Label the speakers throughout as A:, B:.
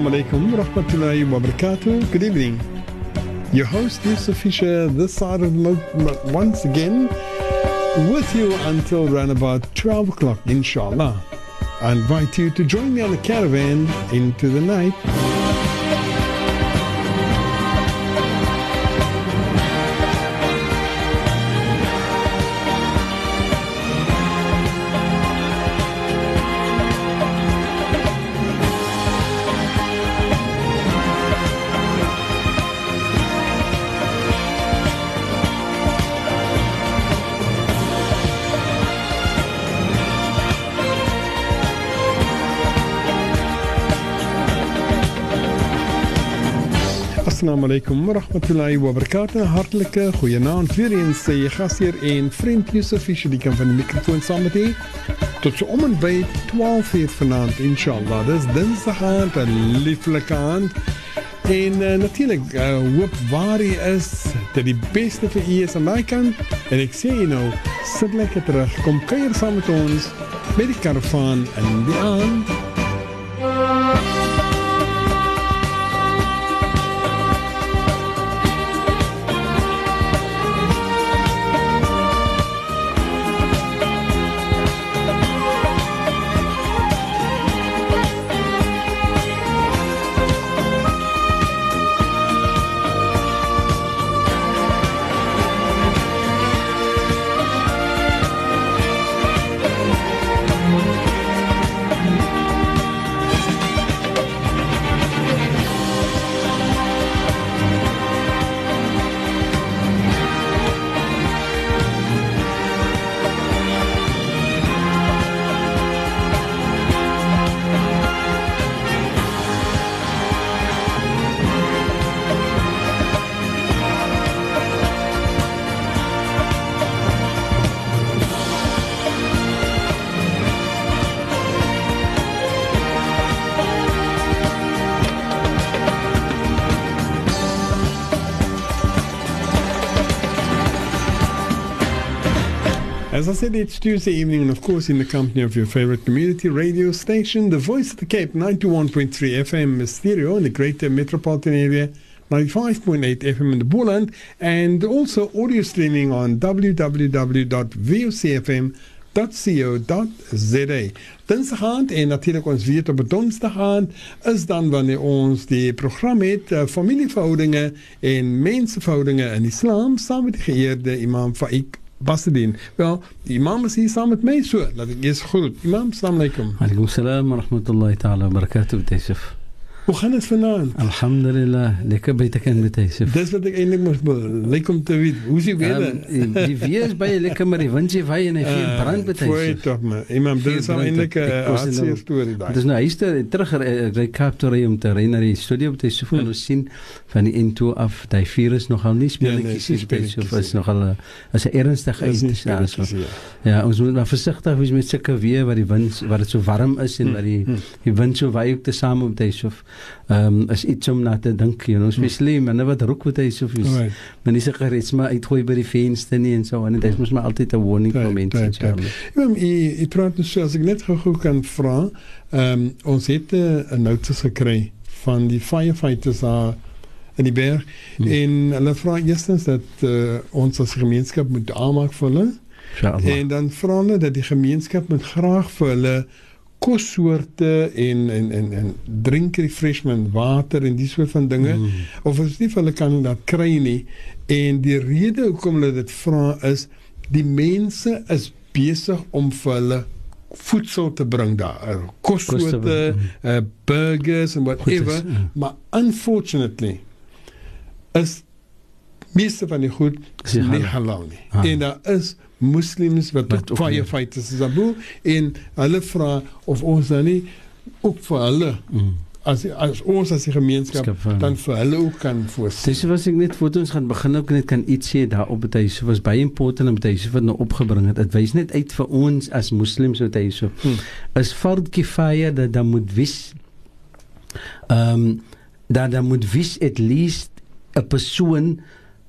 A: Assalamu alaikum rahmatullahi wa barakatuh. Good evening. Your host Yusuf Fisher this side of once again with you until around about 12 o'clock inshallah. I invite you to join me on the caravan into the night. Assalamu alaikum wa rahmatullahi wa barakatuh. Hartlike goeienaand weer eens sy gasheer en vriend Yusuf Fischer die kan van die mikrofoon saam met u tot so om en by 12 uur vanaand inshallah. Dis Dinsdag aand, 'n lieflike aand. En uh, natuurlik uh, hoop waar u is dat die beste vir u is aan my kant en ek sê nou sit lekker terug. Kom kuier saam met ons met die karavaan in die aand. As I said, it's Tuesday evening, and of course, in the company of your favorite community radio station, the Voice of the Cape, 91.3 FM stereo in the greater metropolitan area, 95.8 FM in the Boland, and also audio streaming on www.vocfm.co.za. Dinsdag aand en natuurlik ons weet op aand is dan wanneer ons die program het uh, familieverhoudinge en menseverhoudinge in Islam saam met die geëerde Imam Faik باصدين امام اسلام تميسو لازم يسخل امام السلام
B: عليكم وعليكم السلام ورحمه الله تعالى وبركاته بدي
A: Hoe gaan dit vanaand?
B: Alhamdulillah, lekker by te kan met hy.
A: Dis wat ek eintlik moes bedoel. Lyk om te weet, hoe sien weer dan?
B: Um, die weer ehm, eh, is baie lekker, maar die wind se waai en hy veel ah, brand
A: met
B: hy.
A: Goeie tog man. Imam, dit is eintlik
B: eh, 'n
A: hartseer storie daai.
B: Dis nou huis toe terug ry Kaap toe ry om te ry na die studio te
A: so
B: van ons sien van die N2 af. Daai vuur is nogal nie
A: nee,
B: speletjies nee, hier
A: so
B: is nee. nogal eh, as 'n ernstige iets daar so.
A: Ja.
B: ja, ons moet maar versigtig wees met sulke weer wat die wind wat dit so warm is en
A: hm,
B: wat die
A: hm.
B: die wind so waai ook te same met hy so. Ehm is iets om na te dink, jy know, spesiaal manne wat rook met hy so is.
A: Alright.
B: Maar nie sigarette maar uitgooi by die venster nie en so en dit moet maar altyd 'n warning vir
A: Right,
B: mense
A: right, right. Imam, jy jy praat dus so as ek net gou kan vra, ehm um, ons het 'n uh, notas gekry van die firefighters daar in die berg
B: Hmm.
A: en hulle vra eerstens dat uh, ons as gemeenskap moet aanmaak vir hulle
B: Inshallah.
A: En dan vra hulle dat die gemeenskap moet graag vir hulle kossoorte en en en en drink refreshment, water en die soort van dinge
B: Mm.
A: of as nie hulle kan dat kry nie. En die rede hoekom hulle dit vra is die mense is besig om vir hulle voedsel te bring daar. uh, Kossoorte, uh, burgers en whatever,
B: is, ja.
A: maar unfortunately is meeste van die goed
B: Is nie halal
A: nie.
B: Ah.
A: En daar is moslems wat, ook firefighters is abu en hulle vra of ons dan nie ook vir hulle
B: Mm.
A: as as ons as die gemeenskap
B: vir-
A: dan vir hulle ook kan voorsien.
B: Dis was ek net voor ons gaan begin ook net kan iets sê daarop het hy so was baie important om dit wat nou opgebring het. Dit wys net uit vir ons as moslems wat hy so
A: Hmm.
B: is fard kifaya dat dan moet wis ehm um, dat dan moet wis at least 'n persoon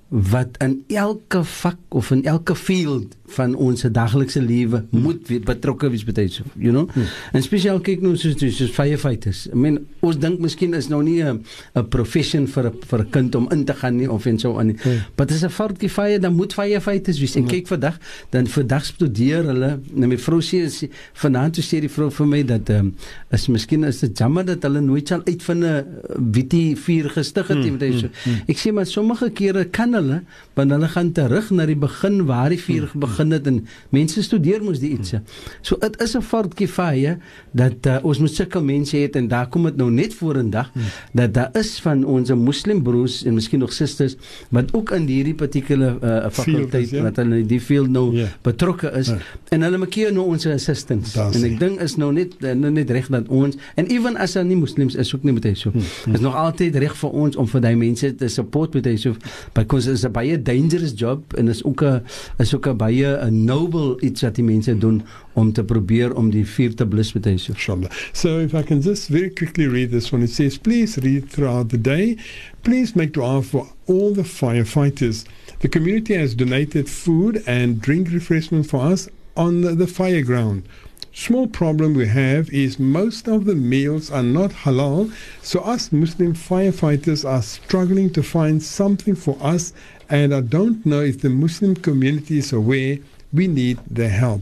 B: wat in elke vak of in elke field van ons daglikse lewe moet betrokke wees by dit, you know. Hmm. En spesiaal kyk nou soos soos firefighters. I mean, ons dink miskien is nou nie 'n 'n profession vir 'n vir 'n kind om in te gaan nie of en so aan nie. Hmm. Dit is 'n foutjie fire, dan moet firefighters wees. En hmm. kyk vandag, dan vandag studeer hulle. Nou my vrou sê vanaand sê die vrou vir my dat ehm um, is miskien is dit jammer dat hulle nooit sal uitvind 'n witie vuur gestig het. Hmm. Hmm. Hmm. Ek sê maar sommige kere kan hulle, want hulle gaan terug na die begin waar die vuur hmm. begin het en mense studeer mos die ietsie. So dit is 'n foutjie fire dat uh, ons moet sulke mense het en daar kom dit nou net vorendag hmm. dat daar is van ons moslimbroers en miskien nog susters wat ook in hierdie particular uh, fakulteit ja. wat hulle die field nou yeah. Ja. betrokke is yeah. Ja. en hulle maak hier nou ons assistants das en ek dink is nou net uh, nou net reg dat ons en ewen as hulle nie moslems is ook nie met hy so hmm. hmm. is nog altyd reg vir ons om vir daai mense te support met hy so because it's a baie dangerous job en is ook 'n is ook 'n baie iets wat die mense doen om te probeer om die met
A: inshallah. So if i can just very quickly read this one. It says please read throughout the day. Please make dua for all the firefighters. The community has donated food and drink refreshment for us on the, the fire ground small problem we have is most of the meals are not halal, so us Muslim firefighters are struggling to find something for us, and I don't know if the Muslim community is aware we need their help.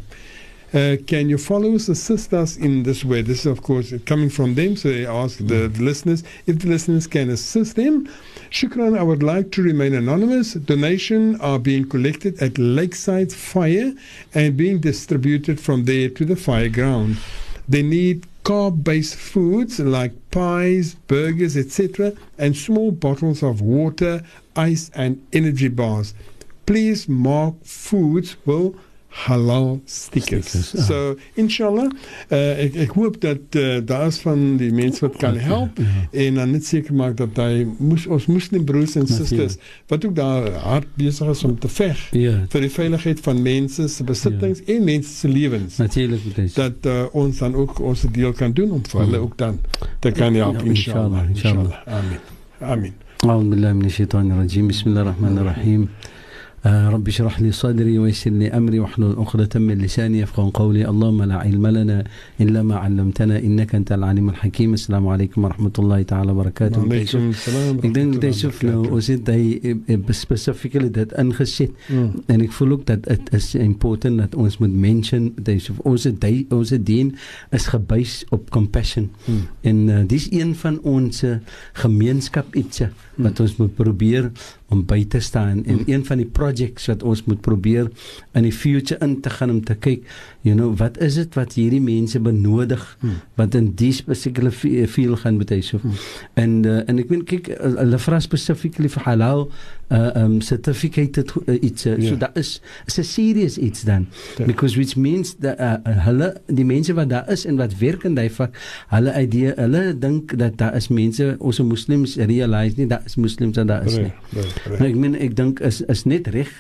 A: Uh, can your followers assist us in this way? This is, of course, coming from them, so they ask the, the listeners if the listeners can assist them. Shukran, I would like to remain anonymous. Donations are being collected at Lakeside Fire and being distributed from there to the fire ground. They need carb based foods like pies, burgers, etc., and small bottles of water, ice, and energy bars. Please mark foods will halal stickers. stickers ah. So inshallah uh, ek ek hoop dat uh, daar is van die mense wat kan help ja, ja. en dan net seker maak dat hy moes ons moslim broers en susters wat ook daar hard besig is om te veg ja. vir die veiligheid van mense se besittings ja. en mense se lewens.
B: Natuurlik.
A: Dat uh, ons dan ook ons deel kan doen om vir hulle mm. ook dan te kan help ja, inshallah. Inshallah. Amen. Amen.
B: أعوذ بالله من الشيطان الرجيم. بسم الله الرحمن الرحيم. آه رب اشرح لي صدري ويسر لي أمري واحلل عقدة من لساني يفقهوا قولي. اللهم لا علم لنا إلا ما علمتنا إنك أنت العليم الحكيم. السلام عليكم ورحمة الله تعالى وبركاته.
A: وعليكم السلام
B: nou ons het hy spesifieklik dit ingesit mm. en ek voel ook dat dit is important dat ons moet mention dis ons ons dien is gebuis op compassion. mm. en uh, dis een van ons gemeenskap wat ons moet probeer om by te staan en mm. een van die projects wat ons moet probeer in die future in te gaan om te kyk you know wat is dit wat hierdie mense benodig mm. wat in die spesifieke field gaan met hy so mm. en uh, en ek weet kyk hulle vra spesifieklik vir halal uh, um certificated uh, iets uh, yeah. so dat is is 'n serious iets dan yeah. because which means that uh, hulle die mense wat daar is en wat werk in daai vak hulle idee hulle dink dat daar is mense ons moslems realize nie daar is moslems en daar is nie nee, nee. Nou, ek meen ek dink is is net reg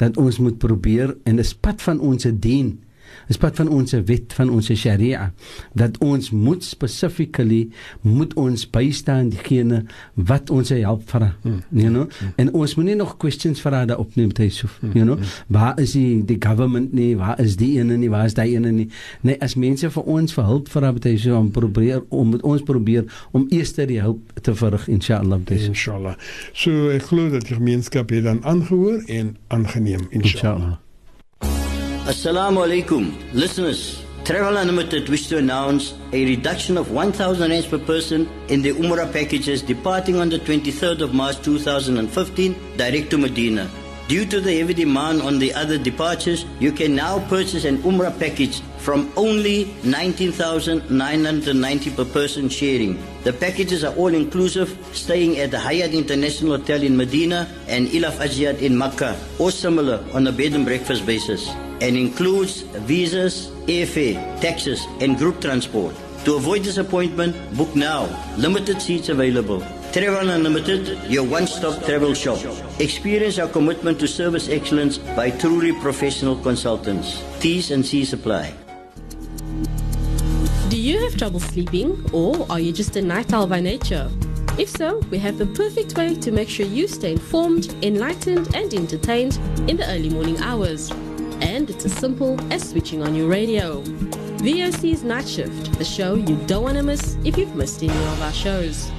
B: dat ons moet probeer en dis pad van ons dien is pad van ons wet van ons sharia dat ons moet specifically moet ons bystaan diegene wat ons help vra hmm. you know hmm. en ons moet nie nog questions vra daar opneem te so hmm. you know waar is die die government nie waar is die ene nie waar is daai ene nie nee as mense vir ons vir hulp vra met hy so om probeer om met ons probeer om eers die hulp te verrig inshallah
A: inshallah so ek glo dat die gemeenskap hier dan aangehoor en aangeneem inshallah, inshallah.
C: Assalamu alaikum. Listeners, Travel Unlimited wish to announce a reduction of 1,000 rands per person in the Umrah packages departing on the 23rd of March 2015 direct to Medina. Due to the heavy demand on the other departures, you can now purchase an Umrah package from only 19,990 per person sharing. The packages are all inclusive, staying at the Hyatt International Hotel in Medina and Ilaf Ajiyat in Makkah, or similar on a bed and breakfast basis, and includes visas, airfare, taxes, and group transport. To avoid disappointment, book now. Limited seats available. Travel Unlimited, your one-stop travel shop. Experience our commitment to service excellence by truly professional consultants. T's and C's apply.
D: Do you have trouble sleeping or are you just a night owl by nature? If so, we have the perfect way to make sure you stay informed, enlightened and entertained in the early morning hours. And it's as simple as switching on your radio. VOC's Night Shift, the show you don't want to miss if you've missed any of our shows.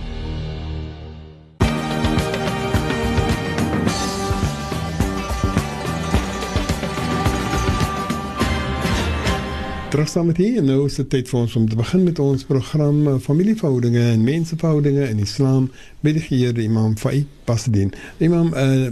A: Terug saam met hier en nou is dit tyd vir ons om te begin met ons program eh, familieverhoudinge en menseverhoudinge in Islam met die geëerde Imam Faik Pasadin. Imam uh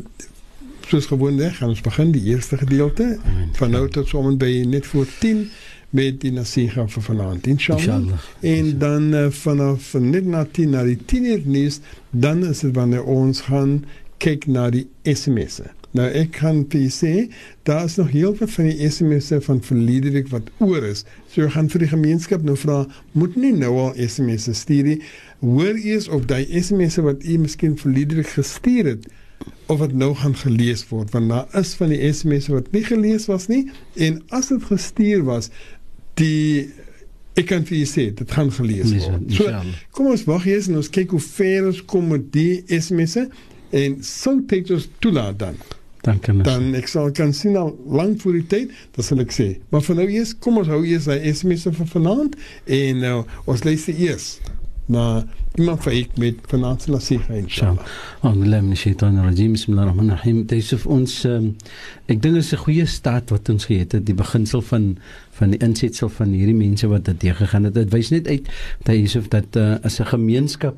A: soos gewoonlik gaan ons begin die eerste gedeelte
B: Amen.
A: van nou tot so om by net voor 10 met die nasiha vir vanaand inshallah.
B: Inshallah.
A: En dan uh, vanaf net na 10 na die 10 uur nuus, dan is dit wanneer ons gaan kyk na die SMS'e. Nou ek kan vir sê, daar is nog heel wat van die SMS'e van verlede week wat oor is. So ek gaan vir die gemeenskap nou vra, moet nie nou al SMS'e stuur nie. Hoor eers of daai SMS'e wat u miskien verlede week gestuur het of wat nou gaan gelees word want daar is van die SMS'e wat nie gelees was nie en as dit gestuur was die ek kan vir julle sê dit gaan gelees
B: Lees
A: word. So kom ons wag eers en ons kyk hoe ver ons kom met die SMS'e en so tyd ons toelaat dan
B: Dankie. Nas.
A: dan ek sal kan sien al lank voor die tyd dan sal ek sê maar vir nou eers kom ons hou eers daai SMS'e vir vanaand en nou ons lees dit eers na imam Faik met vanaand Selassie inshallah.
B: Alhamdulillah min shaitan rajim. Bismillahirrahmanirrahim. Taysuf ons um, ek dink is 'n goeie staat wat ons gehet het die beginsel van van die insetsel van hierdie mense wat dit deurgegaan het. Dit wys net uit Taysuf dat uh, as 'n gemeenskap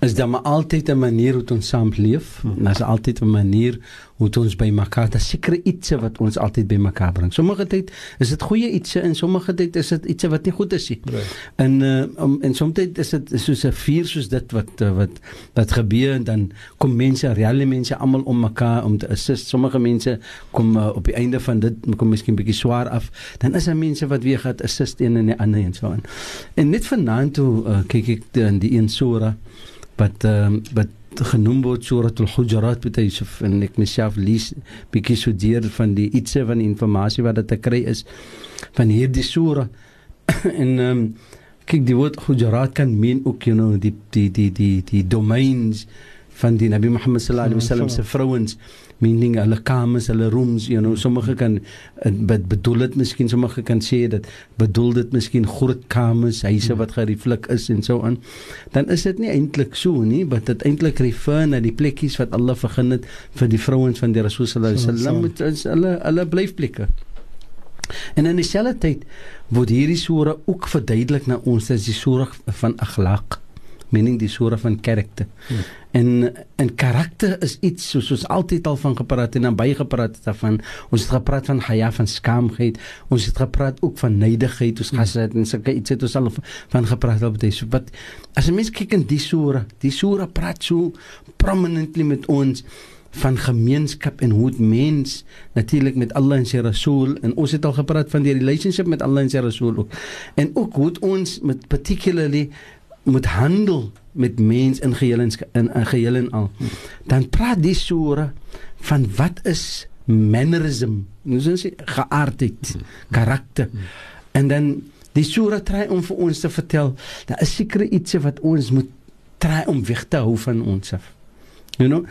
B: is daar maar altyd 'n manier hoe ons saam leef. Mhm. Daar's altyd 'n manier hoe ons by mekaar daar sekere ietsie wat ons altyd by mekaar bring sommige tyd is dit goeie ietsie en sommige tyd is dit ietsie wat nie goed is nie
A: Right.
B: En uh, om en soms is dit soos 'n vuur soos dit wat uh, wat wat gebeur en dan kom mense, reale mense almal om mekaar om te assist. Sommige mense kom uh, op die einde van dit kom miskien bietjie swaar af. Dan is daar mense wat weer gaan assist een en die ander en so aan. En net vanaand toe uh, kyk ek in die een sura wat um, wat genoem word suratul hujurat met Yusuf en ek myself lees bietjie so deur van die ietsie van die inligting wat dit te kry is van hierdie sura en ehm um, kyk die woord hujurat kan meen ook you know die die die die die domains van die Nabi Muhammad sallallahu alaihi wasallam se vrouens meaning hulle kamers hulle rooms you know sommige kan bet bedoel dit miskien sommige kan sê dat bedoel dit miskien groot kamers huise wat gerieflik is en so aan. Dan is dit nie eintlik so nie want dit eintlik refer na die plekkies wat Allah begin het vir die vrouens van die Rasul sallallahu alaihi wasallam is hulle hulle blyfplekke. En in dieselfde tyd word hierdie sura ook verduidelik na ons as die sura van akhlaq, meaning die sura van karakter. Hmm. En en karakter is iets soos ons altyd al van gepraat en dan bygepraat het daarvan. Ons het gepraat van haya van skaamheid. Ons het gepraat ook van neidigheid. Ons gas het en sulke iets het ons al van gepraat op dit. So wat as 'n mens kyk in die sura, die sura praat so prominently met ons van gemeenskap en hoe dit mens natuurlik met Allah en sy Rasul en ons het al gepraat van die relationship met Allah en sy Rasul ook. En ook hoe ons met particularly moet handel met mens in geheel en in, in geheel en al. Dan praat die sura van wat is mannerism, ons sê geaardheid, karakter. En dan die sura try om vir ons te vertel, daar is sekere ietsie wat ons moet try om weg te hou van ons af. You know?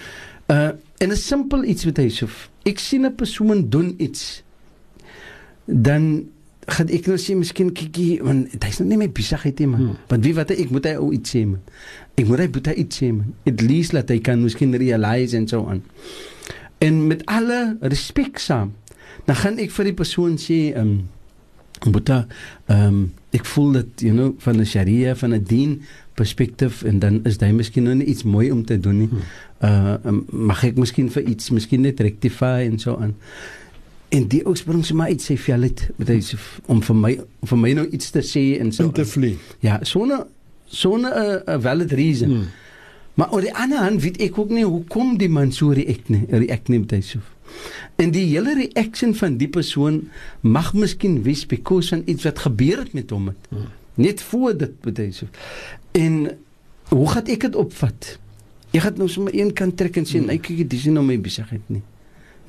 B: Uh en 'n simpel iets met Yusuf. Ek sien 'n persoon doen iets. Dan gaan ek nou sê miskien kykie want hy's nou nie my besigheid nie man. Hmm. Want wie wat ek moet hy ou iets sê man. Ek moet hy moet hy iets sê man. At least laat hy kan miskien realize en so aan. En met alle respek saam, dan gaan ek vir die persoon sê ehm um, Boeta, ehm um, ek voel dat you know van 'n sharia van 'n dien perspektief en dan is dit miskien nou nie iets mooi om te doen nie. Uh um, mag ek miskien vir iets miskien net rectify en so aan. En die oorsprong sê maar iets sê vir dit met hy sê om vir my om vir my nou iets te sê en so.
A: Te vlieg.
B: Ja, sonder sonder 'n valid reason. Hmm. Maar oor die ander hand weet ek ook nie hoekom die man so react nie, react nie met hy sê. En die hele reaction van die persoon mag miskien wees because van iets wat gebeur het met hom. Het. Hmm. Net voor dit met hy sê. En hoe gaan ek dit opvat? Jy gaan nou sommer een kant trek en sê hmm. nee, kyk, dis nie nou my besigheid nie.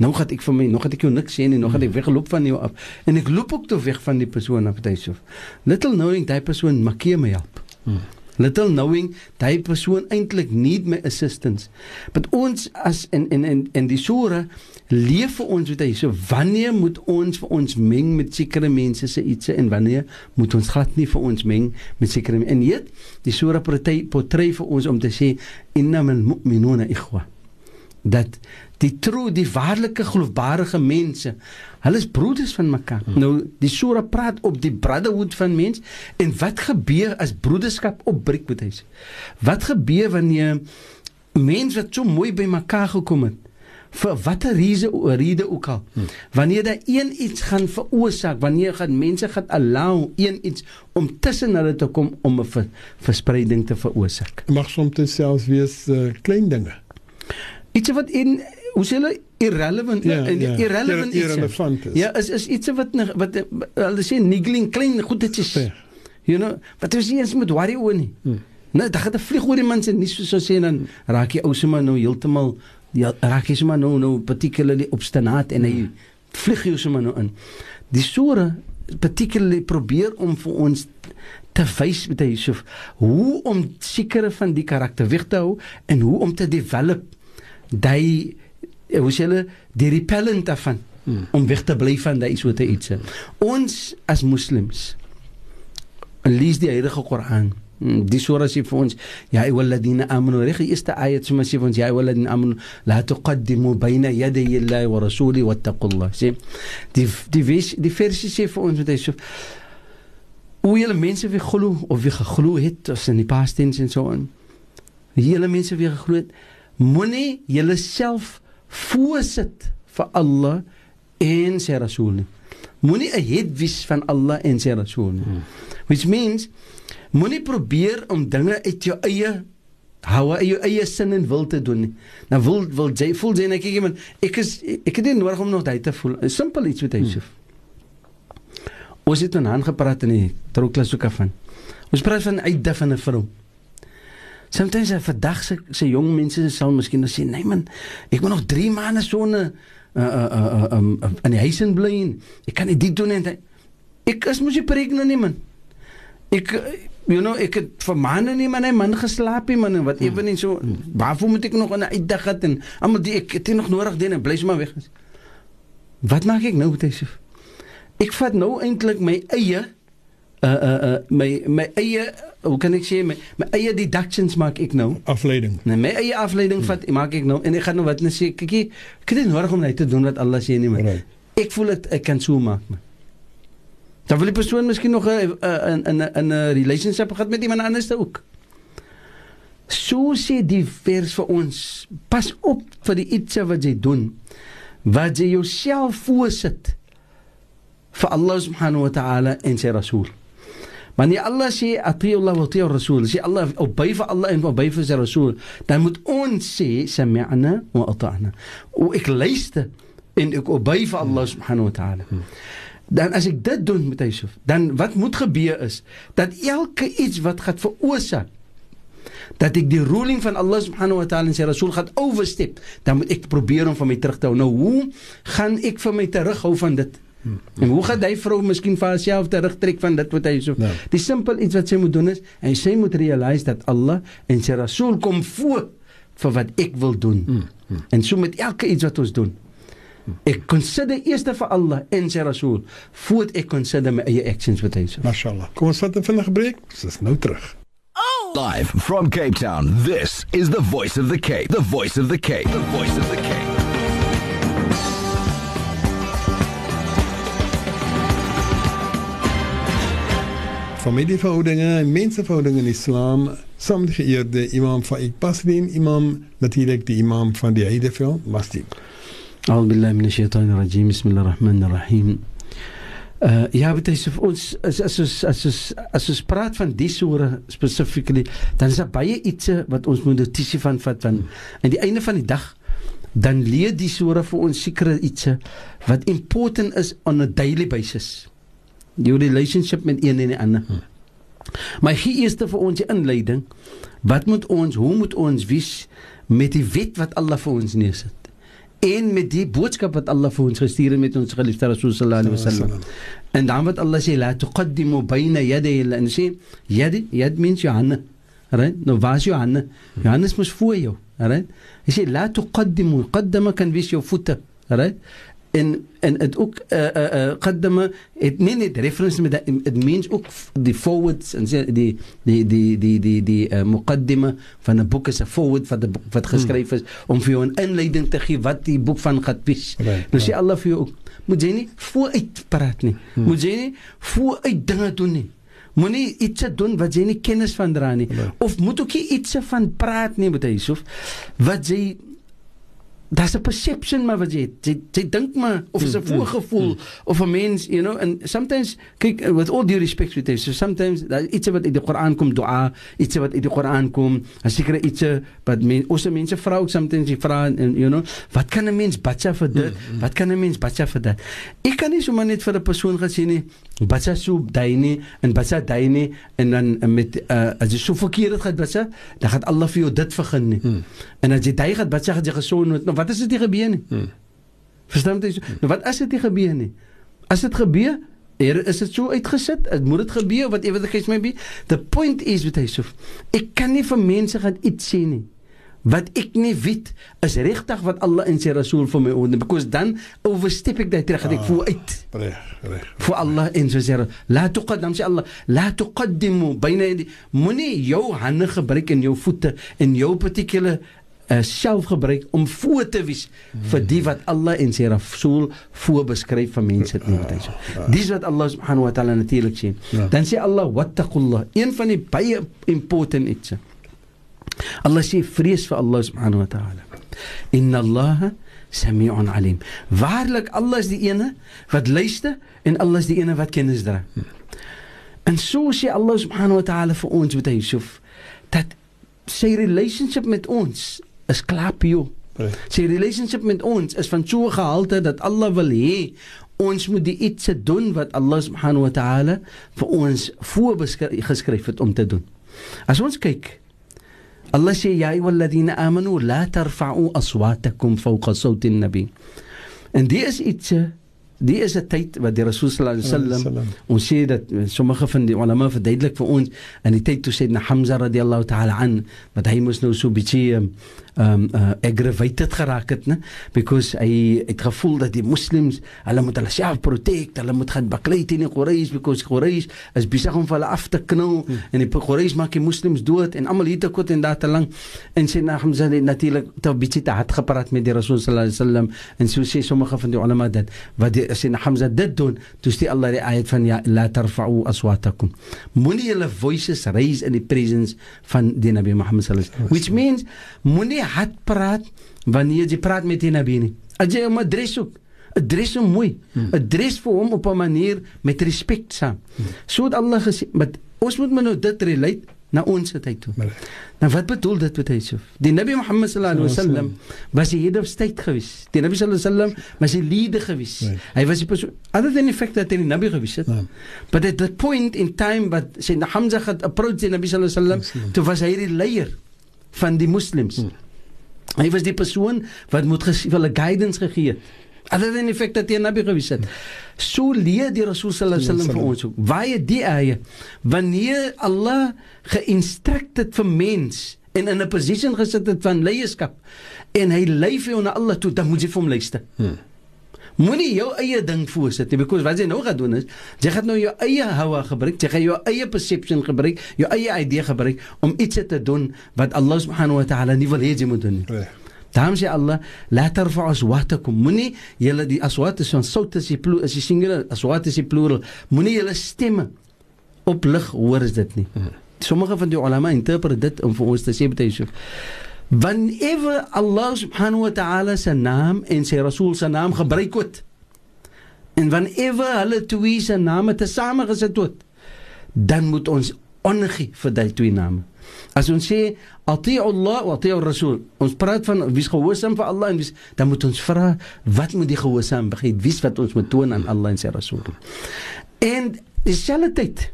B: Nou gaan ek vir my, nou gaan ek jou niks sê nie, nou gaan ek weggeloop van jou af. En ek loop ook toe weg van die persoon af, hy sê. Little knowing daai persoon maak my help. Hmm. little knowing daai persoon eintlik need my assistance but ons as in in in in die sure leef vir ons weet hy so wanneer moet ons vir ons meng met sekere mense se iets en wanneer moet ons glad nie vir ons meng met sekere en weet die sure portrei vir ons om te sê innamal mu'minuna ikhwa dat die true die waarlike geloofbare mense hulle is broeders van mekaar hmm. nou die sura praat op die brotherhood van mens en wat gebeur as broederskap opbreek met hy wat gebeur wanneer mense wat so mooi by mekaar gekom het vir watter rede rede ook al hmm. wanneer daar een iets gaan veroorsaak wanneer gaan mense gaan allow een iets om tussen hulle te kom om 'n ver, verspreiding te veroorsaak
A: mag soms selfs wees uh, klein dinge
B: iets wat in hoe sê hulle irrelevant
A: Ja,
B: en
A: ja.
B: irrelevant
A: Ir-
B: iets.
A: irrelevant is.
B: Ja, is is iets wat wat hulle sê niggling klein goedetjies.
A: Ver.
B: You know, wat nie eens met worry oor nie.
A: Hmm.
B: Nou, dan gaan 'n vlieg oor die man se nie so so sê dan raak jy ou sommer nou heeltemal ja, raak jy sommer nou nou particularly obstinaat en hy vlieg jou sommer nou in. Die sure particularly probeer om vir ons te wys met hy Yusuf hoe om sekere van die karakter weg te hou en hoe om te develop daai hoe sê hulle die repellent daarvan hmm. om weg te bly van daai soorte iets. Ons as moslems lees die heilige Koran. Hmm, Die sura sê vir ons ja ayyuhalladhina amanu reg die eerste ayat sê vir ons ja ayyuhalladhina amanu la tuqaddimu bayna yaday Allahi wa rasuli wattaqullah. Sê die die vers, die versie sê vir ons wat hy sê hoe julle mense wie glo of wie geglo het as in die past tense en so aan. Julle mense wie geglo het moenie julleself voorsit vir Allah en sy rasool nie. Moenie 'n het wys van Allah en sy rasool nie. Hmm. Which means moenie probeer om dinge uit jou eie hou uit jou eie sin en wil te doen nie. Nou wil wil jy voel jy net kyk iemand ek is ek het nie nodig om nog daai te voel. Simpel iets wat hy sê. Ons het met aan gepraat in die trouklas ook af van. Ons praat van uit van 'n vrou. Sometimes uh, vandag se se jong mense sal miskien nou sê, "Nee man, ek moet nog 3 maande so 'n uh, uh, uh, um, uh, in die huis in bly en ek kan nie dit doen en dit. Ek is mos nie pregnant nie man. Ek uh, you know, ek het vir maande nie met 'n man geslaap nie man en wat ewen en so. Waarvoor moet ek nog 'n uitdag gehad en almal die ek het nie nog nodig dien en bly sommer weg. Wat maak ek nou met hy? Ek vat nou eintlik my eie uh uh uh my my eie hoe kan ek sê my my eie deductions maak ek nou.
A: afleiding.
B: Nee, my eie afleiding hmm. vat maak ek nou en ek gaan nou wat net sê kykie ek het nie nodig om net te doen wat Allah sê nie maar
A: Right.
B: ek voel dit ek kan so maak man. Dan wil die persoon miskien nog 'n 'n 'n 'n 'n relationship gehad met iemand anders ook. So sê die vers vir ons, pas op vir die iets wat jy doen wat jy jouself voorsit vir Allah subhanahu wa ta'ala en sy rasool. Wanneer Allah sê atiyu Allah wa atiyu rasool, sê Allah obey vir Allah en obey vir sy rasool, dan moet ons sê sami'na wa ata'na. O ek luister en ek obey vir Allah subhanahu wa ta'ala. Dan as ek dit doen met Yusuf, dan wat moet gebeur is dat elke iets wat gaan veroorsaak dat ek die ruling van Allah subhanahu wa ta'ala en sy rasool gaan overstep, dan moet ek probeer om van my terug te hou. Nou hoe gaan ek vir my terughou van dit? En hoe gaan hy vrou miskien vir haarself terugtrek van dit wat hy so.
A: Ja.
B: Die simpel iets wat sy moet doen is en sy moet realise dat Allah en sy rasool kom voor vir wat ek wil doen. En so met elke iets wat ons doen. Ek consider eers vir Allah en sy rasool voordat ek consider my eie actions wat hy so.
A: Mashallah. Kom ons vat 'n vinnige breek. Ons is nou terug.
E: Live from Cape Town, this is the voice of the Cape. The voice of the Cape. The voice of the Cape.
A: Familieverhoudinge en menseverhoudinge in Islam, saam met die geëerde Imam Faik Pasrin, Imam natuurlik die Imam van die Heideveld, Masjid.
B: أعوذ بالله من الشيطان الرجيم بسم الله الرحمن الرحيم Uh, ja, weet jy, so vir ons as as ons as ons as ons praat van die sure specifically, dan is daar baie iets wat ons moet notisie van vat van aan die einde van die dag dan leer die sure vir ons sekere iets wat important is on a daily basis. Jou relationship met een en die ander. Maar hier is dit vir ons die inleiding. Wat moet ons, hoe moet ons wees met die wet wat Allah vir ons neersit? En met die boodskap wat Allah vir ons gestuur het met ons geliefde Rasul sallallahu alaihi wasallam. En dan wat Allah sê la tuqaddimu bayna yaday sê yad yad means jou hande. Alright? Nou waar's Johannes? Johannes mos voor jou. Alright? Hy sê la tuqaddimu, qaddama kan wees jou voete. Alright? En en dit ook uh uh, uh qaddama het nie net reference met it means ook die forwards en sê die die die die die die uh, muqaddima van 'n boek is 'n forward wat boek, wat geskryf is om vir jou 'n inleiding te gee wat die boek van gaan wees.
A: Right,
B: nou sê Allah vir jou ook moet jy nie vooruit praat nie. Hmm. Moet jy nie vooruit dinge doen nie. Moenie iets doen wat jy nie kennis van dra nie.
A: Nee.
B: Of moet ook nie iets van praat nie met Yusuf wat jy daar's 'n perception maar wat jy het. jy, jy dink maar of is 'n
A: Mm, mm,
B: voorgevoel
A: mm.
B: of 'n mens you know and sometimes kyk uh, with all due respect with this so sometimes daar iets wat uit die Koran kom dua iets wat uit die Koran kom as sekere iets wat men, ons mense vra ook sometimes jy vra en you know wat kan 'n mens batsa vir dit
A: Mm, mm.
B: wat kan 'n mens batsa vir dit ek kan nie sommer net vir 'n persoon gaan sê nie batsa so dai nie en batsa dai nie en dan uh, met uh, as jy so verkeerd gaan batsa dan gaan Allah vir jou dit vergun nie
A: Hmm.
B: en as jy dai gaan batsa gaan jy gesond word nou wat as dit nie gebeur nie
A: Hmm.
B: Verstaan jy? Nou wat as dit nie gebeur nie? As dit gebeur, er, is dit so uitgesit? Het moet dit gebeur wat ewe die gees my be? The point is with Yusuf. Ek kan nie vir mense gaan iets sê nie wat ek nie weet is regtig wat Allah en sy Rasul vir my oordeel because dan overstep ek dit reg ek
A: Ah.
B: voel uit
A: Reg, reg.
B: vir Allah en sy sê la tuqaddam sê Allah la tuqaddimu byna die moenie jou hande gebruik en jou voete en jou particular uh, self gebruik om voor te wees vir die wat Allah en sy Rasul voorbeskryf vir mense nie wat hy sê. Dis wat Allah subhanahu wa ta'ala natuurlik sê.
A: Ja.
B: Dan sê Allah wattaqullah, een van die baie important iets. Allah sê vrees vir Allah subhanahu wa ta'ala. Inna Allah sami'un alim. Waarlik Allah is die ene wat luister en Allah is die ene wat kennis dra. En so sê Allah subhanahu wa ta'ala vir ons met Yusuf dat sy relationship met ons is klaar pio.
A: Reg.
B: Sy relationship met ons is van so 'n gehalte dat Allah wil hê ons moet die iets doen wat Allah subhanahu wa ta'ala vir ons voorgeskryf het om te doen. As ons kyk Allah sê ja ayyuhalladhina amanu la tarfa'u aswatakum fawqa sawti an-nabi. En die is iets die is 'n tyd wat die Rasul sallallahu alaihi wasallam
A: Sallam.
B: ons sê dat sommige van die ulama verduidelik vir ons in die tyd toe sê na Hamza radhiyallahu ta'ala an dat hy moes nou so bietjie um, um uh, aggravated geraak het ne because hy het gevoel dat die moslems hulle moet hulle self protect hulle moet gaan baklei teen die Quraysh because Quraysh is besig om hulle af te knul hmm. en die Quraysh maak die moslems dood en almal hier te kort en daar te lank en sê na Hamza het natuurlik te bietjie te hard gepraat met die Rasul sallallahu alaihi wasallam en so sê sommige van die ulama dat wat die sê na Hamza dit doen toe sê Allah die ayat van ja la tarfa'u aswatakum. Moenie julle voices raise in the presence van die Nabi Muhammad sallallahu alaihi wasallam which means moenie hard praat wanneer jy praat met die Nabi nie as jy hom adres soek adres hom mooi adres vir hom op 'n manier met respek saam. So het Allah gesê maar ons moet maar nou dit relate na ons tyd toe.
A: Maar-
B: nou wat bedoel dit met Yusuf die Nabi Muhammad sallallahu alaihi wasallam was die head of state gewees. Die Nabi sallallahu alaihi wasallam was die leader gewees.
A: Right.
B: hy was die persoon other than the fact dat hy die Nabi gewees het.
A: Ja.
B: But at that point in time wat Sayyidina Hamza het approach die Nabi sallallahu alaihi wasallam, toe was hy die leier van die moslems. Hmm. Hy was die persoon wat moet ges- vir hulle guidance gegee het. Other than the fact dat hy 'n Nabi gewees het. So leer die Rasul sallallahu alaihi wasallam vir ons ook. Waar die eie wanneer Allah geïnstruct het vir mens en in 'n position gesit het van leierskap en hy lei vir jou na Allah toe, dan moet jy vir hom luister.
A: Hmm.
B: Moenie jou eie ding voorsit nie because wat jy nou gaan doen is jy gaan nou jou eie hawa gebruik, jy gaan jou eie perception gebruik, jou eie idee gebruik om iets te doen wat Allah subhanahu wa ta'ala nie wil hê jy moet doen nie.
A: Reg.
B: Daarom sê Allah, la tarfa'u aswatakum. Moenie julle die aswat is van sout as die plural, as die singular, aswat is die plural. Moenie julle stemme oplig, hoor is dit nie. Sommige van die ulama interpret dit om vir ons te sê met Yusuf. Whenever Allah subhanahu wa ta'ala se naam en sy Rasul se naam gebruik word en whenever hulle twee se name tesame gesit word, dan moet ons ongee vir daai twee name. As ons sê ati'u Allah wa ati'u Rasul, ons praat van wie's gehoorsaam vir Allah en wie's dan moet ons vra wat moet die gehoorsaam begin? Wie's wat ons moet toon aan Allah en sy Rasul? En dieselfde tyd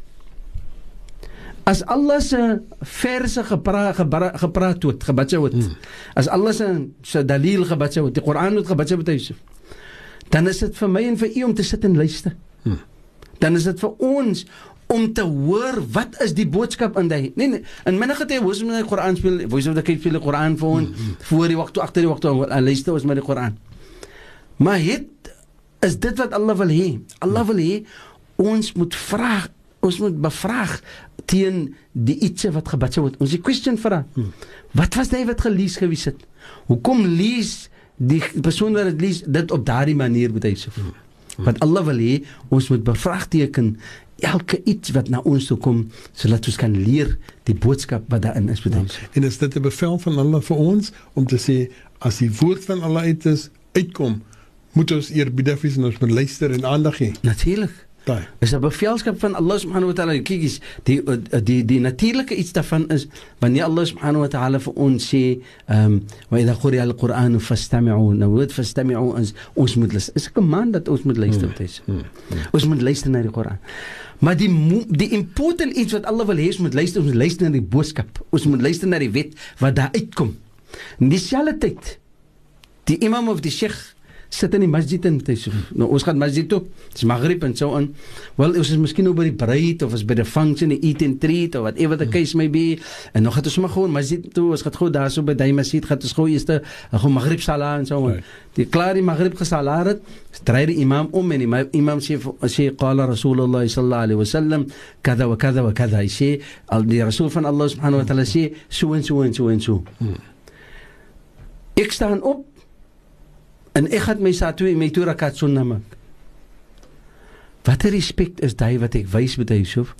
B: as Allah se verse gepraat gebra, gepraat word, gebadja word. Hmm. As Allah se se dalil gebadja word, die Koran word gebadja word Yusuf. Dan is dit vir my en vir u om te sit en luister.
A: Hmm.
B: Dan is dit vir ons om te hoor wat is die boodskap in hy. Nee, nee in minder tyd hoe is met die Koran speel, hoe is of die speel die Koran vir ons mm -hmm. voor die wag toe agter die wag toe en luister ons met die Koran. Maar het is dit wat Allah wil hê. Allah wil hê ons moet vra, ons moet bevraag teen die ietsie wat sou word. Ons die question vra. Hmm. Wat was dit wat gelees gewees het? Hoekom lees die persoon wat dit lees dit op daardie manier moet hy sê? Hmm. Want Allah wil hê ons moet bevraagteken elke iets wat na ons toe kom sodat ons kan leer die boodskap wat daarin is bedoel. Ja.
A: En is dit 'n bevel van Allah vir ons om te sê as die woord van Allah uit is uitkom, moet ons eerbiedig wees en ons moet luister en aandag gee.
B: Natuurlik. Daai. Is 'n bevelskap van Allah subhanahu wa ta'ala. Kyk eens, die die die, die natuurlike iets daarvan is wanneer Allah subhanahu wa ta'ala vir ons sê, ehm, um, wa idha quri'a al-Qur'an fastami'u. Nou word fastami'u ons ons moet luister. Is 'n command dat ons moet luister hmm. dit. Hmm. Hmm. Ons moet luister na die Koran. Maar die die important iets wat Allah wil hê ons moet luister, ons moet luister na die boodskap. Ons moet luister na die wet wat daar uitkom. Dieselfde tyd die imam of die sheikh sit in die masjid en sê nou ons gaan masjid toe dis maghrib en so aan. Wel ons is miskien nou by die bruid of as by die function die eat and treat of whatever the case may be. En nog het ons maar gewoon masjid toe ons gaan gou daar so by die masjid gaan ons gou eers te gou maghrib sala en so aan. Die klaar die maghrib gesalar het draai die imam om en die imam sê sê qala rasulullah sallallahu alaihi wasallam kada wa kada wa kada. Sê al die rasul van Allah subhanahu wa taala sê so en so en so en so. Ek staan op en ek het my sa twee my toe rakat sunna maak. Wat 'n respek is daai wat ek wys met Yusuf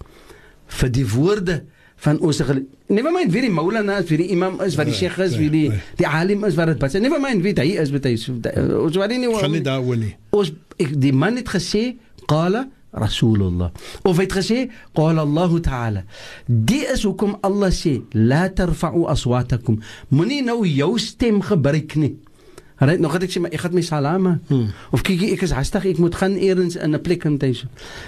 B: vir die woorde van ons never mind wie die maulana is wie die imam is wat die sheikh is wie die die alim is wat dit pas never mind wie hy is met Yusuf ons wat nie
A: kan nie daar woon nie.
B: Ons ek, die man het gesê qala rasulullah. Of het gesê qala allah taala. Die is hoekom allah sê la tarfa'u aswatakum. Moenie nou jou het nog het ek sê maar ek gaan my salama. Hmm. Of kyk ek is hastig ek moet gaan eers in 'n plek intuis.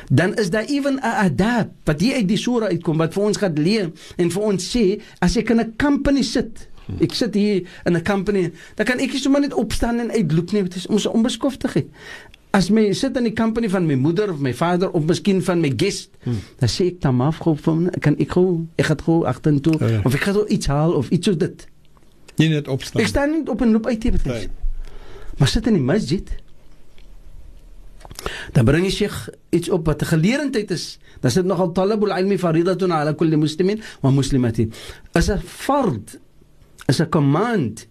B: Dan is daar ewen 'n adab wat hier uit die sura uitkom wat vir ons gaan leer en vir ons sê as ek in 'n company sit. Hmm. Ek sit hier in 'n company, dan kan ek nie sommer net opstaan en uitloop nie. Dit is ons onbeskoftigheid. As my sit in die company van my moeder of my vader of miskien van my guest, hmm. dan sê ek dan maar gou van kan ek gou ek gaan gou agtertoe ja, ja. of ek gaan gou iets haal of iets so dit.
A: Nie net opstaan.
B: Ek staan nie op en loop uit hier betref. Maar sit in die masjid. Dan bring die sheikh iets op wat 'n geleerendheid is. Dan sit nogal talabul ilmi faridatun ala kulli muslimin wa muslimatin. As 'n fard, as 'n command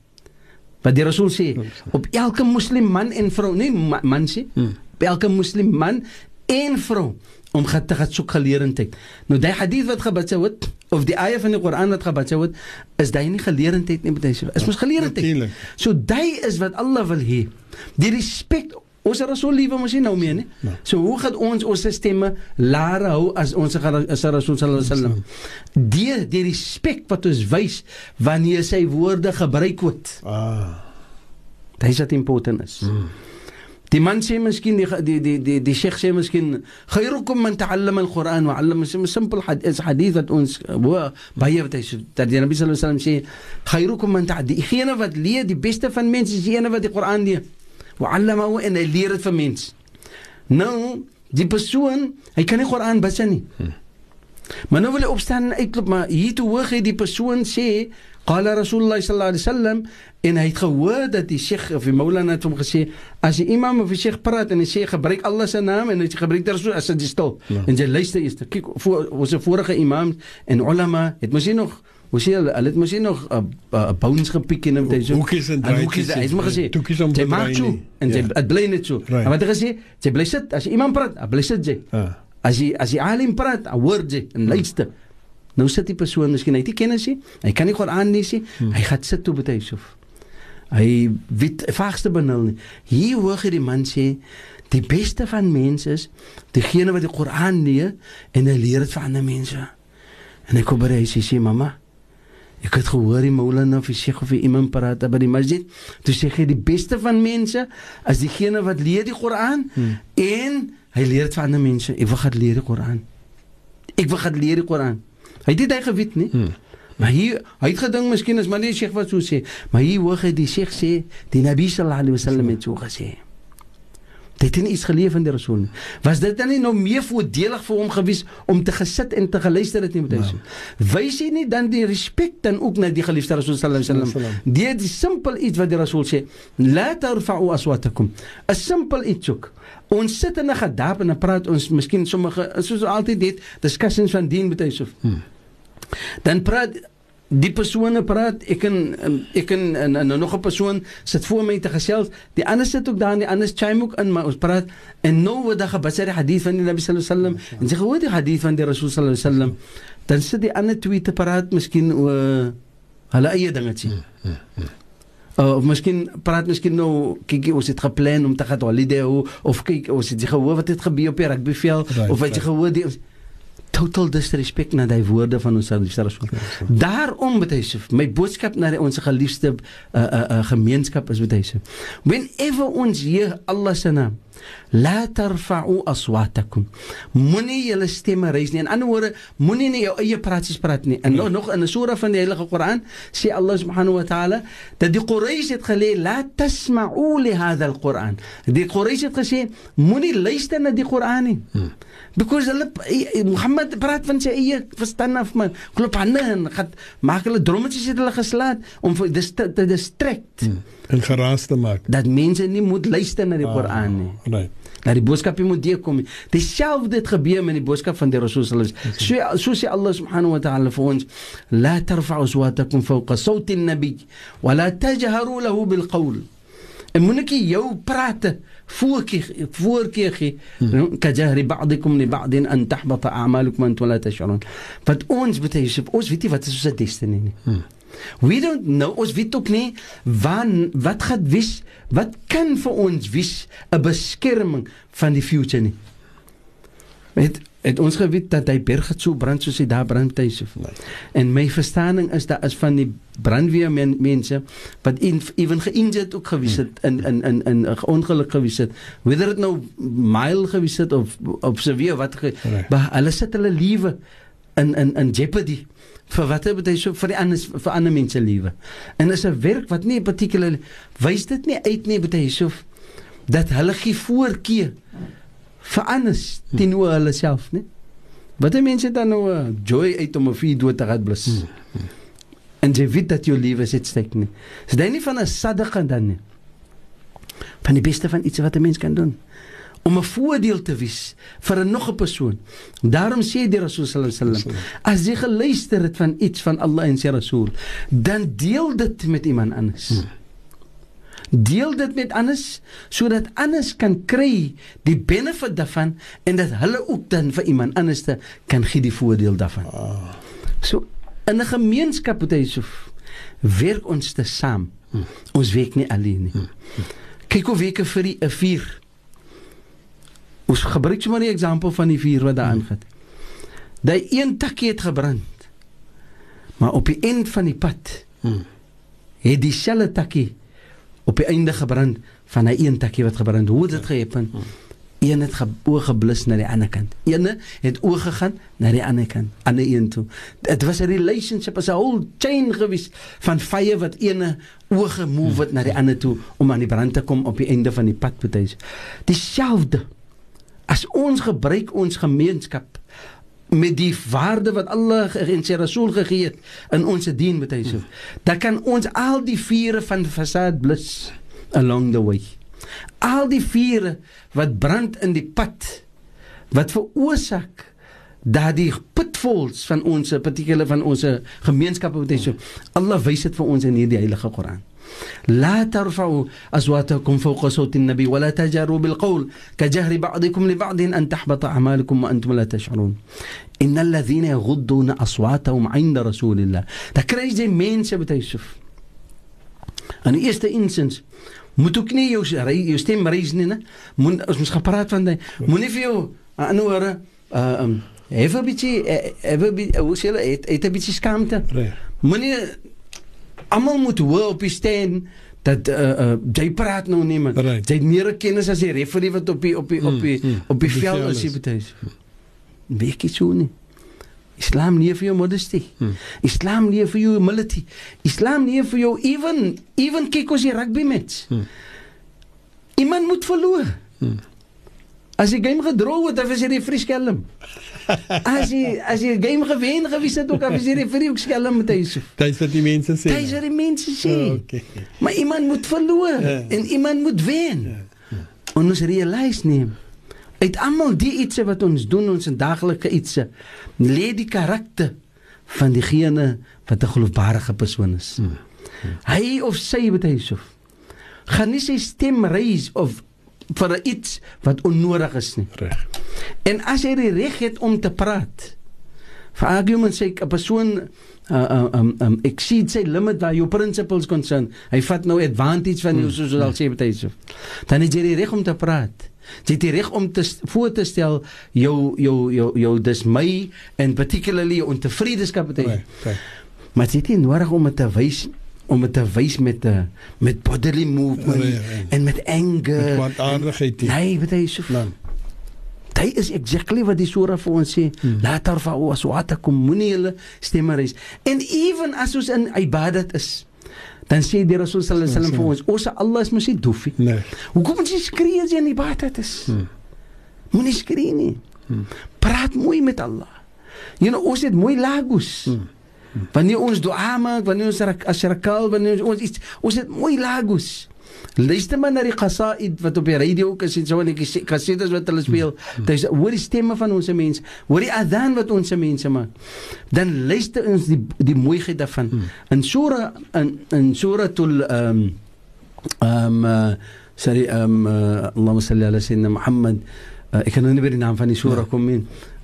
B: wat die Rasul sê op elke moslim man en vrou, nie man sê, hmm. op elke moslim man en vrou om te gaan soek geleerendheid. Nou daai hadith wat gebad word of die ayah van die Koran wat gebad word, is daai nie geleerendheid nie hy sê. Is mos geleerendheid. So daai is wat Allah wil hê. Die respek Ons Rasul liewe mos nie nou meer nie. Ja. So hoe gaan ons ons stemme laer hou as ons as Rasul sallallahu alaihi wasallam? Die die respek wat ons wys wanneer sy woorde gebruik word. Ah. Dit is wat important is. Hmm. Die man sê miskien die die die die die sheikh sê miskien khairukum man ta'allama al-Quran wa 'allama sim simple hadith hadith wat ons baie wat hy dat die Nabi sallallahu alaihi wasallam sê khairukum man ta'allama die gene wat leer die beste van mense is die ene wat die Quran leer wa 'allama en hy leer dit vir mense. Nou die persoon hy kan nie Quran bid nie. Hmm. Maar nou wil hy opstaan en uitloop maar hier toe hoor hy die persoon sê qala rasulullah sallallahu alaihi wasallam en hy het gehoor dat die sheikh of die maulana het hom gesê as die imam of die sheikh praat en hy sê gebruik Allah se naam en hy gebruik daar so as dit stil ja. en jy luister eers kyk voor ons vorige imam en ulama het mos nog Ons sien hulle het mos nog 'n uh, uh, bounce gepiek en dit
A: so. Hoekies en draai.
B: Hoekies, hy het maar gesê. Jy maak so en jy ja. bly net so. Maar wat het gesê? Jy bly sit as iemand praat, bly sit jy. Uh. As jy as jy alim praat, hoor jy en luister. Uh. Nou sit die persoon, miskien hy het nie kennis nie. Hy kan nie Koran lees nie. Hmm. Hy gaan sit toe by Yusuf. Hy weet vaagste benul nie. Hier hoor jy die man sê die beste van mense is diegene wat die Koran leer en hy leer dit vir ander mense. En ek kom by hy sê mamma Ek het gehoor die Moulana of die Sheikh of die Imam praat by die masjid. Toe sê hy die beste van mense is diegene wat leer die Koran hmm. en hy leer dit vir ander mense. Ek wil gaan leer die Koran. Ek wil gaan leer die Koran. Hy het dit hy geweet nie. Hmm. Maar hier hy het gedink miskien is maar nie Sheikh wat so sê, maar hier hoor hy die Sheikh sê die Nabi sallallahu alaihi wasallam het so gesê. Hy het nie iets geleef van die Rasul nie. Was dit dan nie nou meer voordelig vir hom gewees om te gesit en te geluister het nie met hy so? Wys hy nie dan die respek dan ook na die geliefde Rasul sallallahu alaihi wasallam? Die die simpel iets wat die Rasul sê, la tarfa'u aswatakum. 'n Simpel iets ook. Ons sit in 'n gedap en dan praat ons miskien sommige soos altyd dit discussions van dien met hy so. Hmm. Dan praat die persone praat ek en ek en, en, en, en nog 'n persoon sit voor my te gesels. Die ander sit ook daar en die ander chime ook in maar ons praat. En nou word daar gebasseer die hadith van die Nabi sallallahu alaihi wasallam en sy gehoor die hadith van die Rasul sallallahu alaihi wasallam dan sit die ander twee te praat miskien oor hulle eie dingetjie Uh, of miskien praat miskien nou kyk ons het geplan om te gaan holiday of kyk ons het gehoor wat het gebeur op die rugbyveld of wat jy gehoor die total disrespect na daai woorde van ons Rasul. Daarom met hy sê my boodskap na ons geliefde uh, uh, uh, gemeenskap is met hy sê whenever ons hier Allah se naam la tarfa'u aswatakum. Moenie julle stemme raise nie. In ander woorde moenie nie jou eie praatjies praat nie. En nog nog in 'n sura van die heilige Koran sê Allah subhanahu wa ta'ala dat die Quraysh het gelê la tasma'u li hadha al-Quran die Quraysh het gesê moenie luister na die Koran nie. Hmm. because hulle Mohammed praat van sy eie verstand af man. Klop hande en gaan maak hulle drommetjies het hulle geslaat om te distract.
A: Hmm en geraas te maak.
B: Dat mense nie moet luister na die ah, Koran nie.
A: Right.
B: Dat die boodskap moet deurkom. Dieselfde het gebeur met die boodskap van die Rasul sallallahu alaihi wasallam. So sê Allah subhanahu wa ta'ala vir ons: "La tarfa'u aswatakum fawqa sawti an-nabi wa la tajharu lahu bil qawl." En moet ek jou praat voorkeur voorkeur gee hmm. kajahri ba'dikum li ba'd an tahbata a'malukum antum la tash'urun. Want ons betuie ons weet nie wat is ons destiny nie. Hmm. We don't know ons weet ook nie wan wat gaan wys wat kan vir ons wys 'n beskerming van die future nie. Met het ons geweet dat hy berg het so brand soos hy daar brand hy so vir. En my verstaaning is daar is van die brandweer men, mense wat ewen geïnjured ook gewees het in in in in 'n ongeluk gewees het. Whether dit nou mile gewees het of of severe wat ge, nee. hulle sit hulle lewe in in in jeopardy vir wat het hy so vir die ander vir ander mense lewe. En is 'n werk wat nie particular wys dit nie uit nie bet hy so dat hulle gee voorkeur vir anders teenoor hulle self, né? Wat die mense dan nou uh, joy uit om 'n vuur dood te gaan blus. Hmm, hmm. En jy weet dat jou lewe sit steek nie. Is dit nie van 'n sadaka dan nie? Van die beste van iets wat 'n mens kan doen om 'n voordeel te wees vir 'n nog 'n persoon. Daarom sê die Rasul sallallahu alaihi wasallam, as jy geluister het van iets van Allah en sy Rasul, dan deel dit met iemand anders. Hmm. Deel dit met anders sodat anders kan kry die benefit daarvan en dat hulle ook dan vir iemand anders kan gee die voordeel daarvan. Oh. So in 'n gemeenskap moet hy so werk ons te saam. Hmm. Ons werk nie alleen nie. Hmm. Kyk hoe weke vir die 'n vuur. Ons gebruik sommer die voorbeeld van die vuur wat daar aangaan. Daai een takkie het gebrand. Maar op die eind van die pad hmm. het dieselfde takkie op die einde gebrand van 'n een takkie wat gebrand. Hoe het dit gehappen? Een het ge oog geblus na die ander kant. Een het oog gegaan na die ander kant, ander een toe. Dit was 'n relationship, 'n whole chain gewees van vye wat ene oog gemove het na die ander toe om aan die brand te kom op die einde van die pad betuis. Dieselfde as ons gebruik ons gemeenskap met die waarde wat Allah en sy Rasul gegee het in ons dien met hy so. Dan kan ons al die vure van fasad blus along the way. Al die vure wat brand in die pad wat veroorsaak dat die pitfalls van ons particular van ons gemeenskappe met hy so. Allah wys dit vir ons in hierdie heilige Koran. لا ترفعوا أصواتكم فوق صوت النبي ولا تجاروا بالقول كجهر بعضكم لبعض أن تحبط أعمالكم وأنتم لا تشعرون. إن الذين يغضون أصواتهم عند رسول الله. تكريج دي مين سبت يوسف أنا إيست إنسنس؟ متوكني يوش يوستي مريزننا من مش خبرات فان من فيو أنوارا آه، إيفا بيتي إيفا بيتي إيتا بيتي سكامتا مني Almal moet hoor op die stand dat uh, uh, jy praat nou nie man. Right. Jy het meer kennis as die referee wat op die op die op die mm, mm, op die veld as jy betuis. Weet jy so nie? Islam nie vir jou modesty. Hmm. Islam nie vir jou humility. Islam nie vir jou even even kyk as jy rugby match. Hmm. Iemand moet verloor. Hmm. As die game gedrol het, dan is jy die skelm. As jy as jy game gewen gewees het ook, dan is jy die ook skelm met hy.
A: Dis wat die mense sê.
B: Dis wat die mense sê.
A: Oh, okay.
B: Maar iemand moet verloor
A: Ja.
B: en iemand moet wen. En ons realize neem uit almal die ietsie wat ons doen ons in daaglikse ietsie lê die karakter van diegene wat 'n geloofwaardige persoon is.
A: Hmm.
B: Hy of sy wat hy sê gaan nie sy stem raise of vir iets wat onnodig is nie.
A: Reg.
B: En as jy die reg het om te praat, for argument sake 'n persoon uh, um, um, exceed sy limit waar jou principles concern. Hy vat nou advantage van jou mm. soos al sê baie so. Dan het jy die reg om te praat. Jy het die reg om te voor te stel jou jou jou jou dismay en particularly jou ontevredeskap baie.
A: Reg. reg.
B: Maar dit is nie nodig om dit te wys om dit te wys met 'n met bodily movement
A: Ja, ja, ja.
B: en met anger.
A: Kwaadaardigheid. nie.
B: Nee, baie so.
A: Man.
B: Dit is exactly wat die sura vir ons sê. Hmm. Laat haar fa aswatakum moenie hulle stemme reis. En even as ons in ibadat is, dan sê die Rasul sallallahu alaihi wasallam vir ons, "O sa Allah is mos nie doef nie."
A: Nee.
B: Hoekom moet jy skree as jy in ibadat is? Hmm. Moenie skree nie. Hmm. Praat mooi met Allah. Jy know, ons het mooi lagos. Hmm. Wanneer ons dua maak, wanneer ons rak- as rakal, wanneer ons, iets, ons het mooi lagos. Luister maar na die qasaid wat op die radio ook is en so en die kas- kassettes wat hulle speel. Dis hoor die stemme van ons mense, hoor die adhan wat ons mense maak. Dan luister ons die die mooiheid daarvan. In sura in in suratul ehm um, ehm um, uh, sorry ehm um, uh, Allahumma salli ala sayyidina Muhammad. Uh, ek kan nou nie weer die naam van die sura kom nie.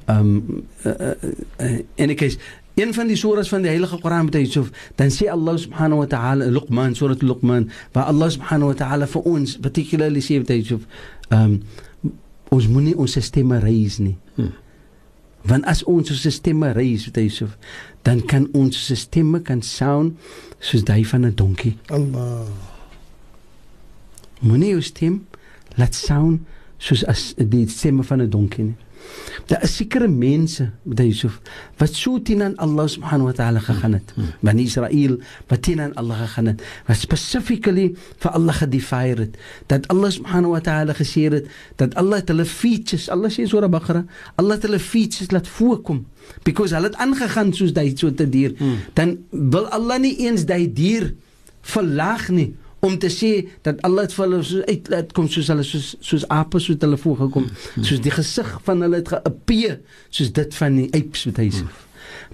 B: Ehm um, uh, uh, uh, in 'n geval een van die suras van die Heilige Koran met Yusuf, dan sê Allah subhanahu wa ta'ala Luqman, surat Luqman, waar Allah subhanahu wa ta'ala vir ons particularly sê met Yusuf, ehm um, ons moenie ons stemme raise nie.
A: Hmm.
B: Want as ons ons stemme raise met Yusuf, dan kan ons stemme kan sound soos die van 'n donkie.
A: Allah.
B: Moenie jou stem laat sound soos as die stemme van 'n donkie nie. Daar is sekere mense, Yusuf, wat so teen aan Allah subhanahu wa ta'ala gegaan het. Van Israel wat teen aan Allah gegaan het, wat specifically vir Allah gedefier het. Dat Allah subhanahu wa ta'ala gesê het dat Allah het hulle features, Allah sê so 'n Baqara, Allah het hulle features laat voorkom because hulle het aangegaan soos daai so te dier. Dan wil Allah nie eens daai dier verlaag nie om te sê dat Allah het vir hulle soos uit laat kom soos hulle soos soos ape soos hulle voorgekom. Soos die gesig van hulle het geappear soos dit van die apes wat hy sê.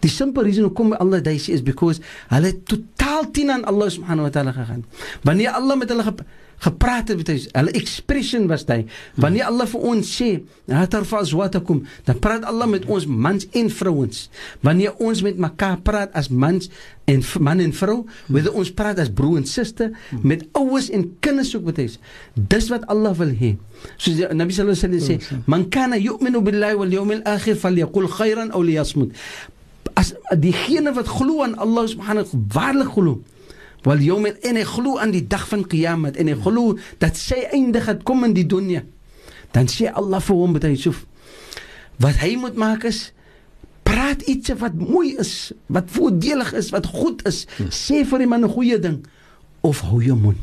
B: Die simpel rede hoekom Allah dit sê is because hulle het totaal teen aan Allah subhanahu wa taala gegaan. Wanneer Allah met hulle gep- gepraat het met hulle, hulle expression was dit. Wanneer Allah vir ons sê, "Hatarfa azwatakum," dan praat Allah met ons mans en vrouens. Wanneer ons met mekaar praat as mans en man en vrou, whether ons praat as broer en suster, met ouers en kinders ook met hulle. Dis wat Allah wil hê. Soos die Nabi sallallahu alaihi wasallam sê, "Man kana yu'minu billahi wal yawmil akhir falyaqul khairan aw liyasmut." as diegene wat glo aan Allah subhanahu waarlik glo wal yawm en hy glo aan die dag van Qiyamah en hy glo dat sy einde gaan kom in die dunia dan sê Allah vir hom met Yusuf wat hy moet maak is praat iets wat mooi is wat voordelig is wat goed is. Sê vir die man 'n goeie ding of hou jou mond.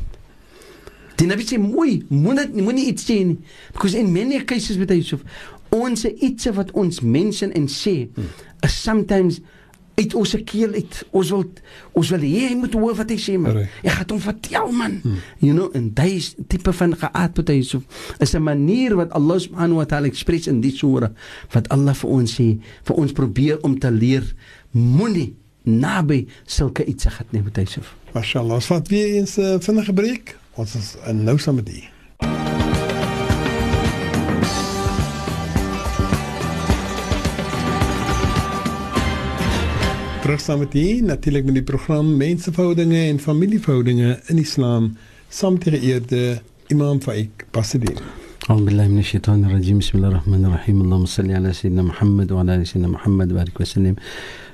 B: Die Nabi sê mooi, moenie moenie iets sê nie. Because in many cases with Yusuf, ons iets wat ons mense en sê is sometimes uit ons keel uit. Ons wil ons wil hê hy moet hoor wat hy sê man. Hy gaan hom vertel man. You know, en daai tipe van geaard met Yusuf is 'n manier wat Allah subhanahu wa ta'ala express in die sura wat Allah vir ons sê, vir ons probeer om te leer moenie naby sulke iets gehad nie met Yusuf.
A: Mashallah. Ons vat weer eens 'n uh, vinnige breek. Ons is in nou saam met u. Terug saam met u, natuurlik met die program Menseverhoudinge en Familieverhoudinge in Islam, saam met die geëerde Imam Faik Pasadena.
B: أعوذ بالله من الشيطان الرجيم بسم الله الرحمن الرحيم اللهم صل على سيدنا محمد وعلى آل سيدنا محمد بارك وسلم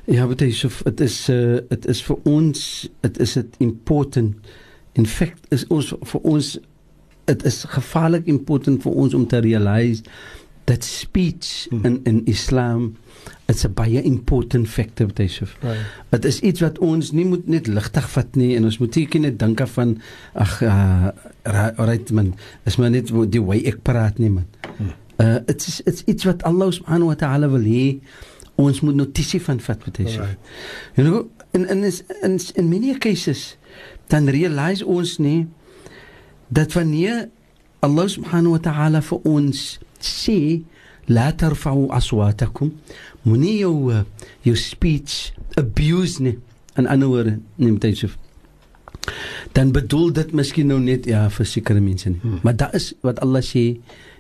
B: Ja, wat hy so dit is uh dit is vir ons dit is dit important. In fact is ons vir ons dit is gevaarlik important vir ons om te realize that speech
A: Hmm.
B: in in Islam it's a baie important factor wat hy so. Dit is iets wat ons nie moet net ligtig vat nie en ons moet nie net dink af van ag uh, right man, is maar net die way ek praat nie man.
A: Hmm.
B: Uh dit is dit's iets wat Allah subhanahu wa ta'ala wil hê ons moet notisie van vat met hy.
A: Alright.
B: You know, in in is in in many cases dan realize ons nie dat wanneer Allah subhanahu wa ta'ala vir ons sê la tarfa'u aswatakum moenie jou uh, jou speech abuse nie. In ander woorde neem dit so. Dan bedoel dit miskien nou net ja vir sekere mense nie. Hmm. maar daar is wat Allah sê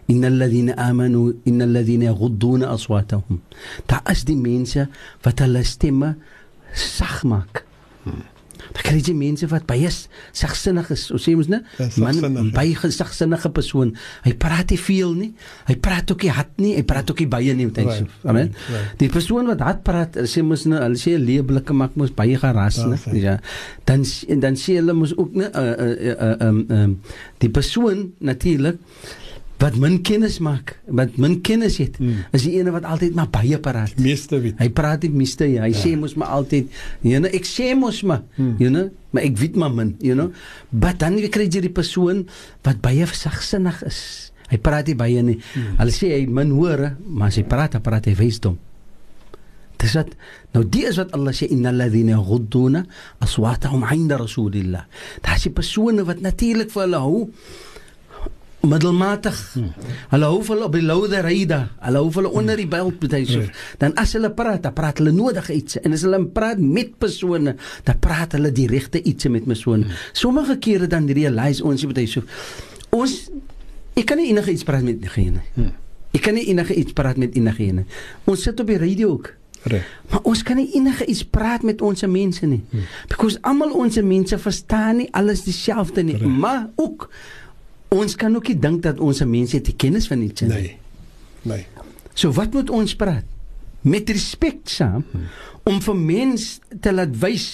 B: innal ladhina amanu innal ladhina yaghudduna aswatahum. Daar is die mense wat hulle stemme sag maak. Hmm. Daar kry jy mense wat baie sagsinnig is. Ons sê mos né?
A: Ja,
B: Man
A: ja.
B: baie sagsinnige persoon. Hy praat nie veel nie. Hy praat ook nie hard nie. Hy praat ook nie baie nie met.
A: Right,
B: so. Amen.
A: right.
B: Die persoon wat hard praat, sê mos nou, hulle sê leeblike maak mos baie geras,
A: Ja, fyn.
B: Ja. Dan en dan sê hulle mos ook né, uh, uh, uh, um, um, die persoon natuurlik wat min kennis maak, wat min kennis het,
A: Hmm.
B: is die ene wat altyd maar baie praat.
A: Meeste weet.
B: Hy praat nie miste hy ja. sê mos maar altyd you know ek sê mos maar hmm. you know maar ek weet maar min you know maar dan kry jy die persoon wat baie sagsinnig is hy praat nie baie nie hmm. hulle sê hy min hoor maar as hy praat dan praat hy wysdom dis wat nou die is wat Allah sê innal ladhina ghudduna aswatahum 'inda rasulillah daai is die persone wat natuurlik vir hulle hou middelmatig. Hmm. Hulle hou hulle op die loude ryda. Hulle hou hulle onder die belt hy so. Dan as hulle praat, dan praat hulle nodige iets en as hulle praat met persone, dan praat hulle die regte iets met persone. Hmm. Sommige kere dan realize ons hy so. Ons ek kan nie enige iets praat met enige nie. Ek kan nie enige iets praat met enige. Ons sit op die radio ook.
A: Reg.
B: Maar ons kan nie enige iets praat met ons mense nie. Hmm. Because almal ons mense verstaan nie alles dieselfde nie,
A: Correct.
B: maar ook ons kan ook nie dink dat ons mense het die kennis van iets nie.
A: Nee. Nee.
B: So wat moet ons praat? Met respek saam hmm. om vir mens te laat wys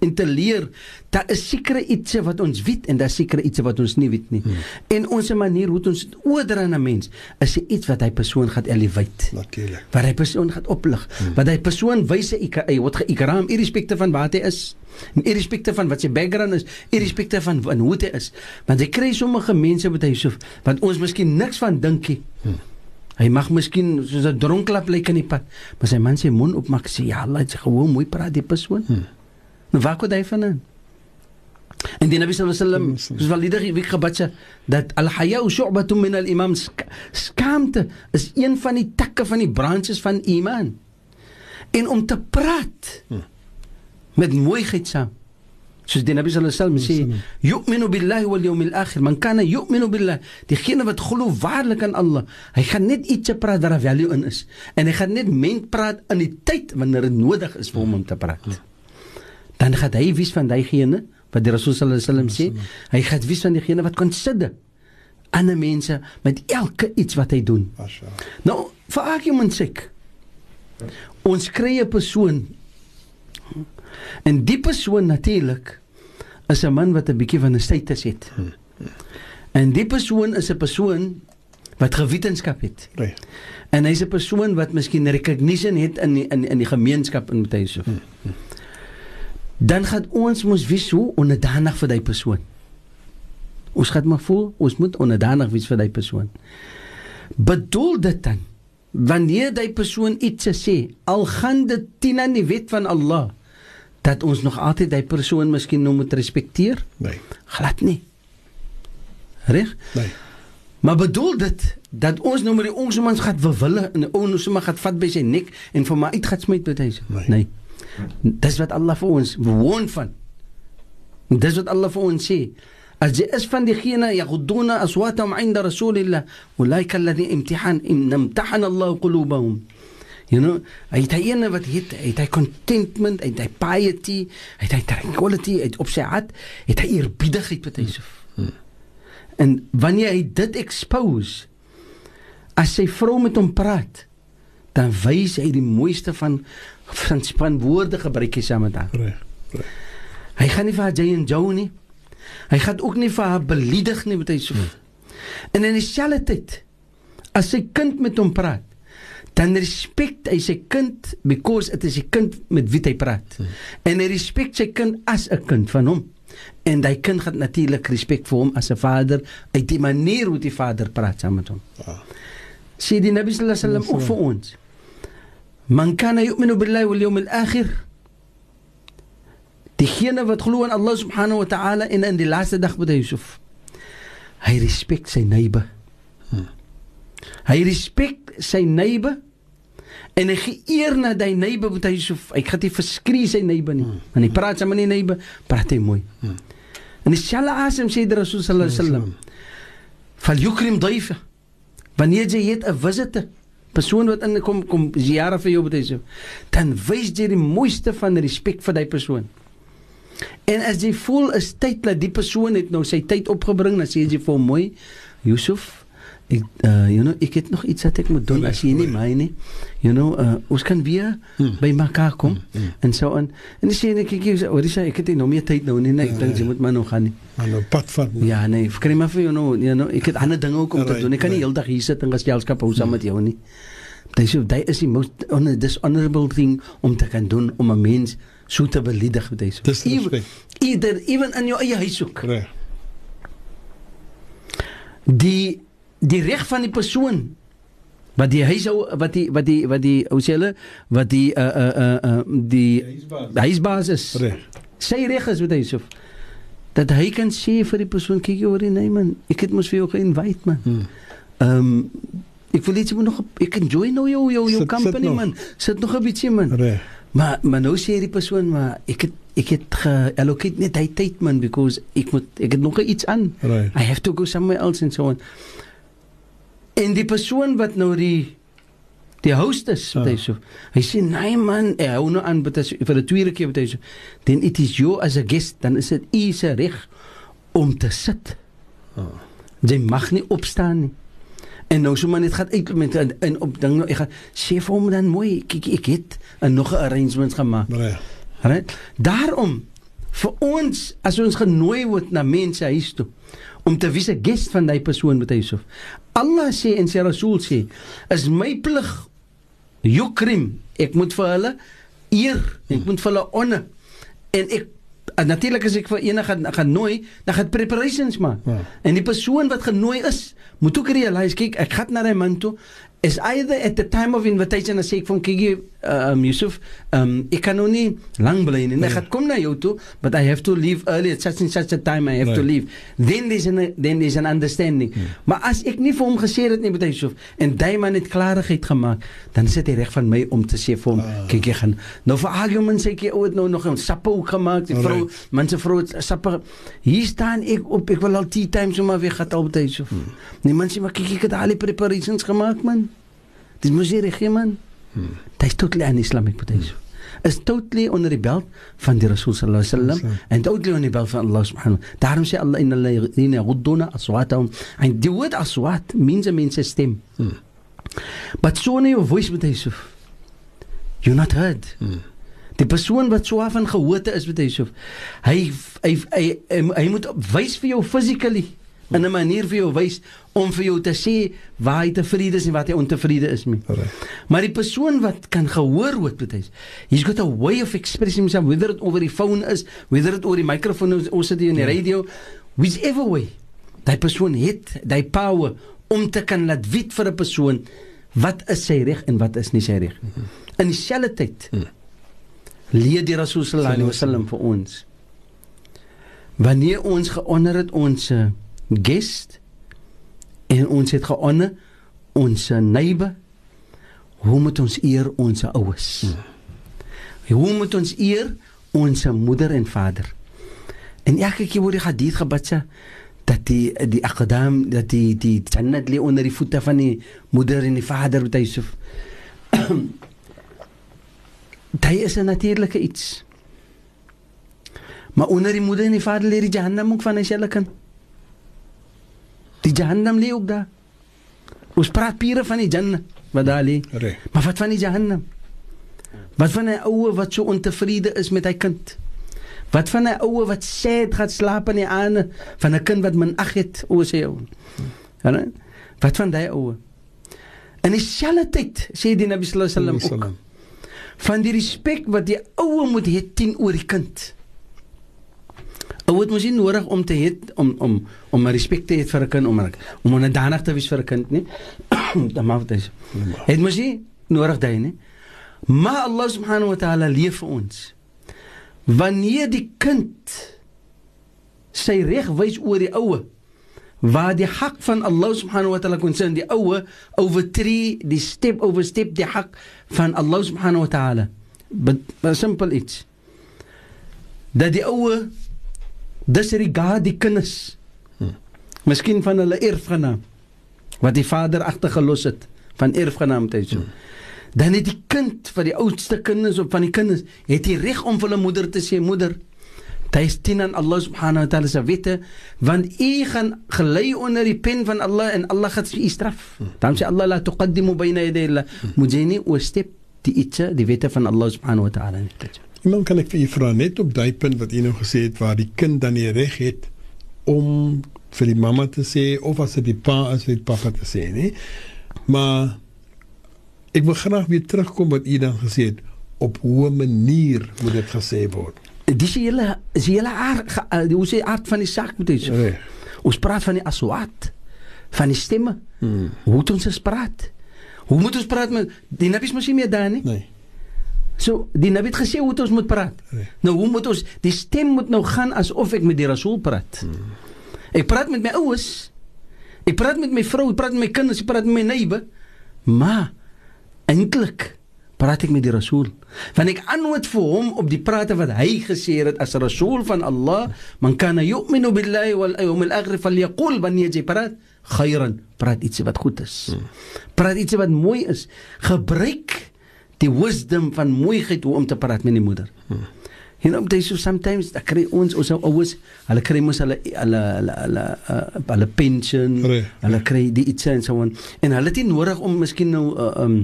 B: en te leer daar is sekere iets wat ons weet en daar sekere iets wat ons nie weet nie. Hmm. En ons manier hoe ons oordra aan 'n mens is iets wat hy persoon gaan elevate
A: Natuurlik.
B: wat hy persoon gaan oplig hmm. wat hy persoon wys hy hy word geïkram irrespekte van wat hy is en irrespekte van wat sy background is irrespekte van, van hoe hy is want hy kry sommige mense met hy so wat ons miskien niks van dink nie hmm. hy mag miskien soos 'n dronklap lyk in die pad maar sy man sy mond oopmaak sê ja Allah het gewoon mooi praat die persoon hmm. Nou waar kom hy vandaan? En die Nabi sallallahu alaihi wasallam soos validig week gebad sê dat al-haya shu'batun min al-imam Sk skaamte is een van die takke van die branches van iman. En om te praat met mooiheid saam. Soos die Nabi sallallahu alaihi wasallam sê yu'minu billahi wal yawmil akhir. Man kana yu'minu billah diegene wat glo waarlik aan Allah hy gaan net iets praat wat daar value in is. En hy gaan net ment praat in die tyd wanneer dit nodig is vir hom om te praat dan gaan hy wys van diegene wat die Rasul sallallahu alaihi wasallam sê hy gaan wys van diegene wat consider ander mense met elke iets wat hy doen.
A: Masha.
B: nou vir argument's sake ons kry 'n persoon. En die persoon natuurlik is 'n man wat 'n bietjie van 'n status het. En die persoon is 'n persoon wat gewetenskap het.
A: Reg.
B: en hy's 'n persoon wat miskien recognition het in die, in in die gemeenskap in met hy so dan gaan ons mos wees hoe onderdanig vir daai persoon ons gaan maar voel ons moet onderdanig wees vir daai persoon bedoel dit dan wanneer daai persoon iets sê al gaan dit teen aan die wet van Allah dat ons nog altyd daai persoon miskien nou moet respekteer
A: Nee.
B: glad nie reg
A: Nee.
B: Maar bedoel dit dat ons nou met die ongsemans gaan verwille en ons sommer gaan vat by sy nek en vir my uit gaan smyt met hy.
A: Nee.
B: Nee. Dis wat Allah vir ons woon van. Dis wat Allah vir ons sê. As jy is van diegene yaghudduna aswatahum 'inda rasulillah ulaika alladhi imtihan imtahan Allah qulubahum. You know, hy het hy ene wat het, hy het hy contentment, hy het hy piety, hy het hy tranquility, hy het op sy hart, het hy eerbiedigheid met hy so. En wanneer hy dit expose as sy vrou met hom praat, dan wys hy die mooiste van van span woorde gebruik hy saam met haar.
A: Reg.
B: Hy gaan nie vir haar jy en jou nie. Hy gaan ook nie vir haar beledig nie met hy so. En in dieselfde tyd as sy kind met hom praat, dan respek hy sy kind because dit is sy kind met wie hy praat. En hy respek sy kind as 'n kind van hom. En hy kind gaan natuurlik respek vir hom as 'n vader uit die manier hoe die vader praat saam met hom.
A: Ja.
B: sê die Nabi sallallahu alaihi wasallam ook vir ons. Man kana yu'minu billahi wal yawmil akhir. Diegene wat glo in Allah subhanahu wa ta'ala en in die laaste dag met Yusuf. Hy respek sy neighbor. Hy respek sy neighbor en hy geëer na die neighbor hy so hy gaan nie verskree sy neighbor nie. En hy praat saam met die neighbor, praat hy mooi. En inshallah asem sê die Rasul sallallahu alaihi wasallam. Fal yukrim dayfa. Wanneer jy het 'n visitor persoon wat inkom kom jare vir jou betuig so dan wys jy die mooiste van respek vir daai persoon. En as jy voel is tyd dat die persoon het nou sy tyd opgebring dan sê jy vir hom mooi Yusuf ek uh, you know ek het nog iets wat ek moet doen as jy nie my nie you know uh, ons kan weer hmm. by mekaar kom hmm. en so aan en dis sê ek kyk oor dis ek het nie nou meer tyd nou nie nee, ek dink jy moet maar nog gaan. Nie
A: Maar nou pad van
B: ja nee kry maar vir jou nou you know ek het ander dinge ook om te
A: Right,
B: doen. Ek kan nie
A: right.
B: heeldag hier sit en geselskap hou saam met jou nie dis so dit is die most honor, dishonorable thing om te kan doen om 'n mens so te beledig met dis
A: Dis
B: either even in jou eie huis ook.
A: Reg.
B: die die reg van die persoon wat die huis wat die wat die wat die hoe sê hulle wat die uh uh uh, uh die huisbaas is
A: Reg.
B: sy reg is met so dat hy kan sê vir die persoon kyk jy hoor nee man ek het mos vir jou geïnvite man
A: Hmm.
B: ehm um, ek wil net nog ek enjoy nou jou jou jou
A: Sit- sit
B: company
A: nog.
B: man sit nog 'n bietjie man
A: Reg.
B: maar maar nou sê die persoon maar ek het ek het geallocate net hy tyd man because ek moet ek het nog iets aan
A: Right.
B: I have to go somewhere else and so on. En die persoon wat nou die die host is, wat hy so. Hy sê nee man, hy hou nou aan met as vir die tweede keer wat hy so. Then it is you as a guest, dan is dit u se reg om te sit.
A: Ah.
B: Jy mag nie opstaan nie. En nou so man dit gaan uit met en, en op ding nou ek gaan sê vir hom dan mooi kyk ek het 'n nog 'n arrangements gemaak.
A: Reg.
B: Right? Daarom vir ons as ons genooi word na mense huis toe om te wees 'n gas van daai persoon met Yusuf. Allah sê en sy Rasul sê, is my plig yukrim. Ek moet vir hulle eer, ek moet vir hulle honor. En ek en natuurlik as ek vir enige gaan, gaan nooi, dan gaan preparations maak.
A: Ja.
B: En die persoon wat genooi is, moet ook realize kyk, ek gaan na hy man toe is either at the time of invitation as ek van kyk um Yusuf um ek kan nou nie lank bly nie. Nee,
A: Nee.
B: ek kom na jou toe, but I have to leave early at such and such a time I have to
A: Right.
B: leave. Then there's an then there's an understanding.
A: Hmm.
B: Maar as ek nie vir hom gesê het nie met Yusuf en daai man het klarigheid gemaak, dan sit hy reg van my om te sê vir hom,
A: Ah.
B: kyk jy gaan nou vir argument sê ek jy ooit nou nog 'n sappe ook gemaak, die vrou,
A: Alright.
B: mense vrou het sappe. Hier staan ek op, ek wil al 10 times om maar weer gehad al met Yusuf.
A: Hmm.
B: Nee man sê maar kyk ek het al die preparations gemaak man. Dis mos hier reg man.
A: Hmm.
B: Is totally an Islamic Buddhism. Is totally onder die belt van die Rasul sallallahu alaihi wasallam en totally onder die belt van Allah subhanahu. Daarom sê Allah inna alladhina yaghudduna aswatahum. En die woord aswat means a mense stem.
A: Hmm.
B: But so in your voice met Yusuf. You're not heard.
A: Hmm.
B: Die persoon wat so van gehoorde is met Yusuf. Hy hy hy, hy, hy moet wys vir jou physically in 'n manier vir jou wys om vir jou te sê waar hy tevrede is en wat hy ontevrede is mee.
A: Reg.
B: Maar die persoon wat kan gehoor word hy, he's got a way of expressing himself whether it over die phone is, whether it oor die mikrofoon is, ons sit in die
A: Ja.
B: radio, whichever way. Daai persoon het daai power om te kan laat weet vir 'n persoon wat is sy reg en wat is nie sy reg nie. In dieselfde tyd
A: Hmm.
B: leer die Rasul sallallahu alaihi wasallam vir ons wanneer ons geonder het ons eh, guest. En ons het geonder ons neighbor. Hoe moet ons eer ons ouers? Hoe moet ons eer ons moeder en vader? En elke keer word die hadith gebadsa dat die die aqdam dat die die jannat lê onder die voete van die moeder en die vader wat Yusuf Dit is 'n natuurlike iets. Maar onder die moeder en die vader lê die Jahannam ook van dieselfde kant. Die Jahannam lê ook daar. Ons praat pure van die Jannah wat daar lê. Maar wat van die Jahannam? Wat van 'n ouer wat so ontevrede is met hy kind? Wat van 'n ouer wat sê dit gaan slaap in die aande van 'n kind wat min ag het oor sy ou. Ja, wat van daai ouer? In dieselfde tyd sê die Nabi sallallahu alaihi wasallam van die respek wat die ouer moet hê teenoor die kind. Ou het mos nie nodig om te hê om om om respek te hê vir 'n kind om om onderdanig te wees vir 'n kind nie. Dan maar dit. Het mos nie nodig daai nie. Maar Allah subhanahu wa ta'ala leef vir ons. Wanneer die kind sy reg wys oor die ouwe waar die hak van Allah subhanahu wa ta'ala konsern die ouwe overtree die step overstep die hak van Allah subhanahu wa ta'ala but, but simple iets dat die ouwe disregard die kinders hmm. miskien van hulle erfgenaam wat die vader agtergelos het van erfgenaamheid so hmm. dan het die kind van die oudste kinders of van die kinders het die reg om vir hulle moeder te sê moeder Dit is dien aan Allah subhanahu wa ta'ala se wette want u gaan gelei onder die pen van Allah en Allah gaan u straf. Dan sê Allah la tuqaddimu bayna yaday Allah. Mujeni o step die itse die wette van Allah subhanahu wa ta'ala.
A: Iemand kan ek vir u vra net op daai punt wat u nou gesê het waar die kind dan die reg het om vir die mamma te sê of as dit die pa is vir die pappa te sê, nê? Maar ek wil graag weer terugkom wat u dan gesê het. Op hoe manier moet dit gesê word.
B: Dis die hele is die hele aard uh, hoe sê aard van die saak moet jy nee. ons praat van die aswat van die stemme. Hmm. hoe moet ons praat hoe moet ons praat met die nabies mos nie meer daar nie nee so die nabi het gesê hoe ons moet praat nee. nou hoe moet ons die stem moet nou gaan asof ek met die rasul praat hmm. ek praat met my ouers ek praat met my vrou ek praat met my kinders ek praat met my neighbor maar eintlik praat ek met die Rasul. Want ek antwoord vir hom op die prate wat hy gesê het as 'n Rasul van Allah, man kana yu'minu billahi wal yawmil akhir falyaqul wanneer jy praat khairan, praat iets wat goed is. Hmm. Praat iets wat mooi is. Gebruik die wisdom van mooiheid hoe om te praat met die moeder. Hmm. You know, they so sometimes da kry ons ons ouers, hulle kry mos hulle hulle hulle hulle uh, hulle pension, hulle kry die iets en so aan. En hulle het nie nodig om miskien nou uh, um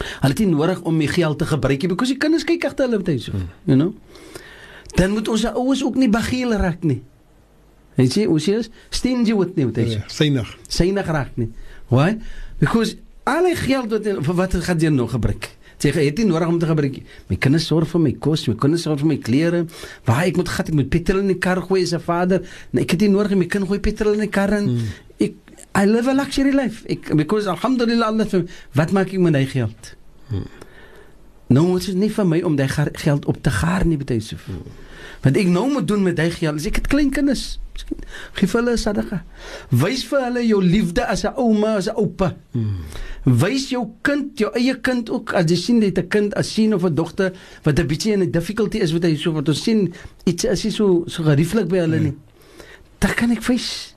B: Hulle het nie nodig om die geld te gebruik nie because die kinders kyk agter hulle tyd so, you know. Dan moet ons ouers ook nie bagiel raak nie. Jy sê, ons sê stingy wat nie tyd. Ja,
A: synig.
B: Synig raak nie. Why? Because al die geld wat vir wat gaan jy nog gebruik? Sê jy het nie nodig om te gebruik nie. My kinders sorg vir my kos, my kinders sorg vir my klere. Waar ek moet gat, ek moet petrol in die kar gooi as 'n vader. Nee, ek het nie nodig my kind gooi petrol in die kar en hmm. ek I live a luxury life. Ek because alhamdulillah Allah vir wat maak ek met my geld? Hmm. Nou moet dit nie vir my om daai geld op te gaar nie betuie so. Hmm. Want ek nou moet doen met daai geld, as ek het klein kinders, miskien gee hulle sadaqa. Wys vir hulle jou liefde as 'n ouma, as 'n oupa. Hmm. Wys jou kind, jou eie kind ook as jy sien dit 'n kind as sien of 'n dogter wat 'n bietjie in 'n difficulty is wat hy so wat ons sien iets hy so so gerieflik by hulle nie. Dan kan ek wys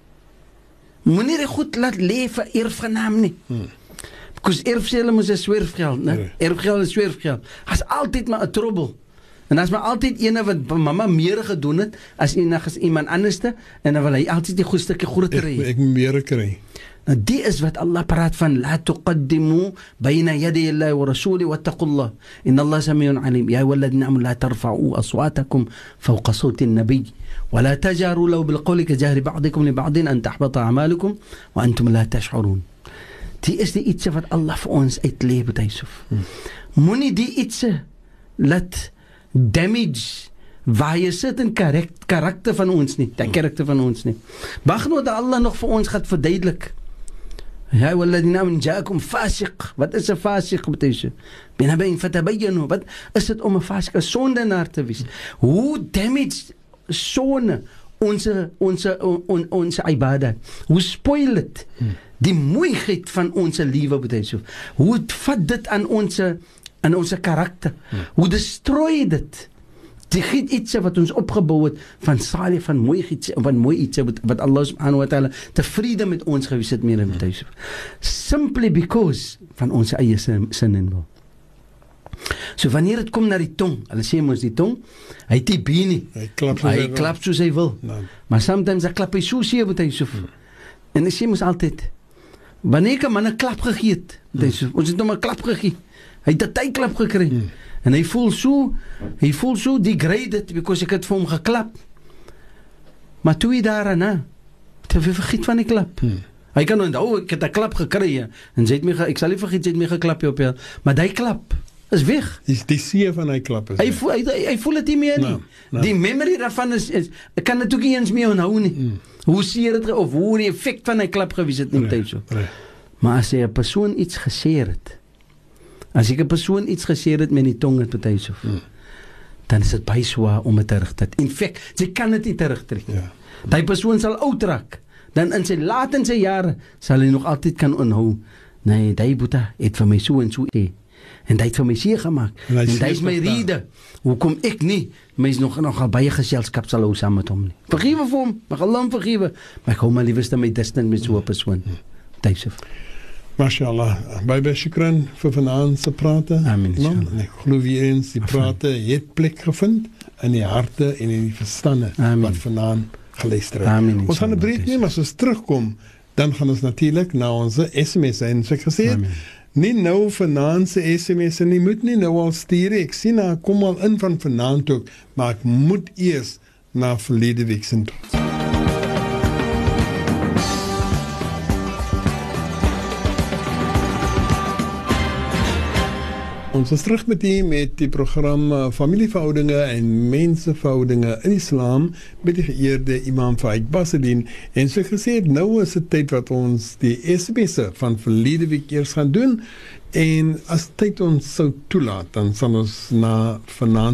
B: Moenie dit goed laat lê vir erfgenaam nie. Hmm. Kus erfsele moet se swerfgeld, né? Nee. Erfgeld is swerfgeld. As altyd maar 'n troubel. En as maar altyd ene wat mamma meer gedoen het as enigiets iemand anderste en dan wil hy altyd die goed stukkie groter hê.
A: Ek, ek meer kry.
B: Nou die is wat Allah praat van la tuqaddimu bayna yaday Allah wa rasuli wattaqullah. Inna Allah samiun alim. Ya walladina amanu la tarfa'u aswatakum fawqa sawti an-nabiy. ولا تجاروا له بالقول كجهر بعضكم لبعض أن تحبط أعمالكم وأنتم لا تشعرون Die is die ietsie wat Allah vir ons uitleef by Yusuf. Hmm. Moenie die ietsie laat damage waar jy sit in karakter, karakter van ons nie, die karakter van ons nie. Wag nou dat Allah nog vir ons gaan verduidelik. Ja, walladina min jaakum fasiq. Wat is 'n fasiq betyse? Binne bin fatabayyanu. Wat is dit om 'n fasiq, 'n sondenaar te wees? Hoe damage sonne ons ons ons ons ibada. Hoe spoil dit die mooiheid van ons lewe so. Hoe vat dit aan ons aan ons karakter? Hoe destrooi dit? Die giet iets wat ons opgebou het van salie van mooiheid van mooi iets wat, wat Allah subhanahu wa taala tevrede met ons gewees het meer in bedoel so. Simply because van ons eie sin, sin en wil. So wanneer dit kom na die tong, hulle sê mos die tong, hy het nie been nie.
A: Hy klap
B: soos hy, hy klap soos hy wil. Nee. Maar sometimes hy klap hy so seer wat hy so. Hmm. En hy sê mos altyd wanneer 'n man 'n klap gegee het, hmm. so, ons het hom 'n klap gegee. Hy het 'n tydklap gekry. Hmm. En hy voel so, hy voel so degraded because ek het vir hom geklap. Maar toe hy daarna, hy vergeet van die klap. Hmm. Hy kan onthou ek het 'n klap gekry en sê het my ek sal nie vergeet jy het my geklap op jou, maar daai klap is weg.
A: Dis die see van hy klap is.
B: Hy voel hy, hy, hy voel dit nie meer nie.
A: Nou, nou.
B: Die memory daarvan is, is ek kan dit ook nie eens meer onthou nie. Mm. Hoe seer dit ge- of hoe die effek van hy klap gewees het nie tyd so.
A: Reg.
B: Maar as jy 'n persoon iets gesê het, as ek 'n persoon iets gesê het met die tong het party so. Mm. Dan is dit baie swaar om dit te. In feite, jy kan dit nie terugtrek nie.
A: Ja.
B: Daai persoon sal oud raak. Dan in sy laat in sy jare sal hy nog altyd kan onthou. Nee, daai boeta het vir my so en so sê. En hy het vir my seer gemaak.
A: En hy
B: is my
A: nog
B: rede. Hoekom ek nie mens nog nogal baie geselskap sal hou saam met hom nie. Vergewe vir hom, Allah hom vergewe. Maar ek hou maar liewste my distance met so 'n persoon. Duisef.
A: Mashallah. Baie shukran vir vanaand se prate.
B: Amen,
A: Nou,
B: inshallah.
A: Ek glo weer eens die prate het plek gevind in die harte en in die verstande
B: Amen.
A: wat vanaand geluister het.
B: Amen,
A: Ons gaan 'n breek neem as ons terugkom, dan gaan ons natuurlik na ons SMS en so gesê het, nie nou vanaand se SMS en nie moet nie nou al stuur ek sien haar kom al in van vanaand ook maar ek moet eers na verlede week se toe. Ons is terug met u met die program uh, Familieverhoudinge en Menseverhoudinge in Islam met die geëerde Imam Faik Basedin en so gesê het, nou is dit tyd wat ons die SBS'e van verlede week eers gaan doen. En as tyd ons sou toelaat dan sal ons na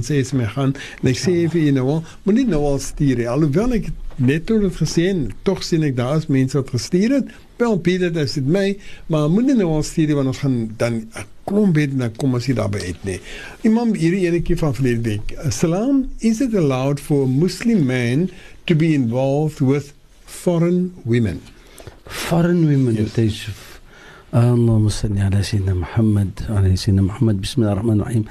A: se SMS gaan. En ek sê vir julle nou moenie nou al stuur nie. Alhoewel ek net toe het gesê en tog sien ek daar is mense wat gestuur het wel Pieter dis dit my maar moenie nou al stuur nie, want ons gaan dan 'n klomp weet dan kom ons nie daarby uit nie Imam hierdie enetjie van verlede week Salam is it allowed for a Muslim man to be involved with foreign women
B: Foreign women
A: Yes.
B: Duisef. اللهم صل على سيدنا محمد وعلى سيدنا محمد بسم الله الرحمن الرحيم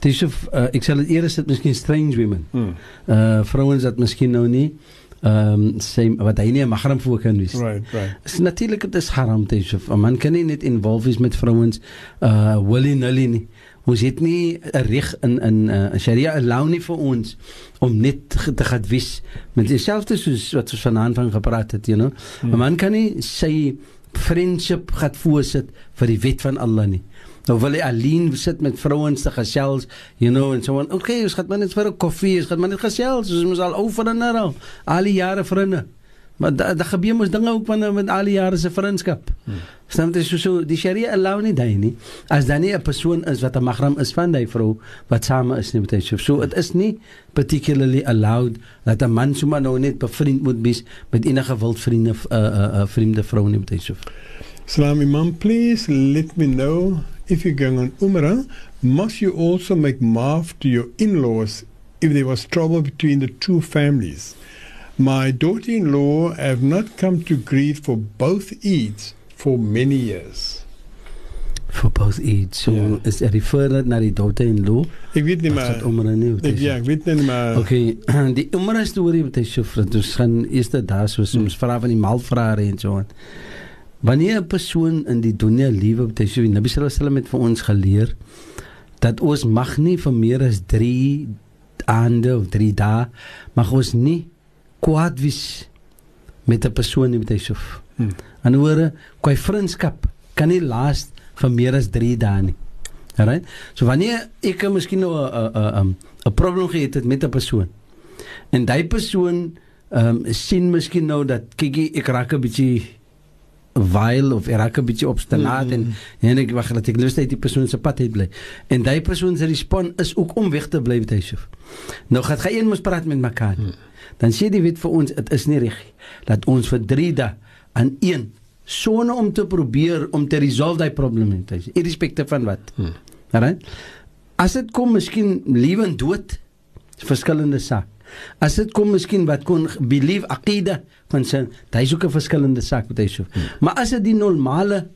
B: تشوف uh, ek sal dit eers dit miskien strange women
A: hmm.
B: uh vrouens wat miskien nou nie ehm um, sê wat hy nie 'n mahram voor kan wees
A: right right.
B: Is natuurlik dit is haram Duisef 'n man kan nie net involved wees met vrouens uh willy nilly nie. Ons het nie 'n reg in in uh, Sharia allow nie vir ons om net te te gaan wis met dieselfde soos wat ons van gepraat het you know. Hmm. 'n man kan nie sy friendship gaan voorsit vir die wet van Allah nie nou wil hy alleen sit met vrouens te gesels you know en so on okay ons gaan maar net vir 'n koffie ons gaan maar net gesels ons moet al ou vriende al al die jare vriende maar daar da gebeur mos dinge ook wanneer met al die jare se vriendskap. Hmm. Stem dit so so die Sharia allow nie daai nie. As dan nie 'n persoon is wat 'n mahram is van daai vrou wat same is nie met hy. So dit is nie particularly allowed dat 'n man sommer nou net bevriend moet wees met enige wildvriende 'n uh, 'n uh, uh, vreemde vrou nie met hy.
A: Salam Imam, please let me know if you're going on Umrah. Must you also make maaf to your in-laws if there was trouble between the two families? My daughter-in-law have not come to grief for both Eids for many years.
B: For both age. So
A: Ja.
B: is er refer na die daughter in law.
A: Ek weet nie maar
B: omre nie.
A: ek, ja, ek weet nie maar
B: Okay, die umrah storie wat hy so vir ons gaan daar so soms vra van die malvrare en so aan. Wanneer 'n persoon in die dunia lewe, wat hy die Nabi sallallahu alaihi wasallam het vir ons geleer dat ons mag nie vir meer as 3 aande of 3 dae mag ons nie kwaad wees met 'n persoon nie met hy so.
A: Hmm.
B: En hoor, kwai vriendskap kan nie laas vir meer as 3 dae nie. Alright? So wanneer ek eh, miskien nou 'n 'n 'n probleem gehad het met 'n persoon en daai persoon ehm um, sien miskien nou dat kykie ek raak 'n bietjie weil of ek raak 'n bietjie obstinaat
A: Mm,
B: en en ek wag dat ek lus het die persoon se pad uit bly. En daai persoon se respons is ook om weg te bly met hy se. Nou gaan gaan een moet praat met mekaar.
A: Hmm.
B: Dan sê die wet vir ons dit is nie reg dat ons vir 3 dae aan een sone om te probeer om te resolve daai probleem met hy, irrespectief van wat.
A: Hmm.
B: Alright? As dit kom miskien lewe en dood, verskillende saak. As dit kom miskien wat kon belief aqida van sy, dis ook 'n verskillende saak wat hy sê. Hmm. Maar as dit die normale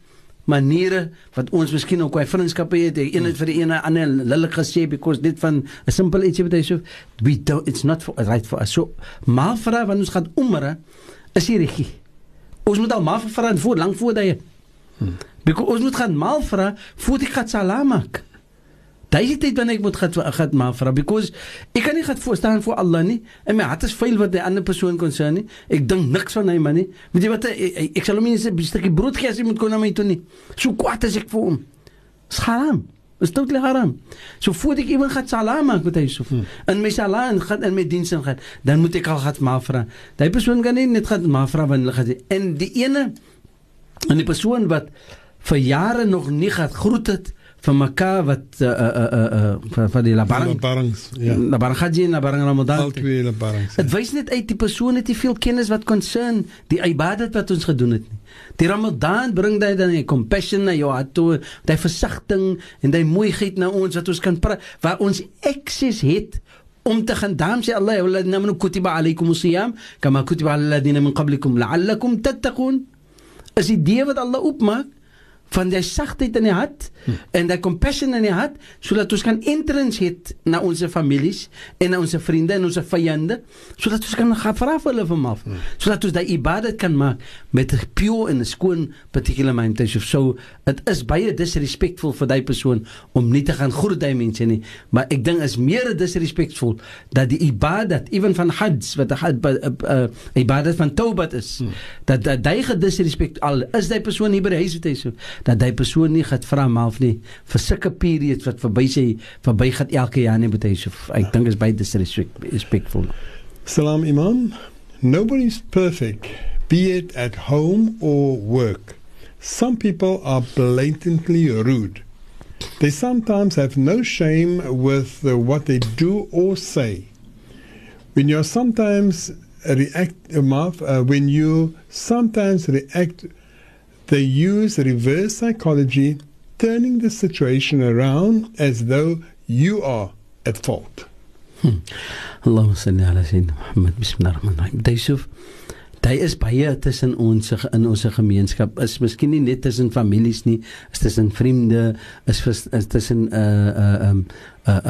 B: maniere wat ons miskien ook by vriendskappe het, die een het vir die ene ander lillik gesê because dit van 'n simpel ietsie wat hy sê, we don't it's not for, right for us. So, maar vra wanneer ons gaan omre, is hier regie. Ons moet al maar vra voor lank voor daai. Hmm. Because ons moet gaan maal vra voordat ek gaan salaam maak. Daai tyd wanneer ek moet gaan gaan maar vra because ek kan nie gaan voor staan voor Allah nie en my hart is vuil wat die ander persoon konsern nie. Ek dink niks van hy man nie. Weet jy wat ek, ek, ek sal hom nie eens 'n stukkie brood gee as hy moet kom na my toe nie. So kwaad is ek vir hom. Skaam. Is totally haram. So voordat ek iemand gaan salam maak met hy so. Hmm. In my salam en gaan in my diens en gaan, dan moet ek al gaan maar vra. Daai persoon kan nie net gaan maar vra wanneer hulle gaan en die ene en die persoon wat vir jare nog nie gaan groet het van mekaar wat uh uh uh uh van, die labarang
A: Labarangs, ja.
B: labarang haji en labarang ramadan.
A: Al twee labarangs.
B: Dit wys net uit die persoon het nie veel kennis wat concern die ibadat wat ons gedoen het nie. Die Ramadan bring dit dan 'n compassion na jou hart toe, daai versagting en daai mooiheid na ons wat ons kan waar ons access het om te gaan daarom sê Allah walladina amanu kutiba alaykum siyam kama kutiba alal ladina min qablikum la'allakum tattaqun. Is die idee wat Allah opmaak van die sagtheid in die hart hm. en die compassion in die hart sodat ons kan entrance het na ons families en na ons vriende en ons vyande sodat ons kan gaan vra vir hulle van af hm. sodat ons daai ibadat kan maak met 'n pure en 'n skoon particular mind of so dit is baie disrespectful vir daai persoon om nie te gaan groet daai mense nie maar ek dink is meer disrespectful dat die ibadat even van hajj wat 'n uh, ibadat van taubat is hm. dat dat daai gedisrespect al is daai persoon nie by die huis het hy so dat hy persoon nie gaan vra maar of nie vir sulke periods wat verby sy verby gaan elke jaar nie moet hy so ek dink is baie disrespectful
A: Salam Imam. Nobody's perfect be it at home or work. Some people are blatantly rude. They sometimes have no shame with uh, what they do or say. When you're sometimes react uh, when you sometimes react They use reverse psychology, turning the situation around as though you are at fault.
B: Hmm. Allahumma salli ala sayyidina Muhammad. Bismillahirrahmanirrahim. Daisuf Daar is baie tussen ons in ons gemeenskap. Is miskien nie net tussen families nie, is tussen vriende, is tussen uh uh um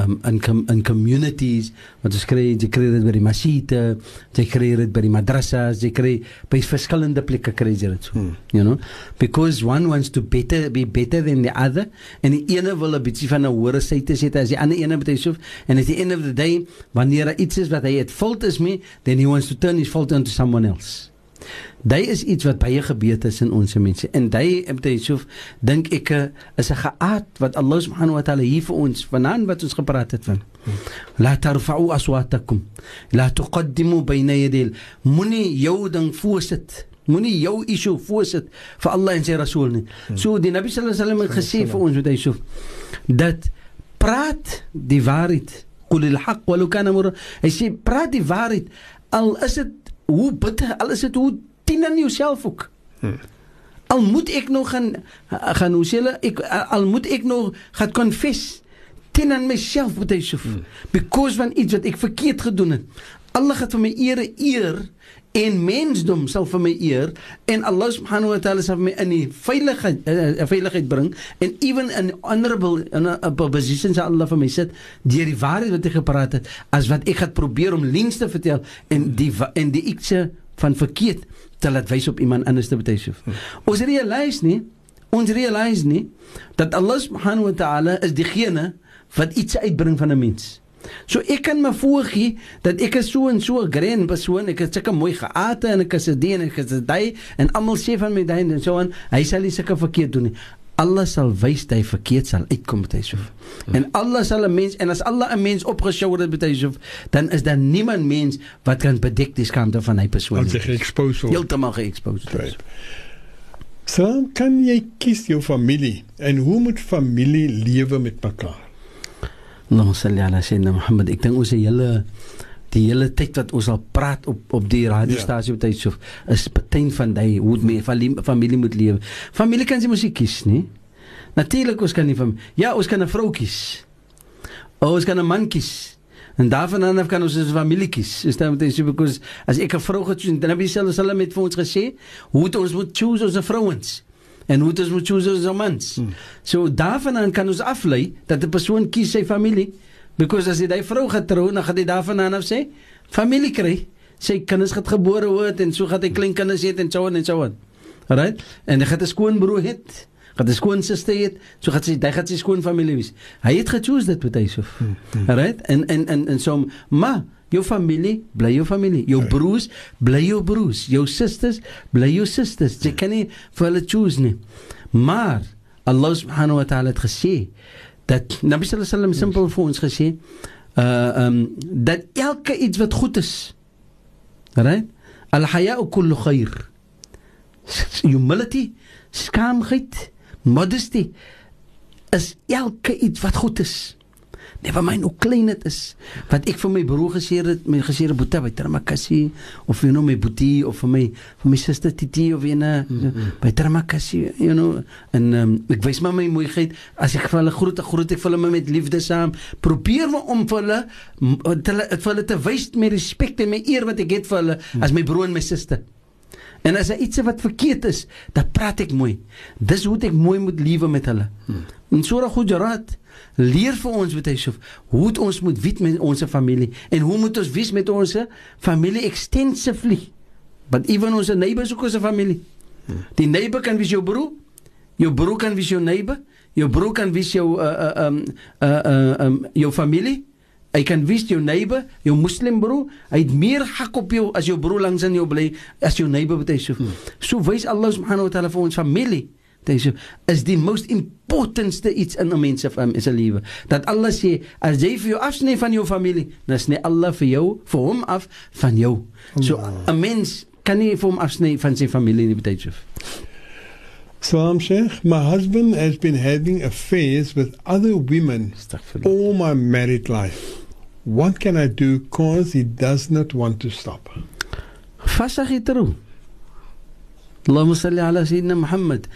B: um in com, in communities wat ons kry, jy kry dit by die masjide, jy kry dit by die madrassas, jy kry by verskillende plekke kry jy dit so. Hmm. You know, because one wants to better be better than the other en die ene wil 'n bietjie van 'n hoër syte sit as die ander ene met hy so en at the end of the day wanneer daar iets is wat hy het fault is mee, then he wants to turn his fault onto someone else. Daai is iets wat baie gebeur het in ons mense. En daai Ibn Yusuf dink ek eh, is 'n geaard wat Allah subhanahu wa taala hier vir ons vanaand wat ons gepraat het van. La tarfa'u aswatakum. La tuqaddimu bayna yadil. Moenie jou ding voorsit. Moenie jou issue voorsit vir Allah en sy Rasul nie. So die Nabi sallallahu alaihi wasallam het gesê vir ons Ibn Yusuf dat praat die waarheid. Qul al-haq wa law kana mur. Hy sê praat die waarheid al is dit hoe bitter al is dit hoe tien aan jouself ook. Hmm. Al moet ek nog gaan gaan hoe sê hulle ek al moet ek nog gaan confess tien aan myself met hyself hmm. because van iets wat ek verkeerd gedoen het. Allah het vir my ere eer en mensdom sal vir my eer en Allah subhanahu wa ta'ala sal my in die veiligheid uh, veiligheid bring en even in honorable in a, a position sal Allah vir my sit deur die waarheid wat ek gepraat het as wat ek gaan probeer om liens te vertel en die en die ikse van verkeerd te laat wys op iemand anders te betuig. Ons realize nie, ons realize nie dat Allah subhanahu wa ta'ala is diegene wat iets uitbring van 'n mens. So ek kan my voorgee dat ek is so en so 'n grand persoon, ek het sulke mooi geate en ek is 'n dien en ek is 'n daai en almal sê van my daai en so aan, hy sal nie sulke verkeerd doen nie. Allah sal wys dat hy verkeerd sal uitkom met so. Hmm. En Allah sal 'n mens en as Allah 'n mens opgeshow het met so, dan is daar niemand mens wat kan bedek die skande van hy persoon.
A: Wat sy expose word.
B: Heeltemal geexposed.
A: Right. So kan jy kies jou familie en hoe moet familie lewe met mekaar?
B: Nou salli ala sayyidina Muhammad. Ek dink ons hele die hele tyd wat ons al praat op op die radiostasie ja. tyd so is beteken van daai hoe my familie, familie moet lewe. Familie kan sy musiek kies, nie? Natuurlik ons kan nie van ja, ons kan 'n vrou kies. O, ons kan 'n man kies. En daarvan af kan ons 'n familie kies. Is dit met so because as ek 'n vrou het, dan heb jy selfs hulle met vir ons gesê, hoe ons moet choose ons vrouens en hoe dit moet choose ons mans. Hmm. So daarvan kan ons aflei dat 'n persoon kies sy familie because as jy daai vrou getrou, dan gaan jy daarvan af sê familie kry. Sy kinders het gebore word en so gaan hy klein kinders hê en so en so on. Alright? En hy het 'n skoonbroer het. Gaan 'n skoon suster hê, so gaan sy hy gaan sy skoon familie wees. Hy het gechoose dit met hy so. Alright? En en en en so maar jou familie bly jou familie. Jou ja. broers bly jou broers. Jou susters bly jou susters jy kan nie vir hulle choose nie. Maar Allah subhanahu wa ta'ala het gesê dat Nabi sallallahu alaihi wasallam simpel vir ons gesê uh um dat elke iets wat goed is right? Al haya'u kullu khair. Humility skaamheid modesty is elke iets wat goed is Never mind hoe klein dit is. Wat ek vir my broer gesê het, my gesê het boetie by Termakassi of you know my boetie of vir my vir my suster Titi of ene mm -hmm. by Termakassi, you know, en um, ek wys maar my mooiheid as ek vir hulle groet, groet ek vir hulle met liefde saam. Probeer my om vir hulle te vir hulle te wys met respek en my eer wat ek het vir hulle mm. as my broer en my suster. En as daar iets wat verkeerd is, dan praat ek mooi. Dis hoe ek mooi moet lewe met hulle. Hmm. En Surah Hujurat leer vir ons wat hy sê hoe ons moet weet met ons familie en hoe moet ons wees met ons familie extensively. Want even ons neighbors ook ons familie. Hmm. Die neighbor kan wees jou broer, jou broer kan wees jou neighbor, jou broer kan wees jou uh uh um uh uh um jou familie. Hy kan wees jou neighbor, jou moslim broer, hy het meer hak op jou as jou broer langs in jou bly as jou neighbor wat hy so. Hmm. So wys Allah subhanahu wa ta'ala vir ons familie. Dit is die most importantste iets in 'n mens se is 'n lewe. Dat Allah sê as jy vir jou afsny van jou familie, dan sny Allah vir jou vir hom af van jou. So 'n mens kan nie vir hom afsny van sy familie nie betyds.
A: Salam Sheikh, my husband has been having affairs with other women all my married life. What can I do cause he does not want to stop?
B: فسخ يترو اللهم صل على سيدنا محمد